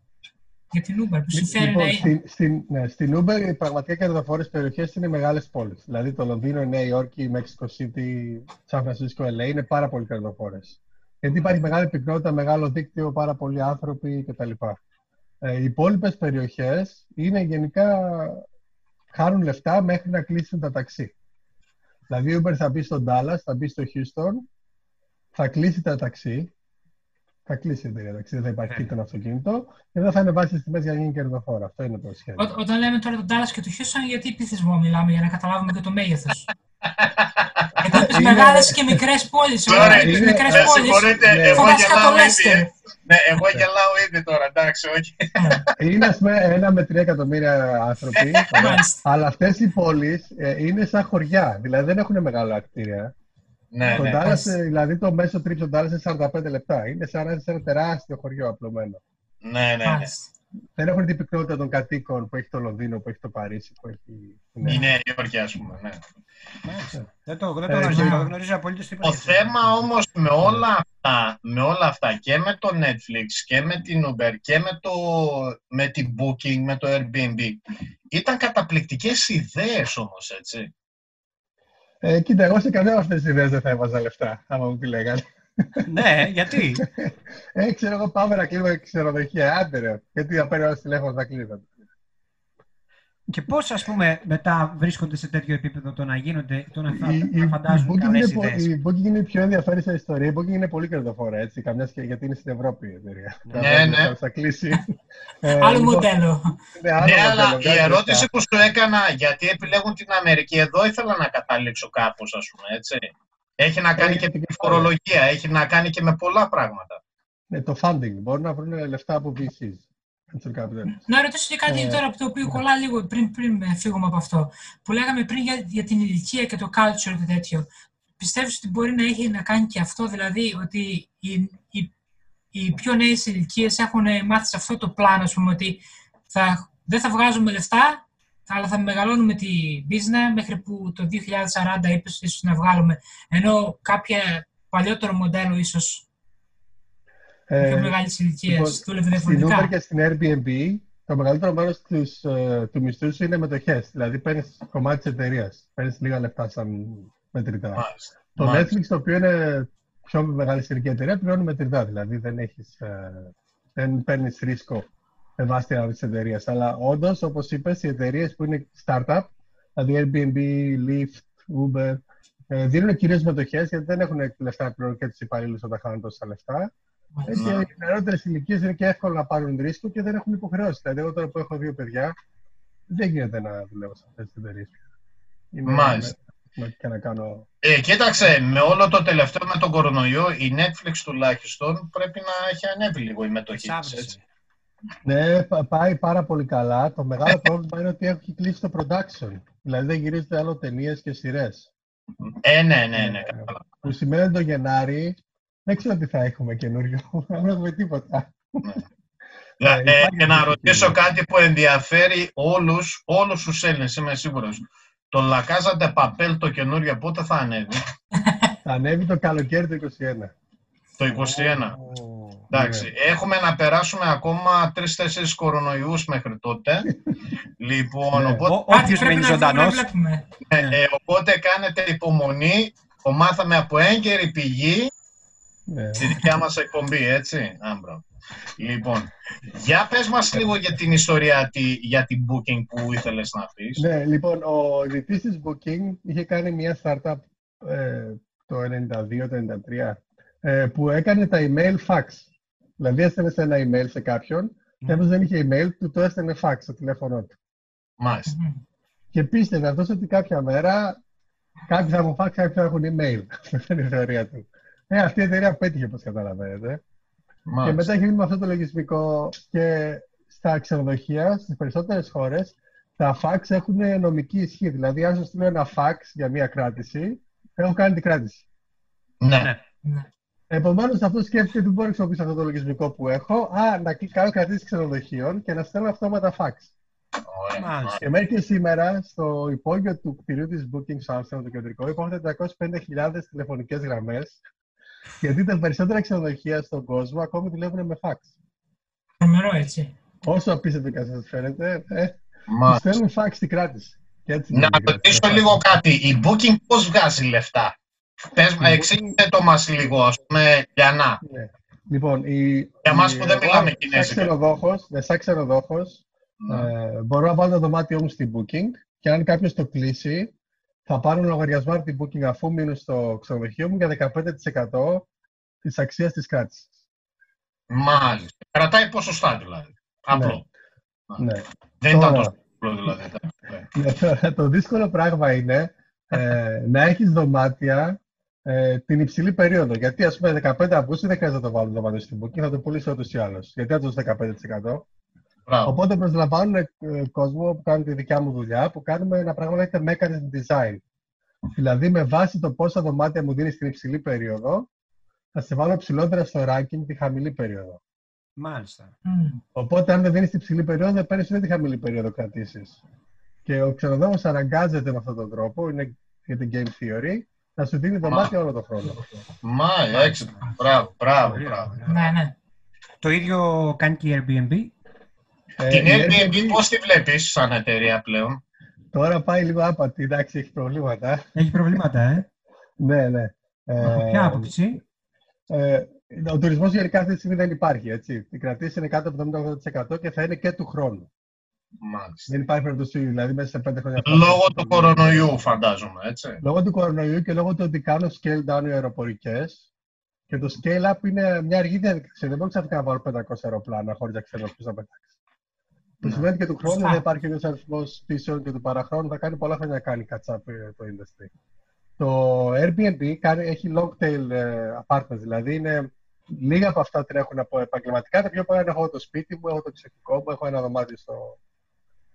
για την Uber, που συμφέρει λοιπόν, να στην, στην, ναι, στην Uber οι πραγματικά κερδοφόρες περιοχές είναι μεγάλες πόλεις. Δηλαδή το Λονδίνο, η Νέα Υόρκη, η Mexico City, San Francisco, LA είναι πάρα πολύ κερδοφόρες. Γιατί υπάρχει μεγάλη πυκνότητα, μεγάλο δίκτυο, πάρα πολλοί άνθρωποι κτλ. Ε, οι υπόλοιπες περιοχές είναι γενικά χάνουν λεφτά μέχρι να κλείσουν τα ταξί. Δηλαδή, η Uber θα μπει στο Dallas, θα μπει στο Houston, θα κλείσει τα ταξί, Θα κλείσει η εταιρεία, δεν θα υπάρχει κίνητο αυτοκίνητο και δεν θα ανεβάσει τι τιμές για να γίνει κερδοφόρο. Αυτό είναι το σχέδιο. Ό, όταν λέμε τώρα τον Τάλλα και το Χιούσον, γιατί πληθυσμό μιλάμε, για να καταλάβουμε και το μέγεθος; Γιατί τις μεγάλες και μικρές πόλεις. Τώρα, Τις είναι- μικρές με πόλεις. συγχωρείτε, Ναι. εγώ Φοβάσαι γελάω το ήδη. Λέστερ. Ναι, εγώ γελάω ήδη τώρα, εντάξει, όχι. Είναι ας πούμε ένα με τρία εκατομμύρια άνθρωποι, (laughs) Μάλιστα. αλλά αυτές οι πόλεις είναι σαν χωριά. Δηλαδή δεν έχουν μεγάλα κτίρια. Ναι, Το ναι. Dallas, ε, δηλαδή το μέσο τρίπ στον Dallas είναι 45 λεπτά. Είναι σαν να είσαι σε ένα τεράστιο χωριό απλωμένο. Ναι, ναι, ναι. Μάλιστα. Δεν έχουν την πυκνότητα των κατοίκων που έχει το Λονδίνο, που έχει το Παρίσι, που έχει. Η Νέα Υόρκη, ας πούμε, ναι. Μάλιστα. Δεν το, δεν Ε, το γνωρίζω, και- δεν γνωρίζω απολύτως τίποτα. Το για αυτό. θέμα όμως με όλα αυτά, με όλα αυτά και με το Netflix και με την Uber και με, το, με την Booking, με το Airbnb ήταν καταπληκτικές ιδέες όμως, έτσι. Ε, κοίτα, εγώ σε καμιά από αυτές τις ιδέες δεν θα έβαζα λεφτά, άμα μου τη λέγανε. Ναι, γιατί; Ε, ξέρω εγώ, πάμε να κλείνουμε ξενοδοχεία. Άντε ρε. Γιατί θα παίρνω ένα τηλέφωνο θα κλείνω. Και πώς, ας πούμε, μετά βρίσκονται σε τέτοιο επίπεδο το να γίνονται, το να, φα- Η- η- να η φαντάζουν Booking καλές είναι πο- ιδέες; Η Booking είναι η πιο ενδιαφέρουσα ιστορία. Η Booking είναι πολύ κερδοφόρα, έτσι, καμιάς και γιατί είναι στην Ευρώπη η εταιρεία. Ναι, Βέβαια, ναι. Θα, θα κλείσει. (laughs) Ε, Άλλο λοιπόν, μοντέλο. είναι άλλο Ναι, μοντέλο, αλλά η βγάζει ερώτηση λεφτά. που σου έκανα, γιατί επιλέγουν την Αμερική, εδώ ήθελα να καταλήξω κάπως, ας πούμε, έτσι. Έχει να κάνει Έχει και και με τη κεφάλαιο. φορολογία, έχει να κάνει και με πολλά πράγματα. Ναι, το funding. Μπορούν να βρουν λεφτά από VCs. venture capital. Να ρωτήσω και κάτι Ε, τώρα από το οποίο κολλά λίγο πριν, πριν ε, φύγουμε από αυτό. Που λέγαμε πριν για, για την ηλικία και το culture και τέτοιο. Πιστεύεις ότι μπορεί να έχει να κάνει και αυτό, δηλαδή ότι οι, οι, οι πιο νέες ηλικίες έχουν μάθει σε αυτό το πλάνο, ας πούμε, ότι θα, δεν θα βγάζουμε λεφτά, αλλά θα μεγαλώνουμε τη business μέχρι που το 2040 είπες ίσως να βγάλουμε. Ενώ κάποια παλιότερο μοντέλο ίσως Ε, πιο μεγάλης ηλικίας λοιπόν, δούλευε Στην Uber διαφορετικά. και στην Airbnb, το μεγαλύτερο μέρος τους μισθούς σου είναι μετοχές. Δηλαδή παίρνεις κομμάτι της εταιρείας. Παίρνεις λίγα λεφτά σαν μετρητά. Μάλιστα. Το Μάλιστα. Netflix, το οποίο είναι πιο μεγάλης σε ηλικία εταιρεία, πληρώνει μετρητά. Δηλαδή δεν, έχεις, ε, δεν παίρνεις ρίσκο με βάση την ανάπτυξη της εταιρείας. Αλλά όντως, όπως είπες, οι εταιρείες που είναι startup, δηλαδή Airbnb, Lyft, Uber, ε, δίνουν κυρίως μετοχές γιατί δεν έχουν λεφτά να πληρώνουν και τους υπαλλήλους όταν χάνουν τόσα λεφτά. Ε, Ναι. Και οι νεαρότερε ηλικίες είναι και εύκολο να πάρουν ρίσκο και δεν έχουν υποχρεώσεις. Δηλαδή, εγώ τώρα που έχω δύο παιδιά, δεν γίνεται να δουλεύω σε αυτές τις εταιρείες. Μάλιστα. Και να κάνω. Ε, κοίταξε, με όλο το τελευταίο με τον κορονοϊό, η Netflix τουλάχιστον πρέπει να έχει ανέβει λίγο η μετοχή της, έτσι. Σάβρισε. Ναι, πα- πάει πάρα πολύ καλά. Το μεγάλο (laughs) πρόβλημα είναι ότι έχει κλείσει το production. Δηλαδή δεν γυρίζονται άλλο ταινίες και σειρές. Ε, ναι, ναι, ναι, κατάλαβα. Που σημαίνει ότι το Γενάρη δεν ξέρω τι θα έχουμε καινούριο. (laughs) Δεν έχουμε τίποτα. Ε, υπάρχει και να αυτό το ρωτήσω κίνημα. κάτι που ενδιαφέρει όλους, όλους τους Έλληνες, είμαι σίγουρος. Το Λακάζαντε Παπέλ το καινούριο πότε θα ανέβει, Θα ανέβει το καλοκαίρι του 2021. το 21. Εντάξει, Ναι. έχουμε να περάσουμε ακόμα τρει-τέσσερι κορονοϊούς μέχρι τότε. (laughs) λοιπόν, Ναι. οπότε, Ό- Κάτι Όποιος πρέπει μένει να βρούμε να ζωντανός, βλέπουμε. ε, ε, οπότε κάνετε υπομονή. Το μάθαμε από έγκαιρη πηγή Ναι. στη δικιά μας εκπομπή, έτσι. Άμπρο. Λοιπόν, για πες μας λίγο για την ιστορία, τη, για την Booking που ήθελες να πεις. Ναι, λοιπόν, ο ιδρυτής της Booking είχε κάνει μια startup ε, το 92-93 ε, που έκανε τα email fax. Δηλαδή έστελνες ένα email σε κάποιον και Ναι. αν δεν είχε email, του το έστελνε fax στο τηλέφωνό του. Μάλιστα. Μμμ. Και πίστευε αυτός ότι κάποια μέρα κάποιοι θα έχουν fax, κάποιοι θα έχουν email. (laughs) Αυτή είναι η θεωρία του. Ε, αυτή η εταιρεία πέτυχε, όπως καταλαβαίνετε. Και Μάλιστα. μετά έχει γίνει με αυτό το λογισμικό και στα ξενοδοχεία, στις περισσότερες χώρες, τα fax έχουν νομική ισχύ. Δηλαδή, αν σου στείλω ένα fax για μία κράτηση, έχω κάνει την κράτηση. Ναι. Ναι. Ναι. Επομένως, αυτό σκέφτεται ότι μπορώ να χρησιμοποιήσω αυτό το λογισμικό που έχω. Α, να κλ- κάνω κρατήσεις ξενοδοχείων και να στέλνω αυτόματα fax. Ωραία. Μάλιστα. Και μέχρι και σήμερα, στο υπόγειο του κτηρίου της Booking στο Άμστερνταμ, το κεντρικό, υπάρχουν 450.000 τηλεφωνικές γραμμές. Γιατί τα περισσότερα ξενοδοχεία στον κόσμο ακόμη δουλεύουν με fax. Τρομερό, έτσι. Όσο απίστευτο και αν σας φαίνεται, ε, τους Μάλιστα. στέλνουν fax στην κράτηση. Και έτσι Να γίνεται η κράτηση. ρωτήσω λίγο κάτι. Η Booking πώς βγάζει λεφτά; Πες, Η Booking- εξήγησε το μας λίγο, ας πούμε, για να. Ναι. Λοιπόν, η, Για μας η- που δεν εγώ, μιλάμε σαν κινέζικα. ξενοδόχος, ναι, σαν ξενοδόχος, Ναι. ε, μπορώ να βάλω το δωμάτιό μου στην Booking και αν κάποιος το κλείσει, θα πάρουν λογαριασμό από την Booking αφού μείνουν στο ξενοδοχείο μου για 15% της αξίας της κράτησης. Μάλιστα. Κρατάει ποσοστά δηλαδή. Απλό. Ναι. Δεν ήταν Τώρα. τόσο απλό δηλαδή. Ναι. Ναι, το, το δύσκολο πράγμα είναι ε, να έχεις δωμάτια ε, την υψηλή περίοδο. Γιατί, ας πούμε, 15 Αυγούστου δεν χρειάζεται να το βάλω δωμάτιο στην booking, θα το πουλήσω ούτως ή άλλως. Γιατί θα το 15%. Μπράβο. Οπότε προσλαμβάνουν ε, κόσμο που κάνουν τη δικιά μου δουλειά, που κάνουμε ένα πράγμα που λέγεται mechanism design. Δηλαδή, με βάση το πόσα δωμάτια μου δίνεις στην υψηλή περίοδο, θα σε βάλω ψηλότερα στο ranking τη χαμηλή περίοδο. Μάλιστα. Μμ. Οπότε, αν δεν δίνεις την ψηλή περίοδο, δεν παίρνεις ούτε τη χαμηλή περίοδο κρατήσεις. Και ο ξενοδόχο αναγκάζεται με αυτόν τον τρόπο, είναι για την game theory, να σου δίνει δωμάτια όλο τον χρόνο. Μα, έξυπνο. Μπράβο, μπράβο, Πολύ μπράβο. ωραία. Ναι, ναι. Το ίδιο κάνει και η Airbnb. Ε, Την η Airbnb Airbnb πώς τη βλέπεις σαν εταιρεία πλέον; Τώρα πάει λίγο άπατη, εντάξει, έχει προβλήματα. Έχει προβλήματα, ε. Ναι, ναι. Από Ε, ποια άποψη; ε, ο τουρισμός γενικά αυτή τη στιγμή δεν υπάρχει. Έτσι. Οι κρατήσεις είναι κάτω από το 70% και θα είναι και του χρόνου. Μάλιστα. Δεν υπάρχει περίπτωση, δηλαδή μέσα σε πέντε χρόνια. Λόγω του κορονοϊού φαντάζομαι, έτσι. Λόγω του κορονοϊού και λόγω του ότι κάνουν scale down οι αεροπορικές. Και το scale up είναι μια αργή διαδικασία. Δεν μπορεί ξαφνικά να βάλω 500 αεροπλάνα χωρίς να ξέρω ποιος θα πετάξει. Που Ναι. σημαίνει και του χρόνου Σωστά. δεν υπάρχει ο ίδιο αριθμός πτήσεων και του παραχρόνου. Θα κάνει πολλά χρόνια να κάνει catch up ε, το industry. Το Airbnb κάνει, έχει long tail ε, apartments, δηλαδή είναι λίγα από αυτά τρέχουν από επαγγελματικά. Τα πιο πολλά είναι έχω το σπίτι μου, έχω το εξωτικό μου, έχω ένα δωμάτιο στο,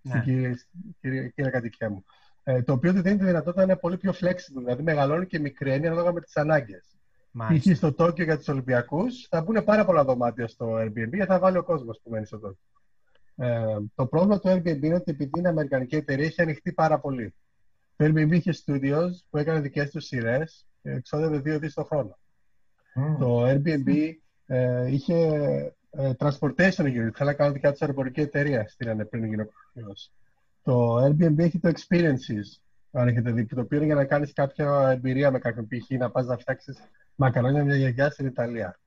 στην Ναι. κύρια, κύρια, κύρια κατοικία μου. Ε, το οποίο του δίνει τη δυνατότητα να είναι πολύ πιο flexible, δηλαδή μεγαλώνει και μικραίνει ανάλογα με τις ανάγκες. Μάλιστα. Π.χ. στο Τόκιο για τους Ολυμπιακούς θα μπουν πάρα πολλά δωμάτια στο Airbnb γιατί θα βάλει ο κόσμος που μένει στο Τόκιο. Ε, το πρόβλημα του Airbnb είναι ότι επειδή είναι αμερικανική εταιρεία έχει ανοιχτεί πάρα πολύ. Το Airbnb είχε studios που έκανε δικές τους σειρές και εξόδευε δύο δις το χρόνο. Το Airbnb ε, είχε ε, transportation unit, θέλει να κάνουν δικιά τους αεροπορική εταιρεία, στείλανε πριν γίνει ο κορονοϊός. Το Airbnb έχει το experiences, αν έχετε δει, το οποίο είναι για να κάνεις κάποια εμπειρία με κάποιον π.χ. να πας να φτιάξεις μακαρόνια μια γιαγιά στην Ιταλία.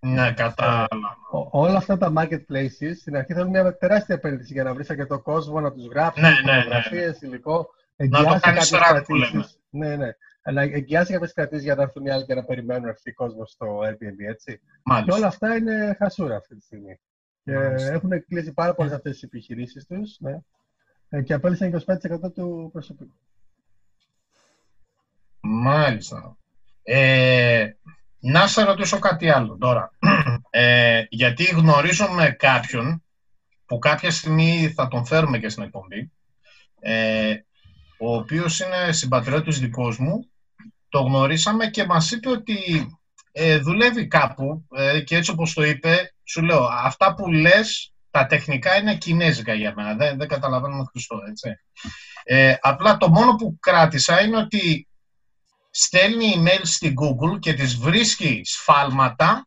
Ναι, κατάλαβα. Ο- όλα αυτά τα marketplaces στην αρχή θέλουν μια τεράστια επένδυση για να βρεις αρκετό κόσμο, να τους γράψεις, Ναι, ναι, ναι. φωτογραφίες, υλικό. Να το κάνεις κάποιες rank που λέμε. Κρατήσεις. Ναι, ναι. Αλλά εγγυάσει κάποιε κρατήσει για να έρθουν οι άλλοι και να περιμένουν να έρθει κόσμο στο Airbnb, έτσι. Και Μάλιστα. όλα αυτά είναι χασούρα αυτή τη στιγμή. Και Μάλιστα. έχουν κλείσει πάρα πολλές αυτές τις επιχειρήσεις τους ναι. Ε, και απέλησαν 25% του προσωπικού. Μάλιστα. Ε, να σε ρωτήσω κάτι άλλο τώρα. Ε, γιατί γνωρίζουμε κάποιον που κάποια στιγμή θα τον φέρουμε και στην εκπομπή, ε, ο οποίος είναι συμπατριώτης δικός μου, το γνωρίσαμε και μας είπε ότι ε, δουλεύει κάπου ε, και έτσι όπως το είπε, σου λέω, αυτά που λες, τα τεχνικά είναι κινέζικα για μένα, δεν, δεν καταλαβαίνω με Χριστό, έτσι. Ε, απλά το μόνο που κράτησα είναι ότι στέλνει email στην Google και τις βρίσκει σφάλματα,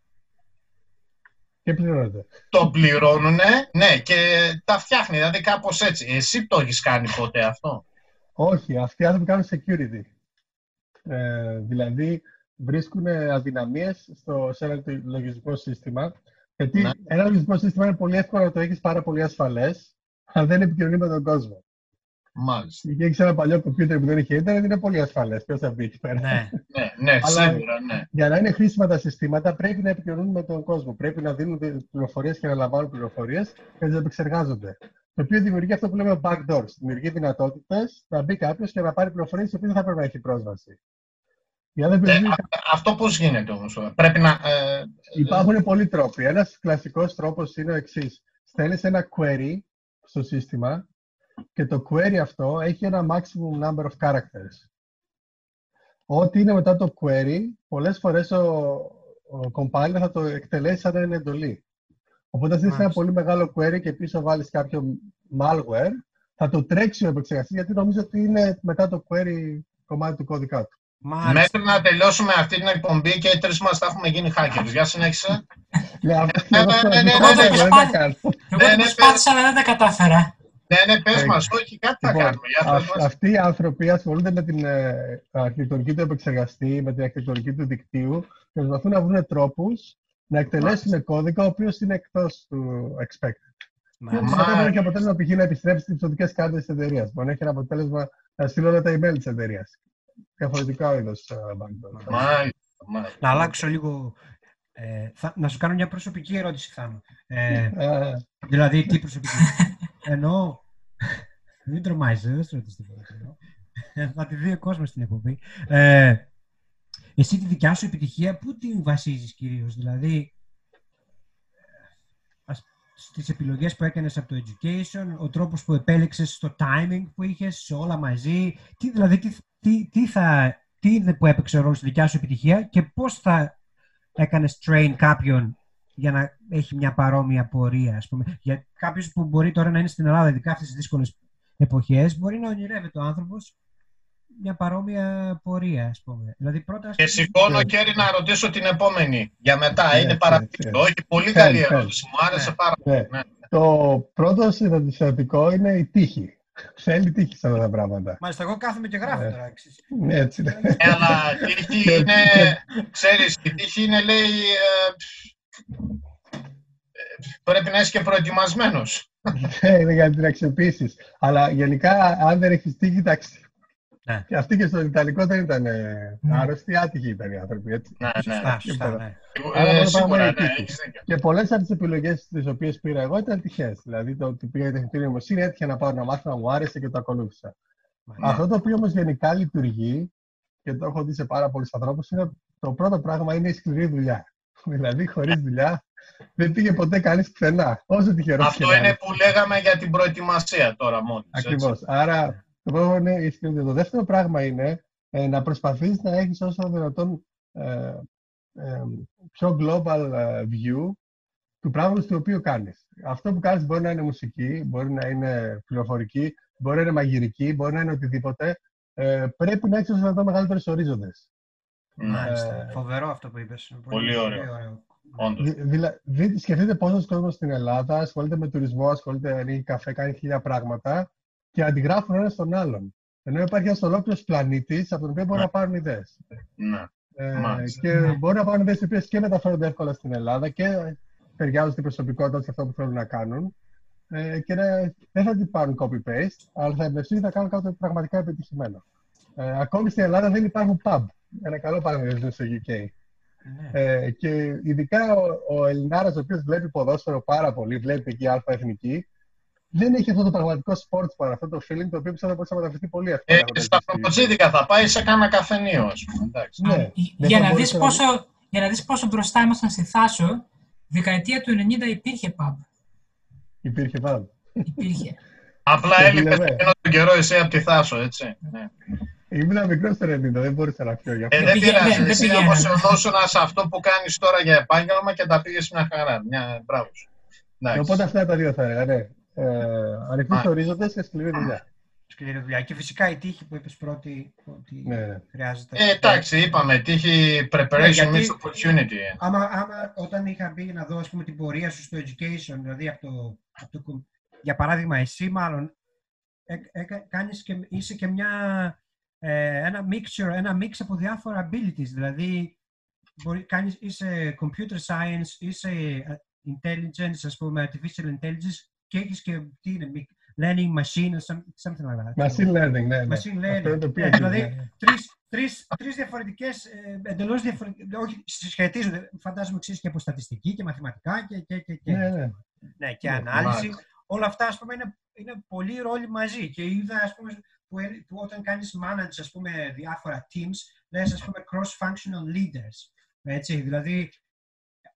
Και πληρώνεται. το πληρώνουνε, ναι, και τα φτιάχνει, δηλαδή κάπως έτσι. Εσύ το έχεις κάνει ποτέ αυτό; Όχι, αυτοί οι άνθρωποι κάνουν security. Ε, δηλαδή βρίσκουν αδυναμίες στο, σε ένα το- λογισμικό σύστημα. Γιατί Ναι. ένα λογισμικό σύστημα είναι πολύ εύκολο να το έχεις πάρα πολύ ασφαλές, αν δεν επικοινωνεί με τον κόσμο. Μάλιστα. Και έχεις ένα παλιό κομπιούτερ που δεν έχει ίντερνετ, είναι πολύ ασφαλές. Ποιος θα μπει εκεί πέρα; Ναι. Ναι, ναι, Αλλά- σίγουρα, ναι. Για να είναι χρήσιμα τα συστήματα, πρέπει να επικοινωνούν με τον κόσμο. Πρέπει να δίνουν πληροφορίες και να λαμβάνουν πληροφορίες και να τις επεξεργάζονται. Το οποίο δημιουργεί αυτό που λέμε backdoors. Δημιουργεί δυνατότητες να μπει κάποιος και να πάρει πληροφορίες οι οποίες δεν θα πρέπει να έχει πρόσβαση. Για να Ε, δεν α- αυτό πώς γίνεται όμως. Πρέπει να... Ε, Υπάρχουν πολλοί τρόποι. Ένας κλασικός τρόπος είναι ο εξής. Στέλνεις ένα query στο σύστημα και το query αυτό έχει ένα maximum number of characters. Ό,τι είναι μετά το query, πολλές φορές ο, ο compiler θα το εκτελέσει σαν να είναι εντολή. Οπότε, αν στείλεις ένα Μάλιστα. πολύ μεγάλο query και πίσω βάλεις κάποιο malware, θα το τρέξει ο επεξεργαστής γιατί νομίζω ότι είναι μετά το query κομμάτι του κώδικα του. Μάλιστα. Μέχρι να τελειώσουμε αυτή την εκπομπή και οι τρεις μας θα έχουμε γίνει hackers. Για συνέχισε. (laughs) Ναι, αυτό ναι, αυτό ναι, ναι, δεν ναι, το ναι, κάνω, δεν ναι. τα κάνω. Εγώ Ναι, το ναι, προσπάθησα, αλλά δεν τα κατάφερα. Ναι, ναι, πες Ε, μας. Όχι, κάτι θα Λοιπόν, κάνουμε. Για αυ- πες μας. αυτοί οι άνθρωποι ασχολούνται με την ε, αρχιτεκτονική του επεξεργαστή, με την αρχιτεκτονική του δικτύου και προσπαθούν να βρουν τρόπους να εκτελέσουν κώδικα ο οποίος είναι εκτός του expected. Και Μάλιστα. αυτό δεν έχει αποτέλεσμα π.χ. να επιστρέψει τις πιστοτικέ κάρτες της εταιρείας. Μπορεί να έχει ένα αποτέλεσμα να στείλω όλα τα email της εταιρείας. Διαφορετικά είδος backdoor. Μάλιστα, μάλιστα. Να αλλάξω λίγο Ε, θα, να σου κάνω μια προσωπική ερώτηση, Θάνο. Ε, Ε, δηλαδή, τι προσωπική; Εννοώ, μην τρομάζεις, δεν σου ρωτήσω τίποτα. εννοώ. Ε, Θα τη δει ο κόσμος στην εκπομπή. Ε, εσύ τη δικιά σου επιτυχία, πού την βασίζεις κυρίως, δηλαδή ας- στις επιλογές που έκανες από το education, ο τρόπος που επέλεξες, το timing που είχες, σε όλα μαζί, τι, δηλαδή τι, τι, τι, θα, τι είναι που έπαιξε ρόλο στη δικιά σου επιτυχία και πώς θα έκανες train κάποιον για να έχει μια παρόμοια πορεία, ας πούμε. Για κάποιος που μπορεί τώρα να είναι στην Ελλάδα, ειδικά αυτές τις δύσκολες εποχές, μπορεί να ονειρεύεται ο άνθρωπος μια παρόμοια πορεία, ας πούμε. Δηλαδή πρώτα... ας Και πούμε, σηκώνω Ναι. κέρι να ρωτήσω την επόμενη. Για μετά. Ναι, είναι ναι, παραπάνω. ναι. Όχι, πολύ Φέρ, καλή φέρ. ερώτηση. Μου άρεσε Ναι. πάρα πολύ. ναι. Ναι. Το πρώτο συναντησιατικό είναι η τύχη. Θέλει τύχη σε αυτά τα πράγματα. Μάλιστα, εγώ κάθομαι και γράφω Ε. τώρα. εξής. Ναι, έτσι. ναι. Ε, αλλά τύχη Και- είναι, και- ξέρεις, η τύχη είναι, λέει, ε, ε, πρέπει να είσαι και προετοιμασμένος. Ναι, είναι για να την αξιοποιήσεις. Αλλά γενικά, αν δεν έχεις τύχη, εντάξει. Ναι. Και αυτοί και στο Ιταλικό δεν ήταν ε, Ναι. άρρωστοι, άτυχοι ήταν οι άνθρωποι. Έτσι. Ναι, ναι. Σωστά, σωστά, Τίποτα. ναι. Άρα Ε, μόνο σίγουρα, πάμε ναι, τύχη. έχεις δίκιο. Και πολλές από τις επιλογές τις οποίες πήρα εγώ ήταν τυχαίε. Δηλαδή, το ότι πήγα για τεχνητή νοημοσύνη έτυχε να πάω να μάθω να μου άρεσε και το ακολούθησα. Μάλιστα. Αυτό το οποίο όμως γενικά λειτουργεί και το έχω δει σε πάρα πολλούς ανθρώπους είναι ότι το πρώτο πράγμα είναι η σκληρή δουλειά. (laughs) Δηλαδή, χωρίς δουλειά δεν πήγε ποτέ κανείς πουθενά. Όσο τυχερός Αυτό είναι που λέγαμε για την προετοιμασία τώρα μόνο. Ακριβώς. Άρα, το πρώτο είναι η σκληρή δουλειά. Το δεύτερο πράγμα είναι ε, να προσπαθείς να έχεις όσο δυνατόν ε, ε, πιο global ε, view του πράγματος το οποίο κάνεις. Αυτό που κάνεις μπορεί να είναι μουσική, μπορεί να είναι πληροφορική, μπορεί να είναι μαγειρική, μπορεί να είναι οτιδήποτε. Ε, πρέπει να έχεις όσο δυνατόν μεγαλύτερους ορίζοντες. Μάλιστα. Ε, Φοβερό αυτό που είπες. Είναι πολύ ωραίο. Όντως. Δη- δηλα- δη- σκεφτείτε πόσο κόσμο στην Ελλάδα ασχολείται με τουρισμό, ασχολείται, ανοίγει καφέ, κάνει χίλια πράγματα και αντιγράφουν ένας στον άλλον. Ενώ υπάρχει ένας ολόκληρος πλανήτης από τον οποίο μπορούν Ναι. να πάρουν ιδέες. Ναι. Ε, Μάλιστα. και Ναι. μπορούν να πάρουν ιδέες οι οποίες και μεταφέρονται εύκολα στην Ελλάδα και ταιριάζουν στην προσωπικότητα τους και αυτό που θέλουν να κάνουν. Ε, και να- δεν θα την πάρουν copy-paste, αλλά θα εμπνευστούν και θα κάνουν κάτι πραγματικά επιτυχημένο. Ε, ακόμη στην Ελλάδα δεν υπάρχουν pub. Ένα καλό παράδειγμα είναι στο UK. Ναι. Ε, και ειδικά ο, ο Ελληνάρας, ο οποίος βλέπει ποδόσφαιρο πάρα πολύ, βλέπει εκεί αλφα εθνική, δεν έχει αυτό το πραγματικό sports bar, αυτό το feeling το οποίο πιστεύω μπορεί να μεταφερθεί πολύ εύκολα. Ε, έχοντας στα δει στη- προποτζίδικα θα πάει σε κάνα καφενείο, ας πούμε. εντάξει. Ναι, Α, δεν για, θα να μπορούσε δεις πόσο, για να δεις πόσο μπροστά ήμασταν στη Θάσο, δεκαετία του 90 υπήρχε pub. Υπήρχε pub. Υπήρχε. Απλά Και έλειπε λέμε. εκείνο τον καιρό εσύ από τη Θάσο, έτσι. Ναι. Ήμουν μικρός στο 90, δεν μπορούσα να πιω γι' αυτό. Ε, δεν πήγε- πειράζει. δεν- δεν Εσύ πηγαίναμε. αφοσιωνόσουν σε αυτό που κάνεις τώρα για επάγγελμα και τα πήγες μια χαρά. Μια... Μπράβο σου. Εντάξει. Οπότε αυτά τα δύο θα έλεγα, ναι. Ε, Ανοιχτού Α. ορίζοντε και σκληρή δουλειά. Σκληρή δουλειά. Και φυσικά η τύχη που είπες πρώτη ότι Ναι, ναι. χρειάζεται. Ε, εντάξει, είπαμε, τύχη preparation γιατί- meets opportunity. Άμα, άμα όταν είχα μπει να δω ας πούμε, την πορεία σου στο education, δηλαδή από το, από το κομ- για παράδειγμα εσύ μάλλον ε, ε, κάνεις και, είσαι και μια, ε, ένα mixture, ένα mix από διάφορα abilities, δηλαδή μπορεί, κάνεις, είσαι computer science, είσαι ε, intelligence, ας πούμε, artificial intelligence και έχεις και τι είναι, mi- learning machine, or some- something like that. Machine learning, ναι. ναι. Machine Αυτό είναι το learning. PhD, Ε, δηλαδή, ναι. τρεις, τρεις, τρεις διαφορετικές, ε, εντελώς διαφορετικές, όχι, συσχετίζονται, φαντάζομαι εξής και από στατιστική και μαθηματικά και, και, και, και. Ναι, ναι. Ναι, και Ναι, ανάλυση. μάλιστα. Όλα αυτά, ας πούμε, είναι, είναι πολύ ρόλοι μαζί. Και είδα, ας πούμε, που, ε- που όταν κάνεις manage, ας πούμε, διάφορα teams, λες, ας πούμε, cross-functional leaders. Έτσι, δηλαδή,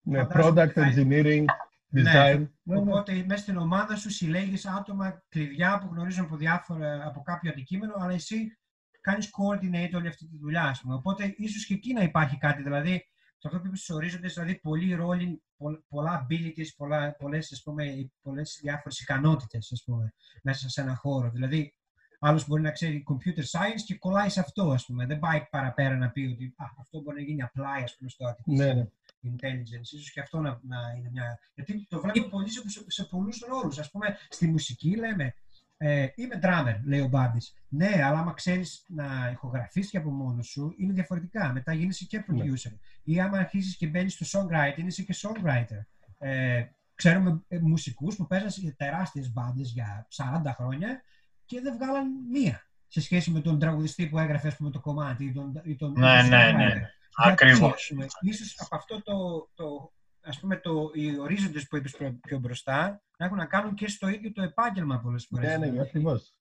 Ναι, Φαντάζομαι product ότι θα- engineering, Ναι, design. Ναι, ναι. Οπότε μέσα στην ομάδα σου συλλέγεις άτομα κλειδιά που γνωρίζουν από, διάφορα, από κάποιο αντικείμενο, αλλά εσύ κάνεις coordinate όλη αυτή τη δουλειά. Ας πούμε. Οπότε ίσως και εκεί να υπάρχει κάτι. Δηλαδή, σε αυτό που είπες στους ορίζοντες, δηλαδή πολλοί ρόλοι, πο- πολλά abilities, πολλά, πολλές, ας πούμε, πολλές διάφορες ικανότητες ας πούμε, μέσα σε ένα χώρο. Δηλαδή, άλλος μπορεί να ξέρει computer science και κολλάει σε αυτό, ας πούμε. Δεν πάει παραπέρα να πει ότι «Α, αυτό μπορεί να γίνει apply, ας πούμε, στο artificial Ναι, ναι. Intelligence. Ίσως και αυτό να, να είναι μια... Γιατί το βλέπω πολύ σε, σε, σε πολλούς ρόλους. Ας πούμε, στη μουσική λέμε, ε, είμαι drummer, λέει ο Μπάμπης. Ναι, αλλά άμα ξέρεις να ηχογραφείς και από μόνος σου, είναι διαφορετικά. Μετά γίνεσαι και Ναι. producer. Ή άμα αρχίσεις και μπαίνεις στο songwriting, είσαι και songwriter. Ε, ξέρουμε ε, μουσικούς που παίζαν σε τεράστιες μπάντες για 40 χρόνια και δεν βγάλαν μία σε σχέση με τον τραγουδιστή που έγραφε ας πούμε, το κομμάτι ή τον, ή τον, Ναι, τον ναι, songwriter. ναι. Ακριβώς. Γιατί, ίσως από αυτό το, το ας πούμε, το, οι ορίζοντες που είπες πιο μπροστά να έχουν να κάνουν και στο ίδιο το επάγγελμα πολλές φορές. Ναι, ναι, ακριβώς.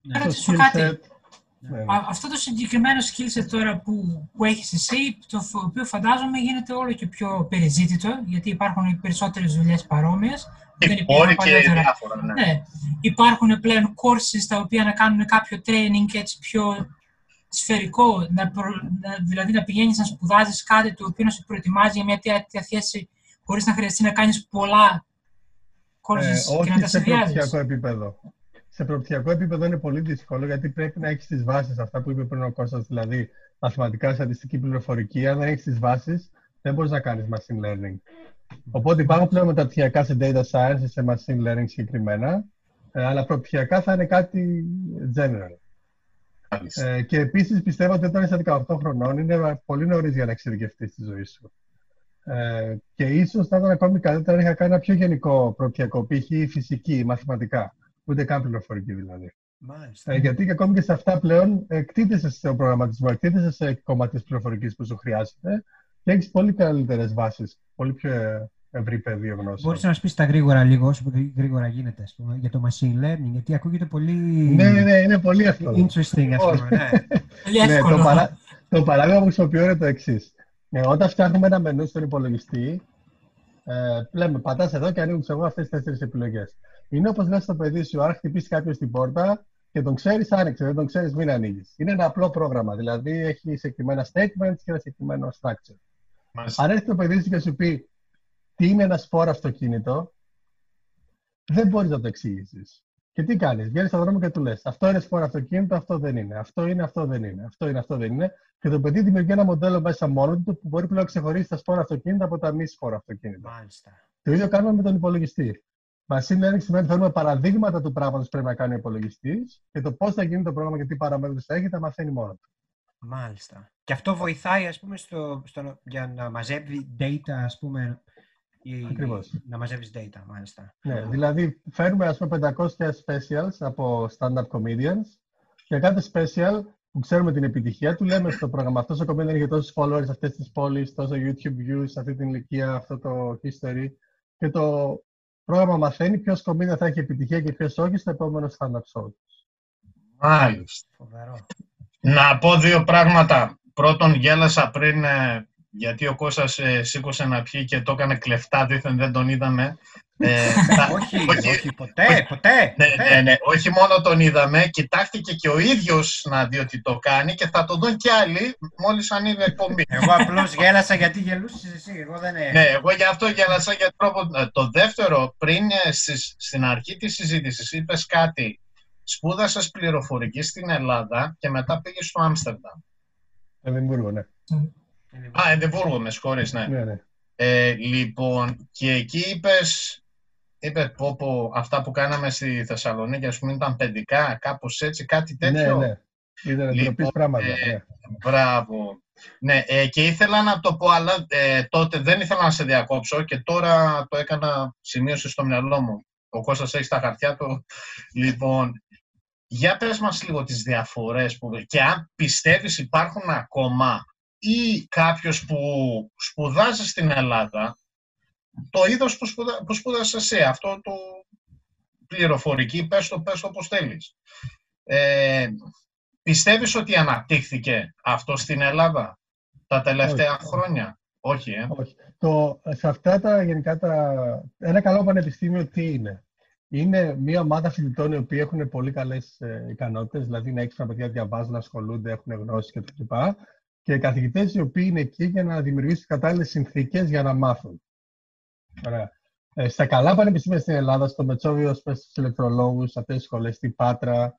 Να ρωτήσω κάτι. Ναι, ναι. Αυτό το συγκεκριμένο skill set τώρα που, που έχεις εσύ, το οποίο φαντάζομαι γίνεται όλο και πιο περιζήτητο, γιατί υπάρχουν περισσότερες δουλειές παρόμοιες. Δεν υπάρχουν και διάφορα, ναι. ναι. Υπάρχουν πλέον courses τα οποία να κάνουν κάποιο training έτσι πιο σφαιρικό, να να, δηλαδή να πηγαίνεις να σπουδάζεις κάτι το οποίο να σε προετοιμάζει για μια τέτοια θέση χωρίς να χρειαστεί να κάνεις πολλά courses ε, και να τα συνδυάζεις. Όχι σε επίπεδο σε προπτυχιακό επίπεδο είναι πολύ δύσκολο γιατί πρέπει να έχεις τις βάσεις, αυτά που είπε πριν ο Κώστας, δηλαδή μαθηματικά, στατιστική πληροφορική. Αν δεν έχεις τις βάσεις, δεν μπορείς να κάνεις machine learning. Οπότε υπάρχουν πλέον μεταπτυχιακά σε data science, σε machine learning συγκεκριμένα, ε, αλλά προπτυχιακά θα είναι κάτι general. Ε, και επίσης πιστεύω ότι όταν είσαι 18 χρονών είναι πολύ νωρίς για να εξειδικευτείς τη ζωή σου. Ε, και ίσως θα ήταν ακόμη καλύτερα να είχα κάνει ένα πιο γενικό προπτυχιακό, π.χ. φυσική, μαθηματικά. Ούτε καν πληροφορική δηλαδή. Μάλιστα. Ε, γιατί και ακόμη και σε αυτά πλέον εκτίθεσαι στο προγραμματισμό, εκτίθεσαι σε κομμάτι τη πληροφορικής που σου χρειάζεται και έχεις πολύ καλύτερες βάσεις, πολύ πιο ευρύ πεδίο γνώση. Μπορείς να μας πεις τα γρήγορα λίγο, όσο γρήγορα γίνεται, ας πούμε, για το machine learning, γιατί ακούγεται πολύ. Ναι, ναι, ναι είναι πολύ εύκολο. Interesting, ας πούμε. Ναι. ναι, το, παρά... το παράδειγμα που χρησιμοποιώ είναι το εξής. Ε, όταν φτιάχνουμε ένα μενού στον υπολογιστή, ε, λέμε πατάς εδώ και ανοίγουν εγώ αυτές τις τέσσερις επιλογές. Είναι όπως λες στο παιδί σου, αν χτυπήσεις κάποιο την πόρτα και τον ξέρεις, άνοιξε. Δεν τον ξέρεις, μην ανοίγεις. Είναι ένα απλό πρόγραμμα. Δηλαδή έχει συγκεκριμένα statements και ένα συγκεκριμένο structure. Μάλιστα. Αν έρθει το παιδί σου και σου πει τι είναι ένα σπόρο αυτοκίνητο, δεν μπορείς να το εξηγήσεις. Και τι κάνεις, βγαίνεις στον δρόμο και του λες: Αυτό είναι σπόρο αυτοκίνητο, αυτό δεν είναι. Αυτό είναι, αυτό δεν είναι. Αυτό είναι, αυτό δεν είναι. Και το παιδί δημιουργεί ένα μοντέλο μέσα μόνο του που μπορεί πλέον να ξεχωρίσει τα σπόρα αυτοκίνητα από τα μη σπόρα αυτοκίνητα. Μάλιστα. Το ίδιο κάνουμε με τον υπολογιστή. Machine learning σημαίνει ότι θέλουμε παραδείγματα του πράγματος που πρέπει να κάνει ο υπολογιστής και το πώς θα γίνει το πρόγραμμα και τι παραμέτρους θα έχει, τα μαθαίνει μόνο του. Μάλιστα. Και αυτό βοηθάει, ας πούμε, στο, στο, για να μαζεύει data, ας πούμε, ή, Ακριβώς. να μαζεύεις data, μάλιστα. Ναι, δηλαδή φέρνουμε, ας πούμε, 500 specials από stand-up comedians και κάθε special που ξέρουμε την επιτυχία του, λέμε στο πρόγραμμα αυτός ο comedian έχει τόσους followers αυτές τις πόλεις, τόσο YouTube views, αυτή την ηλικία, αυτό το history και το πρόγραμμα μαθαίνει ποιος κομμάτι θα έχει επιτυχία και ποιος όχι στο επόμενο stand-up show. Μάλιστα. Να πω δύο πράγματα. Πρώτον, γέλασα πριν, ε, γιατί ο Κώστας ε, σήκωσε να πιει και το έκανε κλεφτά, δίθεν δεν τον είδαμε. Ε, (laughs) όχι, όχι, ποτέ, ποτέ, ναι, ναι, ναι, όχι μόνο τον είδαμε, κοιτάχτηκε και ο ίδιος να δει ότι το κάνει και θα το δουν και άλλοι μόλις ανοίγει εκπομπή. Εγώ απλώς γέλασα γιατί γελούσες εσύ, εγώ δεν Ναι, εγώ γι' αυτό γέλασα για τρόπο. Ε, το δεύτερο, πριν ε, στις, στην αρχή της συζήτησης είπες κάτι, σπούδασες πληροφορική στην Ελλάδα και μετά πήγες στο Άμστερνταμ. Εδιμβούργο, ναι. Α, Εδιμβούργο, με συγχωρείς, ναι. ναι, ναι. Ε, λοιπόν, και εκεί είπες είπες πω, πω αυτά που κάναμε στη Θεσσαλονίκη, ας πούμε, ήταν παιδικά, κάπως έτσι, κάτι ναι, τέτοιο. Ναι, ναι. Ήταν λοιπόν, πράγματα. Ε, ναι. Μπράβο. Ναι, ε, και ήθελα να το πω, αλλά ε, τότε δεν ήθελα να σε διακόψω και τώρα το έκανα σημείωση στο μυαλό μου. Ο Κώστας έχει τα χαρτιά του. Λοιπόν, για πες μας λίγο τις διαφορές που, και αν πιστεύεις υπάρχουν ακόμα ή κάποιος που σπουδάζει στην Ελλάδα το είδος που, σπουδα, που σπούδασες εσύ, αυτό το πληροφορική, πες το, πες το όπως θέλεις. Ε, πιστεύεις ότι αναπτύχθηκε αυτό στην Ελλάδα τα τελευταία χρόνια; Όχι, ε. Όχι. Το, σε αυτά τα γενικά τα... Ένα καλό πανεπιστήμιο τι είναι; Είναι μια ομάδα φοιτητών οι οποίοι έχουν πολύ καλές ε, ικανότητες, δηλαδή είναι έξυπνα παιδιά, διαβάζουν, ασχολούνται, έχουν γνώσεις κτλ. Και καθηγητές οι οποίοι είναι εκεί για να δημιουργήσουν κατάλληλες συνθήκες για να μάθουν. Ωραία. Ε, στα καλά πανεπιστήμια στην Ελλάδα, στο Μετσόβιο, στους ηλεκτρολόγους, αυτές τις σχολές, στην Πάτρα,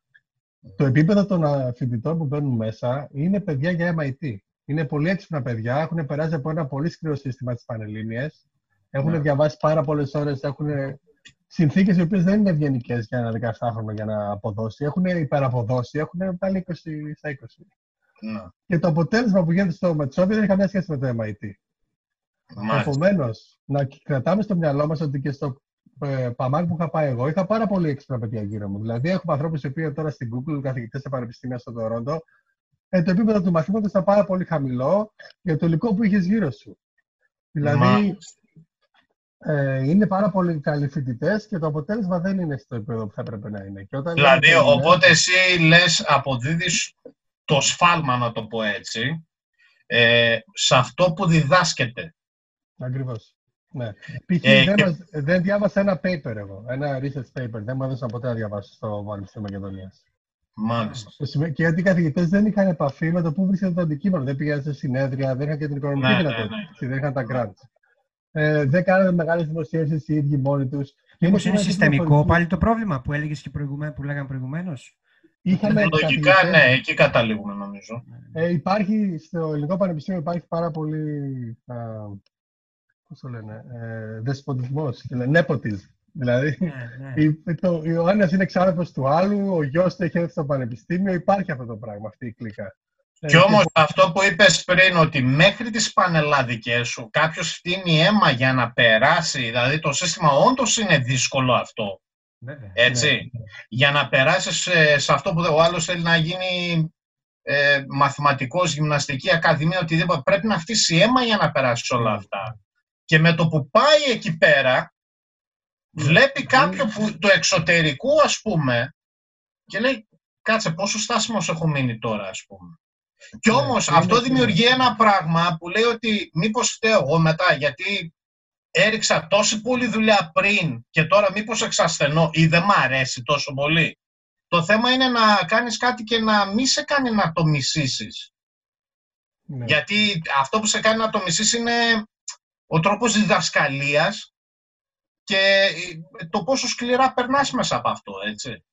το επίπεδο των φοιτητών που μπαίνουν μέσα είναι παιδιά για MIT. Είναι πολύ έξυπνα παιδιά, έχουν περάσει από ένα πολύ σκληρό σύστημα στις Πανελλήνιες. Έχουν ναι. διαβάσει πάρα πολλές ώρες, έχουν συνθήκες οι οποίες δεν είναι ευγενικές για ένα 17χρονο για να αποδώσει. Έχουν υπεραποδώσει, έχουν πάλι 20 στα 20. Ναι. Και το αποτέλεσμα που γίνεται στο Μετσόβιο δεν έχει καμία σχέση με το MIT. Επομένως, να κρατάμε στο μυαλό μας ότι και στο ε, Παμάκ που είχα πάει εγώ, είχα πάρα πολύ έξυπνα παιδιά γύρω μου. Δηλαδή, έχουμε ανθρώπους οι οποίοι τώρα στην Google, καθηγητές σε πανεπιστήμια στο Τωρόντο, ε, το επίπεδο του μαθήματος ήταν πάρα πολύ χαμηλό για το υλικό που είχες γύρω σου. Δηλαδή, Μάλιστα. ε, είναι πάρα πολύ καλοί φοιτητές και το αποτέλεσμα δεν είναι στο επίπεδο που θα έπρεπε να είναι. Και όταν Δηλαδή, λέμε- οπότε εσύ λες, αποδίδεις το σφάλμα, να το πω έτσι, ε, σε αυτό που διδάσκεται. Ακριβώς. Ναι. Π.χ. Ε, δεν, και- μας- δεν διάβασα ένα paper εγώ, ένα research paper. Δεν μου έδωσαν ποτέ να διαβάσω στο Πανεπιστήμιο Μακεδονίας. Μάλιστα. Το σημαίνει- Και γιατί οι καθηγητές δεν είχαν επαφή με το πού βρίσκεται το αντικείμενο. Δεν πήγαν σε συνέδρια, δεν είχαν και την οικονομική Ναι, ναι, δυνατότητα. ναι. έτσι, Δεν είχαν τα grants. Ε, δεν κάνανε μεγάλες δημοσίευσει οι ίδιοι μόνοι τους. Μήπως είναι συστημικό πάλι το πρόβλημα που έλεγες και προηγουμένως, που λέγαμε προηγουμένως; Είχαμε Λογικά, καθηγητές- ναι, εκεί καταλήγουμε νομίζω. Ε, υπάρχει στο ελληνικό πανεπιστήμιο υπάρχει πάρα πολύ. Α, πώς το λένε, ε, δεσποτισμός, δηλαδή nepotism. Δηλαδή, Ναι, ναι. η- το, ο ένα είναι εξάρτητο του άλλου, ο γιος του έχει έρθει στο πανεπιστήμιο, υπάρχει αυτό το πράγμα, αυτή η κλίκα. Ε, Και όμως αυτό που είπες πριν, ότι μέχρι τις πανελλαδικές σου κάποιος φτύνει αίμα για να περάσει, δηλαδή το σύστημα όντως είναι δύσκολο αυτό, Βέβαια. έτσι. Για να περάσεις σε, σε αυτό που ο άλλος θέλει να γίνει ε, μαθηματικός, γυμναστική, ακαδημία, οτιδήποτε, πρέπει να φτύσει αίμα για να περάσεις όλα αυτά. Και με το που πάει εκεί πέρα, βλέπει κάποιον που, το εξωτερικό, ας πούμε, και λέει, κάτσε πόσο στάσιμος έχω μείνει τώρα, ας πούμε. Κι Ναι, όμως είναι αυτό και- δημιουργεί ένα πράγμα που λέει ότι μήπως φταίω εγώ μετά γιατί έριξα τόση πολλή δουλειά πριν και τώρα μήπως εξασθενώ ή δεν μ' αρέσει τόσο πολύ. Το θέμα είναι να κάνεις κάτι και να μην σε κάνει να το μισήσεις. Ναι. Γιατί αυτό που σε κάνει να το μισήσεις είναι ο τρόπος διδασκαλίας και το πόσο σκληρά περνάς μέσα από αυτό, έτσι.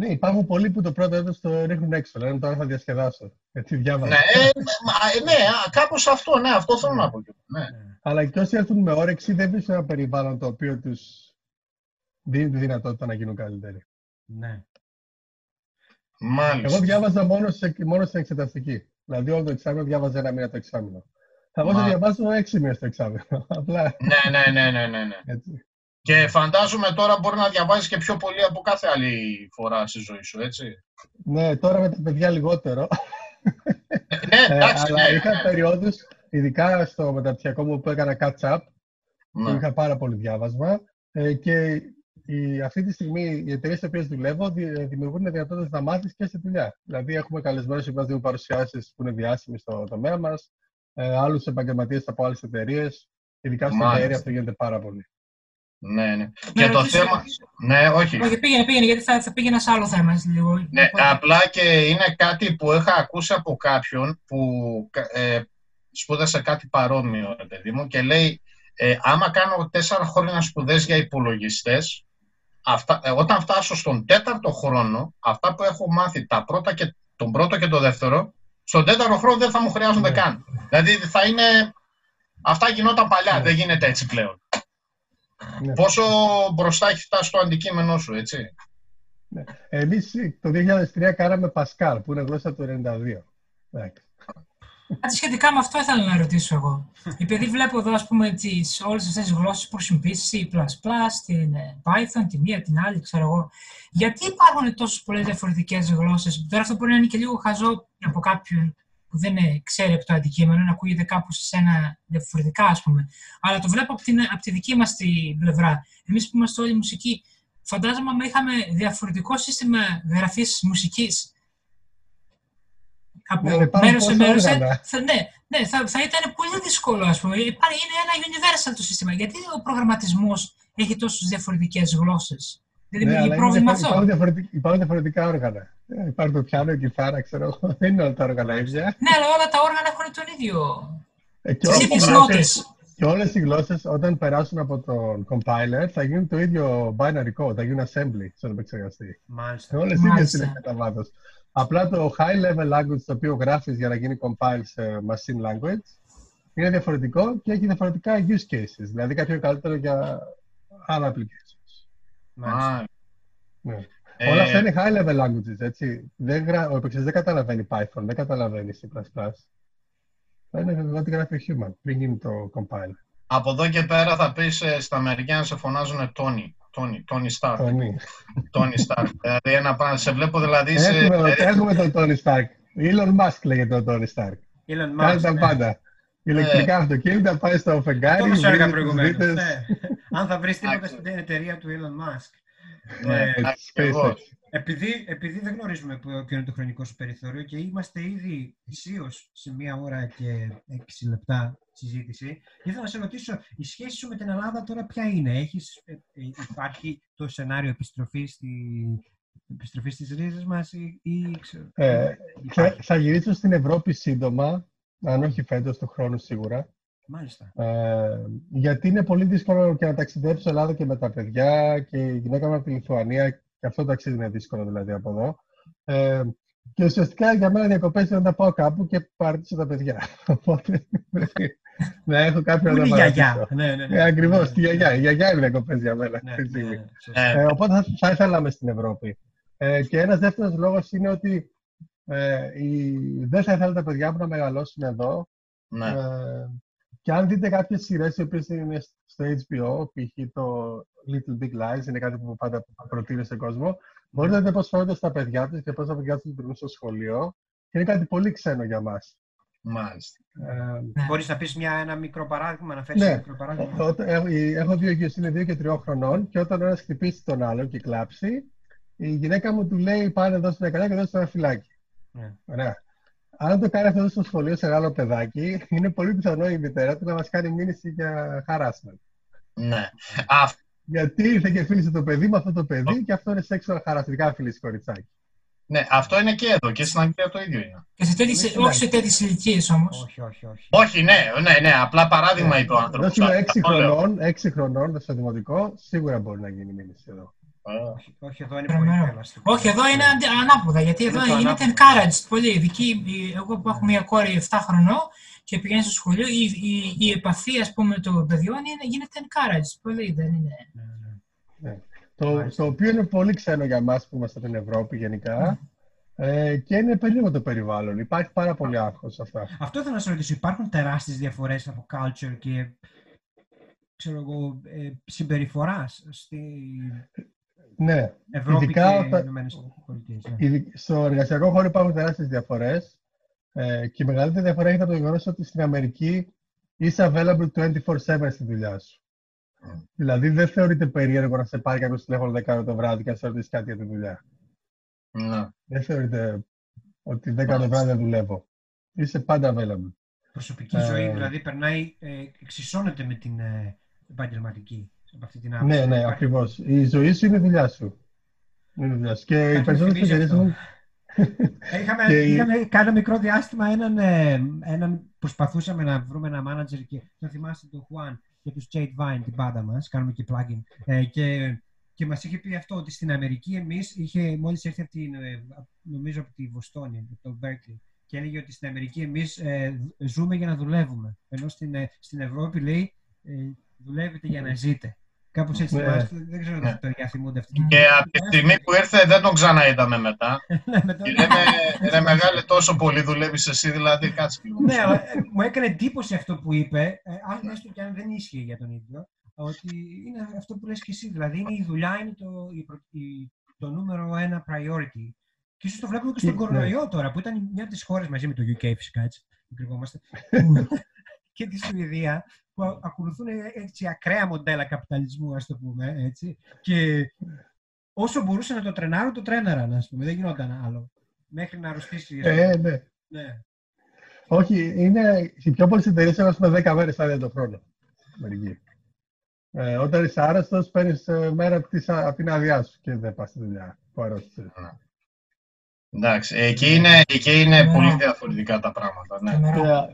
Ναι, υπάρχουν πολλοί που το πρώτο έτος το ρίχνουν έξω. Λένε τώρα θα διασκεδάσω. Γιατί διάβαζα. Ναι, ε, μα, ναι, α, κάπως αυτό, ναι, αυτό θέλω να πω. και εγώ, Ναι. Ναι. Αλλά και όσοι έρθουν με όρεξη δεν βρίσκουν ένα περιβάλλον το οποίο τους δίνει τη δυνατότητα να γίνουν καλύτεροι. Ναι. Μάλιστα. Εγώ διάβαζα μόνο, σε, μόνο στην εξεταστική. Δηλαδή, όλο το εξάμεινο διάβαζα ένα μήνα το εξάμεινο. Θα μπορούσα να Μα- διαβάσω έξι μήνες το εξάμεινο. (laughs) Απλά Ναι, ναι, ναι, ναι, ναι, ναι. έτσι. Και φαντάζομαι τώρα μπορεί να διαβάζεις και πιο πολύ από κάθε άλλη φορά στη ζωή σου, έτσι. Ναι, τώρα με τα παιδιά λιγότερο. Ε, ναι, Ε, εντάξει, αλλά ναι, είχα ναι, περιόδους, ειδικά στο μεταπτυχιακό μου που έκανα catch-up, που ναι. είχα πάρα πολύ διάβασμα. Ε, και η, αυτή τη στιγμή οι εταιρείες στις οποίες δουλεύω δη- δημιουργούν δυνατότητες να μάθεις και στη δουλειά. Δηλαδή, έχουμε καλεσμένους οι μας δίνουν παρουσιάσεις που είναι διάσημοι στο τομέα μας, ε, άλλους επαγγελματίες από άλλες εταιρείες. Ειδικά στην Μάλιστα. εταιρεία αυτό γίνεται πάρα πολύ. Ναι, ναι. Να Και το ρωτήσω- θέμα... Ναι, όχι. Όχι, πήγαινε, πήγαινε, γιατί θα, θα πήγαινα σε άλλος θέμα έτσι, λίγο. Ναι, Οπότε- απλά και είναι κάτι που είχα ακούσει από κάποιον που ε, σπούδασε κάτι παρόμοιο, ρε παιδί μου, και λέει, ε, άμα κάνω τέσσερα χρόνια σπουδές για υπολογιστές, αυτά, ε, όταν φτάσω στον τέταρτο χρόνο, αυτά που έχω μάθει τα πρώτα και, τον πρώτο και τον δεύτερο, στον τέταρτο χρόνο δεν θα μου χρειάζονται Ναι. καν. Δηλαδή θα είναι... Αυτά γινόταν παλιά, Ναι. δεν γίνεται έτσι πλέον. Ναι. Πόσο μπροστά έχει φτάσει το αντικείμενό σου, έτσι; Εμείς το 2003 κάναμε Pascal, που είναι γλώσσα του 92. Εντάξει. Κάτι σχετικά με αυτό ήθελα να ρωτήσω εγώ. Επειδή βλέπω εδώ, ας πούμε, τις, όλες αυτές τις γλώσσες που χρησιμοποιείς, C++, την ε, Python, τη μία, την άλλη, ξέρω εγώ. Γιατί υπάρχουν τόσες πολλές διαφορετικές γλώσσες; Τώρα αυτό μπορεί να είναι και λίγο χαζό από κάποιον που δεν ε, ξέρει από το αντικείμενο, να ακούγεται κάπως σε ένα διαφορετικά, ας πούμε. Αλλά το βλέπω από, την, από τη δική μας την πλευρά. Εμείς που είμαστε όλοι μουσικοί, φαντάζομαι αν είχαμε διαφορετικό σύστημα γραφής μουσικής, από Ναι, υπάρχουν μέρος σε πόσα μέρος. όργανα. Θα, ναι, ναι θα, θα ήταν πολύ δύσκολο, ας πούμε. Υπάρχει, είναι ένα universal το σύστημα. Γιατί ο προγραμματισμός έχει τόσες διαφορετικές γλώσσες; Δεν Ναι, δημιουργεί αλλά πρόβλημα είναι, αυτό. υπάρχουν, διαφορετικά, υπάρχουν διαφορετικά όργανα. Ε, Υπάρχει το πιάνο, η κιθάρα, ξέρω εγώ. (laughs) Δεν είναι όλα τα όργανα ίδια. Ναι, αλλά όλα τα όργανα έχουν τον ίδιο. Ε, και Τι όλες οι ίδιε γλώσσες- νότε. Και όλες οι γλώσσες όταν περάσουν από τον compiler θα γίνουν το ίδιο binary code, θα γίνουν assembly στον επεξεργαστή. Μάλιστα. Όλες οι ίδιες Μάλιστα. είναι κατά βάθος. Απλά το high level language το οποίο γράφεις για να γίνει compile σε machine language είναι διαφορετικό και έχει διαφορετικά use cases. Δηλαδή κάποιο είναι καλύτερο για άλλα applications. Μάλιστα. Α, Ναι. ε, Όλα αυτά είναι high level languages, έτσι. Δεν γρα... Ο επεξεργαστής δεν καταλαβαίνει Python, δεν καταλαβαίνει C++. Θα είναι ό,τι γράφει ο human πριν γίνει το compiler. Από εδώ και πέρα θα πεις ε, στα μερικά να σε φωνάζουν Tony. Tony, Tony Stark. Tony. Tony Stark. (laughs) δηλαδή ένα πράγμα. Σε βλέπω δηλαδή. Σε, Έχουμε, δηλαδή, έχουμε τον Tony Stark. Elon Musk λέγεται ο Τόνι Σταρκ. Elon Κάνει Musk, τα ναι. πάντα. Ηλεκτρικά αυτοκίνητα, πάει στο Αυτό φεγγάρι. μας έλεγα βρίζει τους προηγουμένως. δίτες. ναι. Αν θα βρεις τίποτα Εντάξει. στην εταιρεία του Elon Musk. Ναι, Ε, ακριβώς. SpaceX. Επειδή, επειδή δεν γνωρίζουμε ποιο ποιο είναι το χρονικό σου περιθώριο και είμαστε ήδη ισίως σε μία ώρα και έξι λεπτά συζήτηση, ήθελα να σε ρωτήσω, η σχέση σου με την Ελλάδα τώρα ποια είναι, Έχεις, ε, ε, υπάρχει το σενάριο επιστροφή, στη, επιστροφή στις ρίζες μας ή, ή ξέρω, Ε, Θα, υπάρχει; θα γυρίσω στην Ευρώπη σύντομα, αν όχι φέτος, του χρόνου σίγουρα. Μάλιστα. Ε, γιατί είναι πολύ δύσκολο και να ταξιδέψω Ελλάδα και με τα παιδιά και η γυναίκα μου από τη Λιθουανία και αυτό το ταξίδι είναι δύσκολο δηλαδή από εδώ. Ε, και ουσιαστικά για μένα διακοπές είναι να πάω κάπου και παρατήσω τα παιδιά. (laughs) Οπότε πρέπει να έχω κάποιον Πού να είναι η τα γιαγιά. παρατήσω. Ναι, ναι, ναι. Ε, ακριβώς, Ναι, τη γιαγιά. Η γιαγιά είναι διακοπές για μένα. ναι, αυτή τη ναι, στιγμή. ναι, σωστά. Ε, Ε, οπότε θα, θα ήθελα να είμαι στην Ευρώπη. Ε, και ένας δεύτερος λόγος είναι ότι ε, η, δεν θα ήθελα τα παιδιά μου να μεγαλώσουν εδώ. ναι. Ε, και αν δείτε κάποιες σειρές οι οποίες είναι στο HBO, π.χ. το Little Big Lies, είναι κάτι που πάντα προτείνω στον κόσμο, μπορείτε να δείτε πώς φαίνονται στα παιδιά τους και πώς τα παιδιά τους λειτουργούν στο σχολείο. Και είναι κάτι πολύ ξένο για μας. Μάλιστα. Ε, Μπορείς να πεις μια, ένα μικρό παράδειγμα, να φέρεις Ναι. ένα μικρό παράδειγμα; Όταν- έχω, έχω δύο γιος, είναι δύο και τριών χρονών και όταν ο ένας χτυπήσει τον άλλον και κλάψει, η γυναίκα μου του λέει πάνε δώσε μια καλά και δώσε ένα φυλάκι. Ναι. Ωραία. Αν το κάνει αυτό στο σχολείο σε άλλο παιδάκι, είναι πολύ πιθανό η μητέρα του να μας κάνει μήνυση για harassment. Ναι. (laughs) Α, Γιατί ήρθε και φίλησε το παιδί με αυτό το παιδί και αυτό είναι sexual harassment. Δεν φίλησε κοριτσάκι. ναι, αυτό είναι και εδώ και στην Αγγλία το ίδιο είναι. Και σε τέτοιες, Ναι, όχι σε τέτοιες ηλικίες όμως. Όχι, όχι, όχι. Όχι, ναι, ναι, ναι, απλά παράδειγμα είπε ο άνθρωπος. Δώσουμε έξι Αυτό λέω. χρονών, έξι χρονών στο δημοτικό, σίγουρα μπορεί να γίνει μήνυση εδώ. Ε, όχι, όχι, εδώ είναι Τρομερό. πολύ ελαστικό. Όχι, εδώ είναι αντι- ανάποδα, γιατί Είναι εδώ το γίνεται ανάποδο. encouraged πολύ. Ειδική, η- εγώ που έχω μια κόρη 7 χρονών και πηγαίνει στο σχολείο, η, η, η επαφή ας πούμε των παιδιών είναι, γίνεται encouraged πολύ, δεν είναι. Ναι, ναι. Το, Μάλιστα. το οποίο είναι πολύ ξένο για μας που είμαστε στην Ευρώπη γενικά. Ε, και είναι περίεργο το περιβάλλον. Υπάρχει πάρα πολύ άγχος σε αυτά. Αυτό ήθελα να σε ρωτήσω. Υπάρχουν τεράστιες διαφορές από culture και ξέρω εγώ, ε, συμπεριφοράς στη Ναι, Ευρώπη Ειδικά και όταν- Ηνωμένες Πολιτείες. Ναι. Ειδι- στο εργασιακό χώρο υπάρχουν τεράστιες διαφορές. Ε, και η μεγαλύτερη διαφορά έχει από το γεγονός ότι στην Αμερική είσαι available 24-7 στη δουλειά σου. Mm. Δηλαδή δεν θεωρείται περίεργο να σε πάρει κάποιος τηλέφωνο 10 ώρα το βράδυ και να σε ρωτήσει κάτι για τη δουλειά. ναι. Δεν θεωρείται ότι 10 ώρα το βράδυ δεν δουλεύω. Είσαι πάντα available. Προσωπική Ε, ζωή δηλαδή περνάει, ε, εξισώνεται με την ε, επαγγελματική. Από αυτή την άποψη. Ναι, ναι, Υπάρχει- ακριβώς. Η ζωή σου είναι η δουλειά σου. Είναι η δουλειά σου. Και οι μου περισσότερε θυμίζει εταιρείε αυτό. μου. (laughs) Ε, Είχαμε, Και η- είχαμε κάνει ένα μικρό διάστημα έναν, ε, έναν προσπαθούσαμε να βρούμε ένα manager και θα θυμάστε τον Juan και τους Jade Vine, την πάντα μας, κάνουμε και plugin. Ε, και, και μας είχε πει αυτό ότι στην Αμερική εμείς είχε μόλις έρθει από την, ε, νομίζω από τη Βοστόνη, από το Berkeley και έλεγε ότι στην Αμερική εμείς ε, ζούμε για να δουλεύουμε. Ενώ στην, ε, στην Ευρώπη λέει ε, δουλεύετε για να ζείτε. Κάπως έτσι Ναι. θυμάστε, δεν ξέρω αν Ναι. τα παιδιά θυμούνται αυτή την Και από τη στιγμή που ήρθε δεν τον ξαναείδαμε μετά. (laughs) Ναι, με το- Και λέμε, ρε μεγάλε, τόσο πολύ δουλεύεις εσύ, δηλαδή κάτσε λίγο. Ναι, αλλά ε, μου έκανε εντύπωση αυτό που είπε, ε, αν έστω και αν δεν ίσχυε για τον ίδιο, ότι είναι αυτό που λες και εσύ. Δηλαδή, είναι η δουλειά είναι το, η προ- η- το νούμερο ένα priority. Και ίσως το βλέπουμε και στον Ναι. κορονοϊό τώρα, που ήταν μια από τις χώρες μαζί με το UK φυσικά, έτσι, μην (laughs) κρυβόμαστε, που- και τη Σουηδία, που α- ακολουθούν έτσι ακραία μοντέλα καπιταλισμού, ας το πούμε, έτσι. Και όσο μπορούσαν να το τρενάρουν, το τρέναραν, ας πούμε. Δεν γινόταν άλλο. Μέχρι να αρρωστήσει. ας πούμε. Ε, ναι. ναι. Όχι, είναι οι πιο πολλές εταιρείες έχουν ας πούμε 10 μέρες άδεια το χρόνο. Μερικοί. Ε, όταν είσαι άρρωστος, παίρνεις μέρα από, τις- από την άδειά σου και δεν πας στη δουλειά που αρρώστησε. Εντάξει, εκεί είναι, εκεί είναι Ναι. πολύ διαφορετικά τα πράγματα. Ναι. Τρομερό.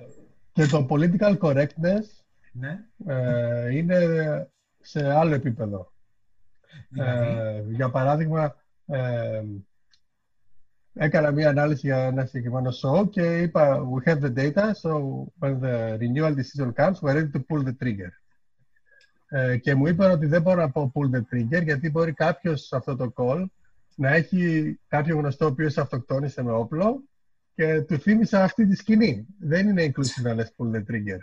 Και, και το political correctness ναι. ε, είναι σε άλλο επίπεδο. Δηλαδή, Ε, για παράδειγμα, ε, έκανα μία ανάλυση για ένα συγκεκριμένο show και είπα we have the data, so when the renewal decision comes, we're ready to pull the trigger. Ε, και μου είπαν ότι δεν μπορώ να πω pull the trigger γιατί μπορεί κάποιος σε αυτό το call να έχει κάποιο γνωστό ο οποίος αυτοκτόνησε με όπλο και του θύμισα αυτή τη σκηνή. Δεν είναι inclusive να λες pull the trigger.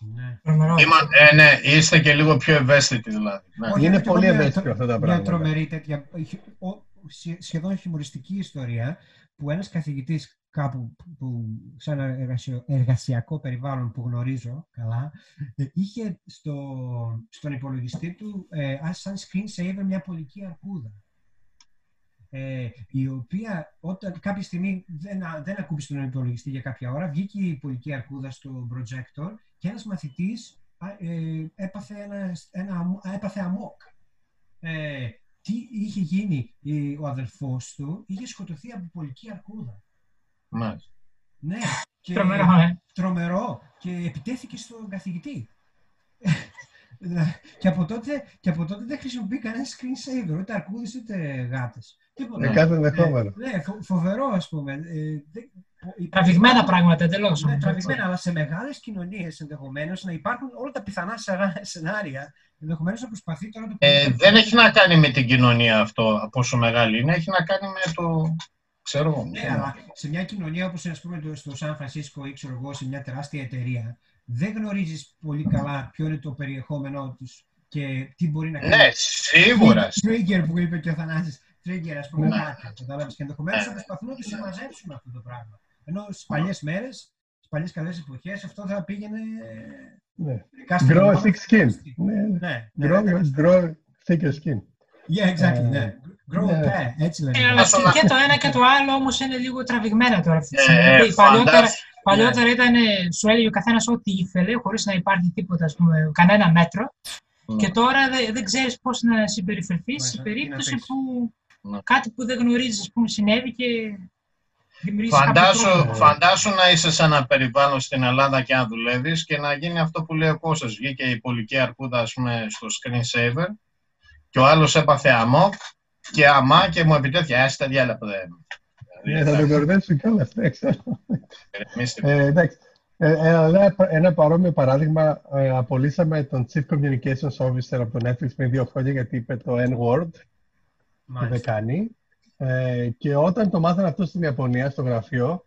Ναι. Τρομερό. Είμα- ε, ναι, είστε και λίγο πιο ευαίσθητοι δηλαδή. Ναι. Όχι, είναι έχω και πολύ εγώ μια- ευαίσθητο αυτά τα Μια πράγματα. τρομερή τέτοια, χι- ο- σχε- σχεδόν χιουμοριστική ιστορία που ένας καθηγητής κάπου που, σε ένα εργασιακό περιβάλλον που γνωρίζω καλά, ε, είχε στο, στον υπολογιστή του ε, σαν screensaver μια πολική αρκούδα. Ε, η οποία όταν κάποια στιγμή δεν, δεν ακούμπησε τον υπολογιστή για κάποια ώρα, βγήκε η πολική αρκούδα στο projector και ένας μαθητής ε, έπαθε, ένα, ένα, έπαθε αμόκ. Ε, τι είχε γίνει ο αδελφός του, είχε σκοτωθεί από πολική αρκούδα. Μάλιστα. Ναι. Και, τρομερό, ε. Τρομερό και επιτέθηκε στον καθηγητή. (laughs) και, από τότε, και από τότε δεν χρησιμοποιεί κανένα screensaver, ούτε αρκούδες ούτε γάτες. Τίποτα. Ε, κάθε ενδεχόμενο. Ναι, ναι, φοβερό ας πούμε. Ε, τραβηγμένα πράγματα εντελώς. Ναι, τραβηγμένα, αλλά σε μεγάλες κοινωνίες ενδεχομένως να υπάρχουν όλα τα πιθανά σενάρια. Ενδεχομένως να προσπαθεί τώρα το. Ε, δεν έχει να κάνει με την κοινωνία αυτό, πόσο μεγάλη είναι. Έχει να κάνει με το. Ξέρω Ναι, αλλά σε μια κοινωνία όπως στο Σαν Φρανσίσκο ή ξέρω εγώ, σε μια τεράστια εταιρεία, δεν γνωρίζεις πολύ καλά ποιο είναι το περιεχόμενό τους και τι μπορεί να κάνει. Ναι, σίγουρα. Trigger που είπε και ο Θανάσης. Trigger, ας πούμε, κάτι. Κατάλαβες. Και ενδεχομένως θα προσπαθούν να το συμμαζέψουν αυτό το πράγμα. Ενώ στις παλιές μέρες, στις παλιές καλές εποχές, αυτό θα πήγαινε. Ναι. Grow thick skin. Ναι, ναι. Grow thick skin. Yeah, exactly, ναι. Grow a pair, έτσι λένε. και το ένα και το άλλο όμως είναι λίγο τραβηγμένα τώρα αυτή τη στιγμή. Παλιότερα, παλιότερα ήταν, σου έλεγε ο καθένας ό,τι ήθελε, χωρίς να υπάρχει τίποτα, ας πούμε, κανένα μέτρο. Και τώρα δεν, δεν ξέρεις πώς να συμπεριφερθείς σε περίπτωση που κάτι που δεν γνωρίζεις, ας πούμε, συνέβη και Φαντάσου, φαντάσου να είσαι σε ένα περιβάλλον στην Ελλάδα και να δουλεύεις και να γίνει αυτό που λέει ο Κώστας. Βγήκε η πολική αρκούδα ας πούμε, στο screensaver και ο άλλος έπαθε αμόκ και αμά και μου επιτέθηκε. Α τα διάλεπα δεν. Ναι, θα τον κορδέψει κιόλα. Εντάξει. Ε, ένα, ένα παρόμοιο παράδειγμα, ε, απολύσαμε τον Chief Communications Officer από το Netflix πριν δύο χρόνια γιατί είπε το N-word που δεν κάνει. Ε, και όταν το μάθανε αυτό στην Ιαπωνία, στο γραφείο,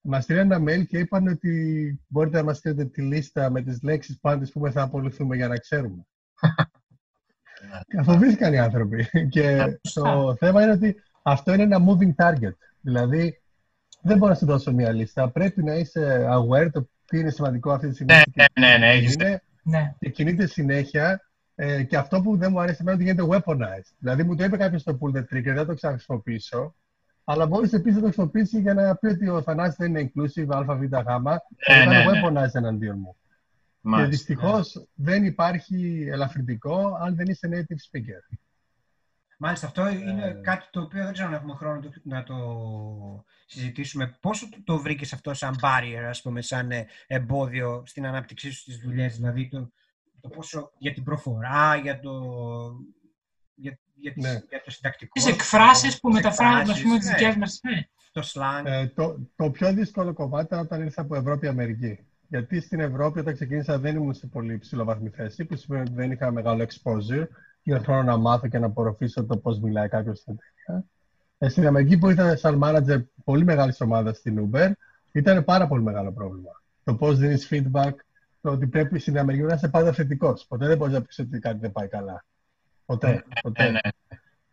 μας στείλανε ένα mail και είπαν ότι μπορείτε να μας στείλετε τη λίστα με τις λέξεις πάντες που θα απολυθούμε για να ξέρουμε. (laughs) Καθοβήθηκαν οι άνθρωποι. και το θέμα είναι ότι αυτό είναι ένα moving target. Δηλαδή, δεν μπορώ να σου δώσω μια λίστα. Πρέπει να είσαι aware το τι είναι σημαντικό αυτή τη στιγμή. Ναι, ναι, ναι, ναι, ναι. Και κινείται συνέχεια ε, και αυτό που δεν μου αρέσει εμένα είναι ότι γίνεται weaponized. Δηλαδή μου το είπε κάποιος στο pull the trigger, δεν το ξαναχρησιμοποιήσω. Αλλά μπορεί επίση να το χρησιμοποιήσει για να πει ότι ο Θανάσης δεν είναι inclusive, ΑΒΓ, και να ναι, weaponized εναντίον μου. Μάλιστα, και δυστυχώς ναι. δεν υπάρχει ελαφρυντικό αν δεν είσαι native speaker. Μάλιστα, αυτό είναι ε... κάτι το οποίο δεν ξέρω αν έχουμε χρόνο να το συζητήσουμε. Πόσο το, το βρήκες αυτό σαν barrier, ας πούμε, σαν ε, εμπόδιο στην ανάπτυξή σου στις δουλειές, δηλαδή το, το πόσο για την προφορά, για το, για, για, τις, ναι. για το συντακτικό. Τις εκφράσεις που μεταφράζουν, ας πούμε, τις ναι. δικές μας. Ναι. Το slang. Ε, το, το πιο δύσκολο κομμάτι ήταν όταν ήρθα από Ευρώπη-Αμερική. Γιατί στην Ευρώπη, όταν ξεκίνησα, δεν ήμουν σε πολύ ψηλοβαθμή θέση, που σημαίνει ότι δεν είχα μεγάλο exposure. Είχα χρόνο να μάθω και να απορροφήσω το πώς μιλάει κάποιος στην εταιρεία. Ε, στην Αμερική, που ήταν σαν manager πολύ μεγάλης ομάδας στην Uber, ήταν πάρα πολύ μεγάλο πρόβλημα. Το πώς δίνεις feedback, το ότι πρέπει στην Αμερική να είσαι πάντα θετικός. Ποτέ δεν μπορείς να πεις ότι κάτι δεν πάει καλά. Ποτέ. Ναι, ποτέ. Ναι, ναι.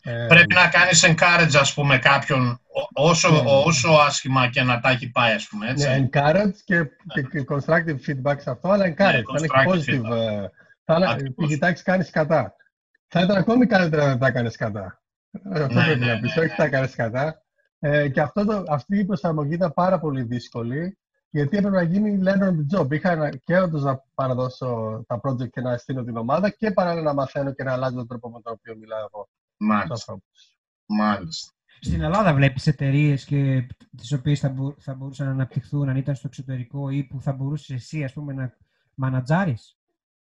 Ε, πρέπει να κάνεις encourage, ας πούμε, κάποιον όσο, ναι, ναι. όσο άσχημα και να τα έχει πάει, ας πούμε, έτσι. Ναι, encourage και, και, constructive feedback σε αυτό, αλλά encourage. Ναι, θα έχει positive. Uh, θα κοιτάξεις, κάνεις κατά. Θα ήταν ακόμη καλύτερα να τα κάνεις κατά. Αυτό ναι, πρέπει να πεις, όχι τα κάνεις κατά. Ε, και αυτό το, αυτή η προσαρμογή ήταν πάρα πολύ δύσκολη γιατί έπρεπε να γίνει learn on the job. Είχα και όντως να παραδώσω τα project και να στείλω την ομάδα και παράλληλα να μαθαίνω και να αλλάζω τον τρόπο με τον οποίο μιλάω εγώ. Μάλιστα. Μάλιστα. Στην Ελλάδα βλέπεις εταιρείες και τις οποίες θα, μπο, θα μπορούσαν να αναπτυχθούν αν ήταν στο εξωτερικό ή που θα μπορούσες εσύ ας πούμε, να μανατζάρεις;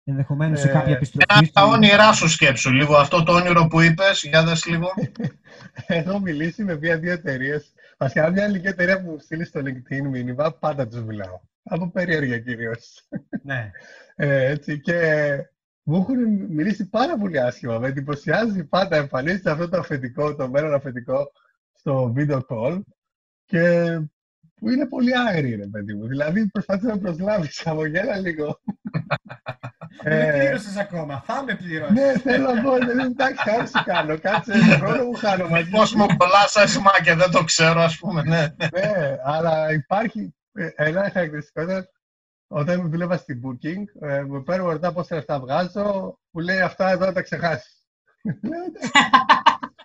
Ενδεχομένως σε κάποια ε, επιστροφή. Ένα τα όνειρά σου σκέψου λίγο. Αυτό το όνειρο που είπες, για δες λίγο. (laughs) Έχω μιλήσει με μία-δύο εταιρείες Βασικά, μια ελληνική εταιρεία που μου στείλει στο LinkedIn μήνυμα, πάντα τους μιλάω. Από περίεργα κυρίως. Ναι. (laughs) ε, έτσι, και μου έχουν μιλήσει πάρα πολύ άσχημα. Με εντυπωσιάζει πάντα, εμφανίζεται αυτό το αφεντικό, το μέλλον αφεντικό στο video call και που είναι πολύ άγρι, ρε παιδί μου. Δηλαδή, προσπάθησε να προσλάβεις, (laughs) χαμογέλα λίγο. Δεν Ε, πλήρωσες ακόμα. Θα με πληρώσεις. Ναι, θέλω να πω, δεν εντάξει, άρα σου κάνω. Κάτσε, τον χρόνο μου χάνω μαζί. Πώς μου κολλάς αριθμά και δεν το ξέρω, ας πούμε, ναι. Ναι, αλλά υπάρχει ε, ένα χαρακτηριστικό. Όταν δούλευα στην Booking, ε, μου παίρνω ρωτά πόσα λεφτά βγάζω, μου λέει αυτά εδώ θα τα ξεχάσεις.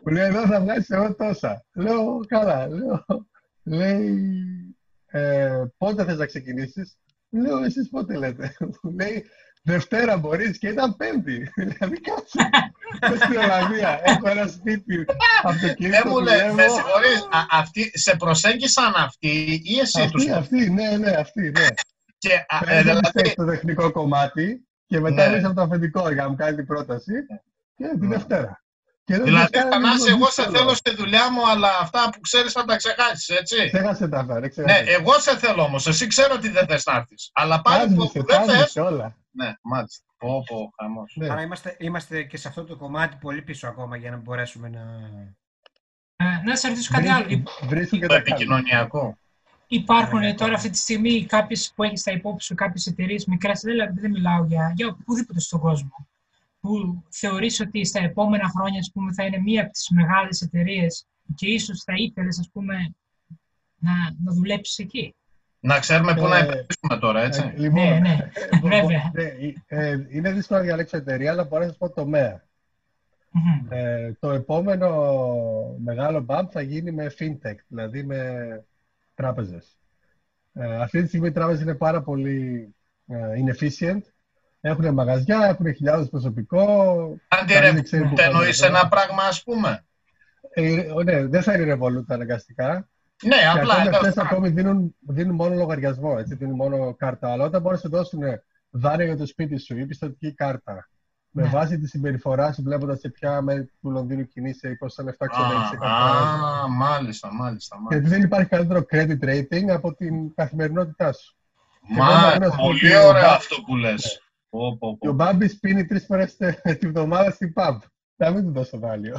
μου λέει εδώ θα βγάλει εγώ τόσα. Λέω καλά. Λέω, λέει ε, πότε θες να ξεκινήσεις; Λέω εσείς πότε λέτε. Μου λέει Δευτέρα μπορείς και ήταν Πέμπτη. (laughs) δηλαδή κάτσε. Είμαι στην Ολλανδία. Έχω ένα σπίτι αυτοκίνητο. Δεν μου λέει, δουλεύω. με συγχωρείς, α- αυτοί, σε προσέγγισαν αυτοί ή εσύ τους Αυτή, αυτή, ναι, ναι, αυτή, ναι. Και, α, ε, Παίρνει δηλαδή, στο τεχνικό κομμάτι και μετά Ναι. ναι. από το αφεντικό για να μου κάνει την πρόταση και τη Ναι. Δευτέρα. Και δεν δηλαδή της κάνει Θανάση, λίγο εγώ σε δύσκολο. θέλω στη δουλειά μου, αλλά αυτά που ξέρεις θα τα ξεχάσεις, έτσι. Ξέχασε τα αυτά, δεν ξέρω. Ναι, εγώ σε θέλω όμως, εσύ ξέρω ότι δεν θες να έρθεις. Αλλά πάλι που Τάζεσαι, που δεν θες, τάζεσαι όλα. ναι, μάλιστα. Πω, πω, χαμός. Ναι. Άρα είμαστε, είμαστε και σε αυτό το κομμάτι πολύ πίσω ακόμα για να μπορέσουμε να... Ε, να σε ρωτήσω κάτι άλλο. Βρίσκουν- Βρίσκουν και Το τα κάνουν. επικοινωνιακό. Υπάρχουν Ναι, ε, τώρα ναι. αυτή τη στιγμή κάποιες που έχεις στα υπόψη σου, κάποιες εταιρείες μικρές, δηλαδή δεν μιλάω για, για οπουδήποτε στον κόσμο, που θεωρείς ότι στα επόμενα χρόνια ας πούμε, θα είναι μία από τις μεγάλες εταιρείες και ίσως θα ήθελες ας πούμε, να, να δουλέψεις εκεί; Να ξέρουμε πού να Ε, επενδύσουμε τώρα, έτσι. Ε, Λοιπόν, Ναι, ναι, ε, μπο- (laughs) βέβαια. ναι, ε, ε, είναι δύσκολο να διαλέξω εταιρεία, αλλά μπορώ να σας πω τομέα. Μμμ. Ε, το επόμενο μεγάλο bump θα γίνει με fintech, δηλαδή με τράπεζες. Ε, αυτή τη στιγμή οι τράπεζες είναι πάρα πολύ ε, inefficient. Έχουν μαγαζιά, έχουν χιλιάδες προσωπικό. Αν τη κανείς ρε, δεν ξέρει πού δεν εννοείς πάνε τα ένα πράγμα, ας πούμε. Ε, ναι, δεν θα είναι Revolut αναγκαστικά. Ναι, Και απλά. ακόμη τέλος αυτές πάντων. ακόμη δίνουν, δίνουν μόνο λογαριασμό, έτσι, δίνουν μόνο κάρτα. Αλλά όταν μπορείς να σου δώσουν δάνεια για το σπίτι σου ή πιστοτική κάρτα, με Ναι. βάση τη συμπεριφορά σου, βλέποντας σε ποια μέρη του Λονδίνου κινείσαι ή πόσα λεφτά ξοδεύεις σε Α, κάθε μέρα. α, μάλιστα, μάλιστα. μάλιστα. Γιατί δεν υπάρχει καλύτερο credit rating από την καθημερινότητά σου. Μα, εγώ να σου πω πολύ ότι ο ωραίο Μπα- αυτό που λες. Πω, πω, Και ο πω. Μπάμπης πίνει τρεις φορές (laughs) τη βδομάδα στην pub. Να μην του δώσω δάλειο.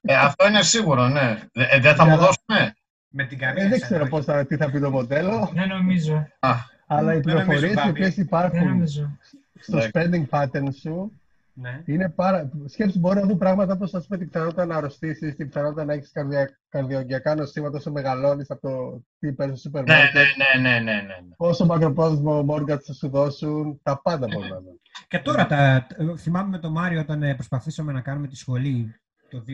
Ε, αυτό είναι σίγουρο, ναι. Ε, ε, δεν θα μου Αλλά- δώσουνε; Με την καμία Ε, δεν σαν ξέρω όχι. πώς θα, τι θα πει το μοντέλο, Δεν νομίζω. Α, αλλά οι Δεν νομίζω, πληροφορίες οι Μπάμπη. οποίες Δεν υπάρχουν νομίζω. στο Εντάξει. spending pattern σου Ναι. είναι πάρα. Σκέψου, μπορεί να δουν πράγματα όπως α πούμε την πιθανότητα να αρρωστήσεις, την πιθανότητα να έχεις καρδια... καρδιογειακά νοσήματα όσο μεγαλώνεις από το τι παίρνει στο σούπερ ναι, μάρκετ. ναι, ναι, ναι, ναι, ναι. Πόσο μακροπρόθεσμο mortgage θα σου δώσουν, τα πάντα μπορεί να δουν. Και τώρα, τα, θυμάμαι με τον Μάριο όταν ε, προσπαθήσαμε να κάνουμε τη σχολή το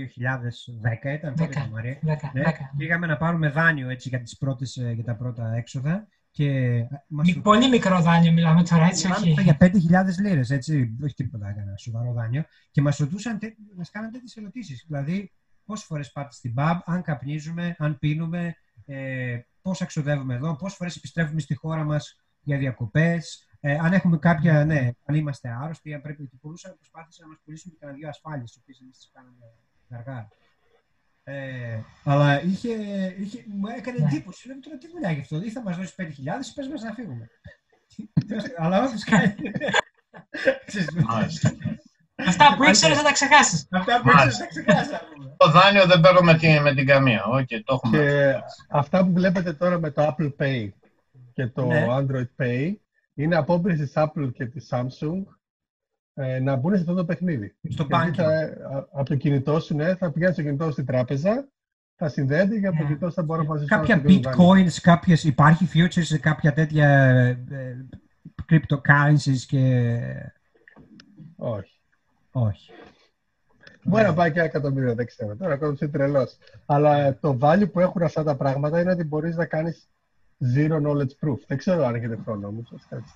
2010, ήταν τότε Δέκα. το Μάριο; Δέκα, Ναι, δέκα. πήγαμε να πάρουμε δάνειο έτσι, για, τις πρώτες, ε, για τα πρώτα έξοδα και ε, μας Μη- Πολύ μικρό δάνειο μιλάμε τώρα, έτσι, Μιλάμε όχι. για 5.000 λίρες, έτσι, όχι τίποτα, ένα σοβαρό δάνειο. Και μας ρωτούσαν, τε- μας κάναν τέτοιες ερωτήσεις. Δηλαδή, πόσες φορές πάτε στην pub, αν καπνίζουμε, αν πίνουμε, ε, πόσα ξοδεύουμε εδώ, πόσες φορές επιστρέφουμε στη χώρα μας για διακοπές, ε, αν έχουμε κάποια, ναι, αν είμαστε άρρωστοι, αν πρέπει και πουλούσαν, προσπάθησαν να μας πουλήσουν και κανένα δύο ασφάλειες, τις οποίες εμείς τις κάναμε αργά. Ε, αλλά είχε, είχε, μου έκανε Ναι. εντύπωση. Λέω τώρα τι δουλειά γι' αυτό. Ή θα μας δώσει 5.000 ή πες μας να φύγουμε. αλλά όντως κάνει. Ξέρεις, Μάλιστα. Αυτά που ήξερες θα τα ξεχάσεις. Αυτά που Μάλιστα. έξω τα ξεχάσαμε. Το δάνειο δεν παίρνω με την, με την καμία. Οκ, το έχουμε. Και αυτά που βλέπετε τώρα με το Apple Pay και το Ναι. Android Pay είναι απόμπρεση της Apple και της Samsung ε, να μπουν σε αυτό το παιχνίδι. Στο Γιατί banking. θα, α- από το κινητό σου, ναι, θα πηγαίνεις στο κινητό σου στην τράπεζα, θα συνδέεται και από το Ναι. κινητό σου θα μπορεί να πας Κάποια bitcoins, κάποιες, υπάρχει futures σε κάποια τέτοια ε, cryptocurrencies και Όχι. όχι. Μπορεί να πάει και ένα εκατομμύριο, δεν ξέρω. Τώρα ακόμα είσαι τρελός. Αλλά ε, το value που έχουν αυτά τα πράγματα είναι ότι μπορείς να κάνεις zero knowledge proof. Δεν ξέρω αν έχετε χρόνο όμως.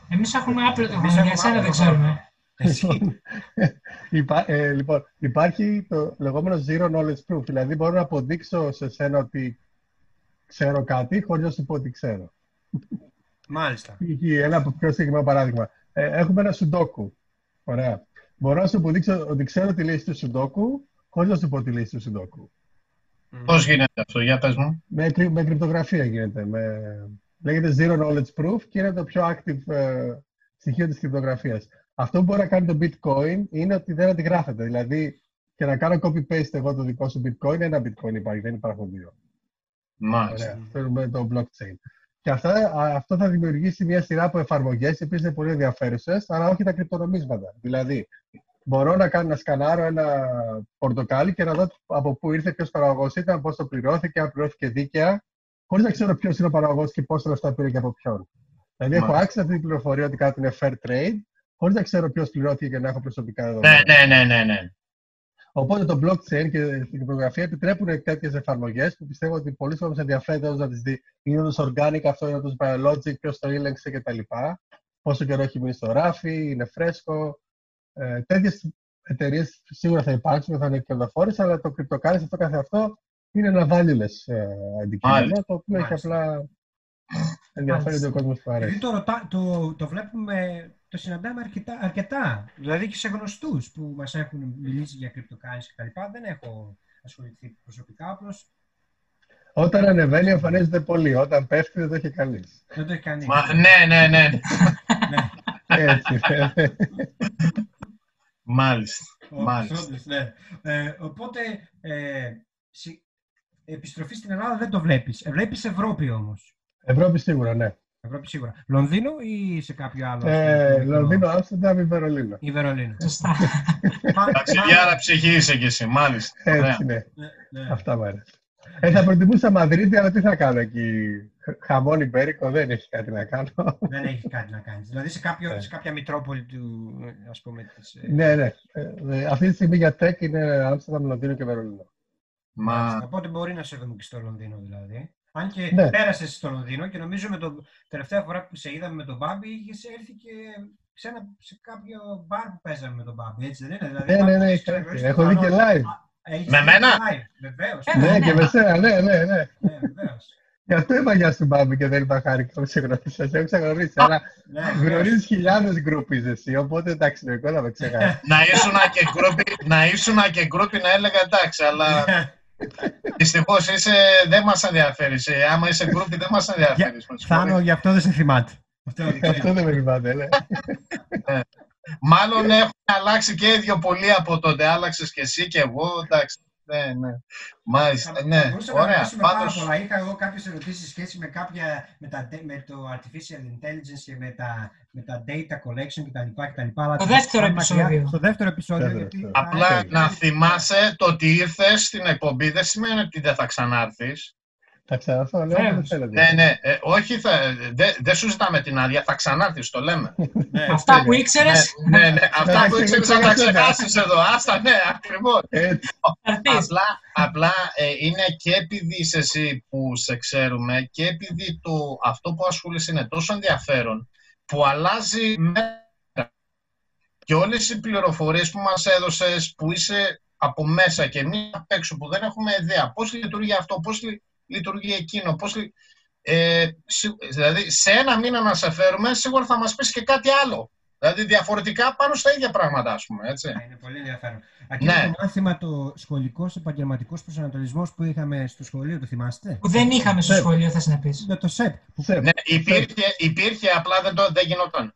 Εμείς έχουμε άπλετο Εμείς χρόνο, έχουμε για εσένα δεν άπλετο ξέρουμε. Εσύ. (laughs) Υπά, ε, λοιπόν, υπάρχει το λεγόμενο zero knowledge proof. Δηλαδή, μπορώ να αποδείξω σε σένα ότι ξέρω κάτι χωρίς να σου πω ότι ξέρω. Μάλιστα. Π.χ. ένα από πιο συγκεκριμένο παράδειγμα. Ε, έχουμε ένα σουντόκου. Ωραία. Μπορώ να σου αποδείξω ότι ξέρω τη λύση του σουντόκου χωρίς να σου πω τη λύση του σουντόκου. Πώς γίνεται αυτό, για πες μου. Με, κρυ- με κρυπτογραφία γίνεται. Με, λέγεται Zero Knowledge Proof και είναι το πιο active ε, στοιχείο της κρυπτογραφίας. Αυτό που μπορεί να κάνει το Bitcoin είναι ότι δεν αντιγράφεται. Δηλαδή, και να κάνω copy-paste εγώ το δικό σου Bitcoin, ένα Bitcoin υπάρχει, δεν υπάρχουν δύο. Μάλιστα. Ωραία. Αυτό είναι το blockchain. Και αυτά, αυτό θα δημιουργήσει μια σειρά από εφαρμογές, οι οποίες είναι πολύ ενδιαφέρουσες, αλλά όχι τα κρυπτονομίσματα. Δηλαδή, μπορώ να κάνω να σκανάρω ένα πορτοκάλι και να δω από πού ήρθε, ποιος παραγωγός ήταν, πώς το πληρώθηκε, αν πληρώθηκε δίκαια, χωρίς να ξέρω ποιος είναι ο παραγωγός και πόσα λεφτά πήρε και από ποιον. Δηλαδή, έχω άξιο αυτή την πληροφορία ότι κάτι είναι fair trade, χωρίς να ξέρω ποιος πληρώθηκε και να έχω προσωπικά δεδομένα. Ναι, ναι, ναι, ναι. ναι. Οπότε το blockchain και η κρυπτογραφία επιτρέπουν τέτοιες εφαρμογές που πιστεύω ότι πολλοί κόσμοι ενδιαφέρονται να τι δει. Είναι όντως organic αυτό, είναι όντως biologic, ποιος το ήλεγξε κτλ. Πόσο καιρό έχει μείνει στο ράφι, είναι φρέσκο. Ε, Τέτοιες εταιρείες σίγουρα θα υπάρξουν και θα είναι κερδοφόρες, αλλά το cryptocurrency αυτό καθε αυτό είναι ένα valueless ε, αντικείμενο, το οποίο έχει απλά ενδιαφέρει ο κόσμο που αρέσει. Το, το, το βλέπουμε το συναντάμε αρκετά, αρκετά. Δηλαδή και σε γνωστούς που μας έχουν μιλήσει για κρυπτοκάνηση κτλ. Δεν έχω ασχοληθεί προσωπικά, απλώ. Όταν ανεβαίνει, εμφανίζεται πολύ. Όταν πέφτει, δεν το έχει κανείς. Δεν το έχει κανείς. ναι, ναι, ναι. ναι. Έτσι. Μάλιστα. Μάλιστα. ναι. ε, οπότε, ε, επιστροφή στην Ελλάδα δεν το βλέπεις. Ε, βλέπεις Ευρώπη όμως. Ευρώπη σίγουρα, ναι. Ευρώπη σίγουρα. Λονδίνο ή σε κάποιο άλλο. Ε, Λονδίνο, Άμστερνταμ ή Βερολίνο. Ή Βερολίνο. Σωστά. Ταξιδιάρα ψυχή είσαι κι εσύ, μάλιστα. Έτσι, ναι. ναι. Αυτά μου αρέσει. Ε, θα προτιμούσα Μαδρίτη, αλλά τι θα κάνω εκεί; Χαμόνι Μπέρικο δεν έχει κάτι να κάνω. Δεν έχει κάτι να κάνεις. Δηλαδή σε, κάποιο, ναι. σε κάποια μητρόπολη του, ας πούμε, της... Ε, ναι, ναι. Ε, αυτή τη στιγμή για τέκ είναι Άμστερνταμ, Λονδίνο και Βερολίνο. Μα... Οπότε μπορεί να σε δούμε και στο Λονδίνο δηλαδή. Αν και ναι. πέρασες στο Λονδίνο και νομίζω με το τελευταία φορά που σε είδαμε με τον Μπάμπη, είχες έρθει και σε, ένα, σε κάποιο μπαρ που παίζαμε με τον Μπάμπη, έτσι δεν είναι; Δηλαδή, ναι, ναι, ναι, ναι. έχω δει και live. Με μένα; Βεβαίως. Ναι, και με σένα, ναι, ναι, ναι. ναι Γι' αυτό είπα γεια σου Μπάμπη και δεν είπα χάρηκα που σε γνώρισα. Σε έχω ξεγνωρίσει, αλλά ναι, γνωρίζεις χιλιάδες γκρούπι εσύ, οπότε εντάξει, λογικό να με ξεχάσει. Να ήσουν και γκρούπι να έλεγα εντάξει, αλλά Δυστυχώς δεν μας ενδιαφέρεις. Ε, άμα είσαι γκρούπι, δεν μας ενδιαφέρεις. Θάνο, γι' αυτό δεν σε θυμάται. Αυτό δεν με θυμάται, ναι. Ε, μάλλον έχουν αλλάξει και οι δύο πολύ από τότε. Άλλαξες και εσύ και εγώ. Εντάξει. Ναι, ναι. Μάλιστα, ναι. Ωραία. Πάντως... Πάρα πολλά. Είχα εγώ κάποιες ερωτήσεις σχέση με, κάποια, με, τα, με το Artificial Intelligence και με τα, με τα Data Collection κτλ. κτλ. Το δεύτερο επεισόδιο. Στο δεύτερο επεισόδιο. Γιατί... Απλά να θυμάσαι το ότι ήρθες στην εκπομπή δεν σημαίνει ότι δεν θα ξανάρθεις. Θα ξαναρθώ, λέω, Ναι, ναι, ε, όχι, δεν δε σου ζητάμε την άδεια, θα ξανάρθεις, το λέμε. ναι, αυτά που ήξερες. Ναι, ναι, ναι, αυτά που ήξερες θα τα ξεχάσεις εδώ. Άστα, ναι, ακριβώς. απλά απλά ε, είναι και επειδή είσαι εσύ που σε ξέρουμε και επειδή το, αυτό που ασχολείσαι είναι τόσο ενδιαφέρον που αλλάζει μέρα. Και όλες οι πληροφορίες που μας έδωσες, που είσαι από μέσα και εμείς απ' έξω που δεν έχουμε ιδέα πώς λειτουργεί αυτό, πώς λειτουργεί εκείνο. Πώς, ε, δηλαδή, σε ένα μήνα να σε φέρουμε, σίγουρα θα μας πεις και κάτι άλλο. Δηλαδή, διαφορετικά πάνω στα ίδια πράγματα, ας πούμε, έτσι. Ναι, είναι πολύ ενδιαφέρον. Εκείνο ναι. το μάθημα, το σχολικός επαγγελματικός προσανατολισμός που είχαμε στο σχολείο, το θυμάστε; Που δεν είχαμε στο σχολείο, θα να πεις. Ναι, το ΣΕΠ. Ναι, υπήρχε, υπήρχε, απλά δεν, το, δεν γινόταν.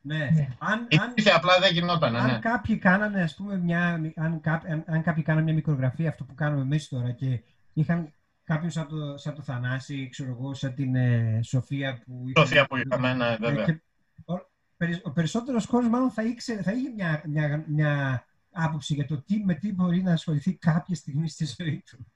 Ναι. ναι. Αν, υπήρχε, απλά δεν γινόταν. Αν ναι. κάποιοι κάνανε, ας πούμε, μια, αν, αν, αν κάποιοι κάνανε μια μικρογραφία, αυτό που κάνουμε εμείς τώρα, και είχαν κάποιος σαν το, σαν το Θανάση, ξέρω εγώ, σαν την ε, Σοφία που... Σοφία που είχαμε, ναι, βέβαια. Και, ο, ο περισσότερος κόσμος μάλλον θα, ήξερε, θα είχε μια, μια, μια άποψη για το τι, με τι μπορεί να ασχοληθεί κάποια στιγμή στη ζωή του.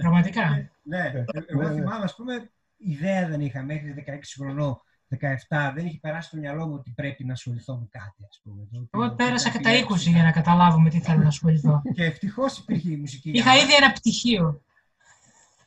Πραγματικά. ναι, ναι. εγώ θυμάμαι, ας πούμε, ιδέα δεν είχα μέχρι 16 χρονών 17 δεν είχε περάσει στο μυαλό μου ότι πρέπει να ασχοληθώ με κάτι, ας πούμε. Εγώ πέρασα και τα 20 για να καταλάβουμε τι θέλω να ασχοληθώ. και ευτυχώς υπήρχε η μουσική. Είχα ήδη ένα πτυχίο.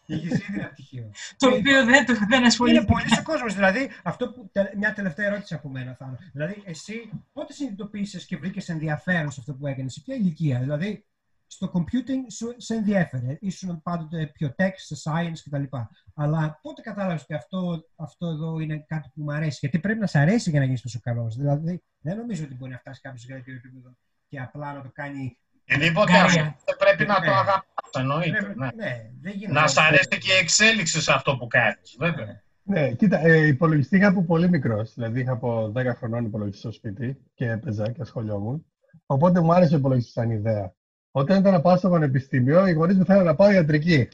Είχε ήδη ένα πτυχίο. το οποίο δεν, δεν ασχολείται. Είναι πολύ ο κόσμος. Δηλαδή, αυτό που, μια τελευταία ερώτηση από μένα, Θάνο. Δηλαδή, εσύ πότε συνειδητοποίησες και βρήκες ενδιαφέρον σε αυτό που έκανες, σε ποια ηλικία; Δηλαδή, στο computing σου σε ενδιαφέρε. Ήσουν πάντοτε πιο tech, σε science κτλ. Αλλά πότε κατάλαβες ότι αυτό, αυτό εδώ είναι κάτι που μου αρέσει; Γιατί πρέπει να σε αρέσει για να γίνεις τόσο καλός. Δηλαδή, δεν νομίζω ότι μπορεί να φτάσει κάποιος σε κάποιο επίπεδο και απλά να το κάνει Οτιδήποτε αυτό πρέπει να το ναι. αγαπάς, εννοείται. Ναι. Ναι, να σ' αρέσει και η εξέλιξη σε αυτό που κάνεις, βέβαια. Ναι, κοίτα, ε, υπολογιστή είχα από πολύ μικρός. Δηλαδή είχα από 10 χρονών υπολογιστή στο σπίτι και έπαιζα και ασχολιόμουν. Οπότε μου άρεσε ο υπολογιστής σαν ιδέα. Όταν ήταν να πάω στο πανεπιστήμιο, οι γονείς μου θέλουν να πάω ιατρική.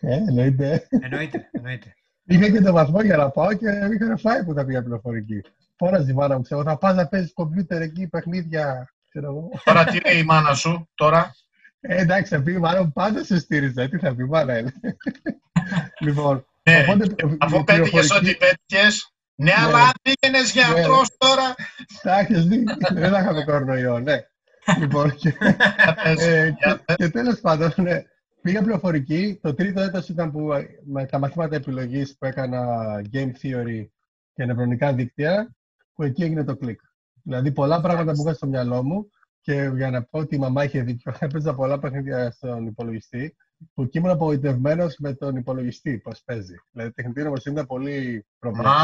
Ε, εννοείται. Εννοείται, εννοείται. Είχα και το βαθμό για να πάω και είχα φάει που θα πήγα πληροφορική. Φώναζε η μάνα μου, ξέρω, θα πας να παίζεις κομπιούτερ εκεί, παιχνίδια, ξέρω εγώ. Τώρα τι λέει η μάνα σου, τώρα; Ε, εντάξει, θα πει η μάνα μου πάντα σε στήριζε. Τι θα πει η μάνα, είναι. (laughs) λοιπόν, Ναι, οπότε, Αφού η πέτυχες πληροφορική- ό,τι πέτυχες. Ναι, Ναι. αλλά αν πήγαινες γιατρός τώρα. Τα έχεις δει. Δεν θα είχαμε κορονοϊό, ναι. λοιπόν, και, (laughs) Για πες, ε, για και, πες. και τέλος πάντων, ναι. Πήγα πληροφορική. Το τρίτο έτος ήταν που ε, με τα μαθήματα επιλογής που έκανα Game Theory και νευρονικά δίκτυα, που εκεί έγινε το κλικ. Δηλαδή πολλά πράγματα που είχα στο μυαλό μου και για να πω ότι η μαμά είχε δίκιο, (laughs) έπαιζα πολλά παιχνίδια στον υπολογιστή που εκεί ήμουν απογοητευμένος με τον υπολογιστή πώς παίζει. Δηλαδή, τεχνητή νοημοσύνη ήταν πολύ προβλέψιμη.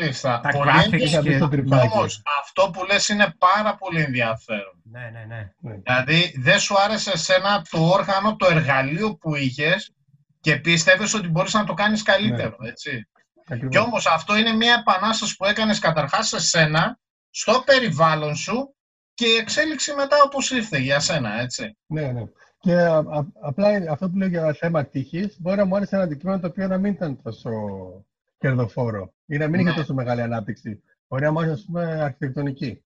Μάλιστα. Τα Πολύ graphics ενδιαφέρον. Είχα μπει στο και- τρυπάκι. Όμως, αυτό που λες είναι πάρα πολύ ενδιαφέρον. Ναι, ναι, ναι. Δηλαδή, δεν σου άρεσε εσένα το όργανο, το εργαλείο που είχες και πίστευες ότι μπορείς να το κάνεις καλύτερο, έτσι; Ακριβώς. Και όμως αυτό είναι μια επανάσταση που έκανες καταρχάς σε σένα, στο περιβάλλον σου και η εξέλιξη μετά όπως ήρθε για σένα, έτσι. Ναι, ναι. Και α, α, απλά αυτό που λέω για θέμα τύχης, μπορεί να μου άρεσε ένα αντικείμενο το οποίο να μην ήταν τόσο κερδοφόρο ή να μην είχε Ναι. τόσο μεγάλη ανάπτυξη. Μπορεί να μου άρεσε, ας πούμε, αρχιτεκτονική.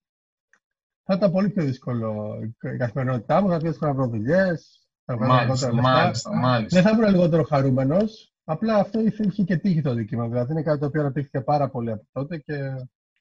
Θα ήταν πολύ πιο δύσκολο η καθημερινότητά μου, θα πιο δύσκολο να βρω δουλειές, θα βγάλω Μάλιστα, λιγότερα λεφτά. μάλιστα, μάλιστα. Δεν θα ήμουν λιγότερο χαρούμενος. Απλά αυτό είχε, είχε και τύχη το αντικείμενο. Δηλαδή είναι κάτι το οποίο αναπτύχθηκε πάρα πολύ από τότε και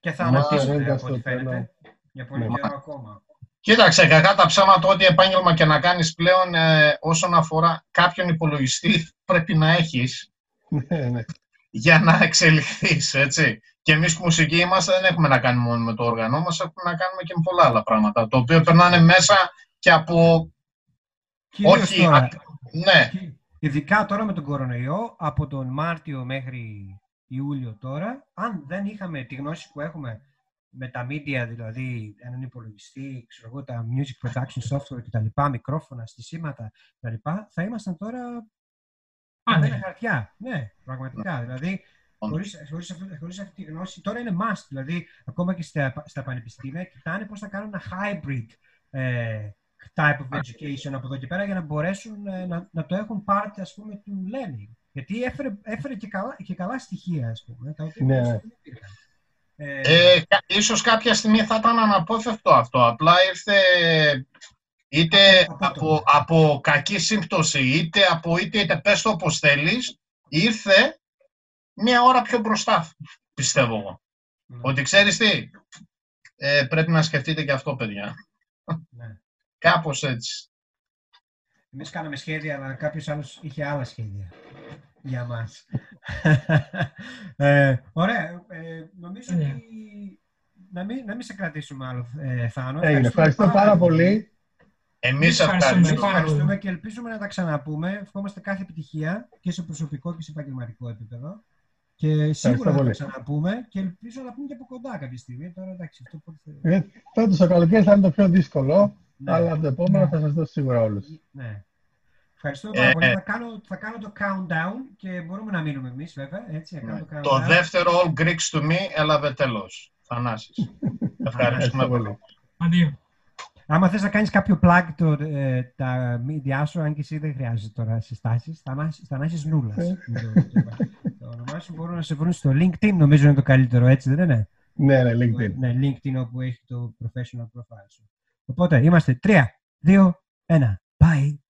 Και θα Μα, αναπτύσσεται ρέγγα από ό,τι στο φαίνεται. τρένο. Για πολύ Ναι. καιρό ακόμα. Κοίταξε, κακά τα ψέματα, ό,τι επάγγελμα και να κάνεις πλέον ε, όσον αφορά κάποιον υπολογιστή (laughs) πρέπει να έχεις ναι, ναι. για να εξελιχθείς, έτσι. Και εμείς που μουσικοί είμαστε δεν έχουμε να κάνουμε μόνο με το όργανο μας, έχουμε να κάνουμε και με πολλά άλλα πράγματα, το οποίο περνάνε μέσα και από... Κυρίως όχι, τώρα, α- ναι, και ειδικά τώρα με τον κορονοϊό, από τον Μάρτιο μέχρι Ιούλιο τώρα, αν δεν είχαμε τη γνώση που έχουμε με τα media, δηλαδή έναν υπολογιστή, ξέρω εγώ, τα music production software κτλ., μικρόφωνα, στισίματα κτλ., θα ήμασταν τώρα Α, με ναι. χαρτιά. Ναι, πραγματικά. Δηλαδή, χωρίς, χωρίς, αυτή, χωρίς αυτή τη γνώση, τώρα είναι must. Δηλαδή, ακόμα και στα, στα πανεπιστήμια κοιτάνε πώς θα κάνουν ένα hybrid ε, type of education από εδώ και πέρα για να μπορέσουν ε, να, να το έχουν part, ας πούμε, του learning. Γιατί έφερε, έφερε και, καλά, και καλά στοιχεία, ας πούμε, τα οποία Ναι. δεν υπήρχαν. Ε, Ε, κα- ίσως κάποια στιγμή θα ήταν αναπόφευκτο αυτό. Απλά ήρθε είτε Από- από, από κακή σύμπτωση, είτε από είτε, είτε πες το όπως θέλεις, ήρθε μία ώρα πιο μπροστά, πιστεύω εγώ. ναι, Ότι ξέρεις τι, ε, πρέπει να σκεφτείτε και αυτό, παιδιά. ναι. Κάπως έτσι. Εμείς κάναμε σχέδια, αλλά κάποιος άλλος είχε άλλα σχέδια για μας. (laughs) ε, ωραία. Ε, νομίζω Ναι. ότι να μην, να μην σε κρατήσουμε άλλο, ε, Θάνο. Έγινε. Ευχαριστώ πάρα πολύ. Εμείς ευχαριστούμε. ευχαριστούμε. Εμείς πάρα ευχαριστούμε πολύ. και ελπίζουμε να τα ξαναπούμε. Ευχόμαστε κάθε επιτυχία και σε προσωπικό και σε επαγγελματικό επίπεδο. Και σίγουρα θα τα πολύ. ξαναπούμε και ελπίζω να πούμε και από κοντά κάποια στιγμή. Τώρα εντάξει, αυτό πότε θα- Ε, Φέτος το καλοκαίρι θα είναι το πιο δύσκολο, Ναι. αλλά το επόμενο Ναι. θα σας δώσω σίγουρα όλους. Ναι. Ευχαριστούμε πάρα Ε, πολύ. ε. Θα, κάνω, θα κάνω το countdown και μπορούμε να μείνουμε εμείς βέβαια. Έτσι, να κάνω το countdown. Το δεύτερο All Greeks to me έλαβε τέλος. Θανάσης. (laughs) Ευχαριστούμε Ευχαριστώ πολύ. πολύ. Αντίο. Άμα θες να κάνεις κάποιο plug το, ε, τα media σου, αν και εσύ δεν χρειάζεται τώρα συστάσεις, Θανάσης, Θανάσης Νούλας. Ε. είναι το, το, το όνομά σου μπορούν να σε βρουν στο LinkedIn, νομίζω είναι το καλύτερο, έτσι δεν είναι; Ναι, ναι, LinkedIn. Ναι, LinkedIn όπου έχει το professional profile σου. Οπότε είμαστε 3, 2, 1. Bye.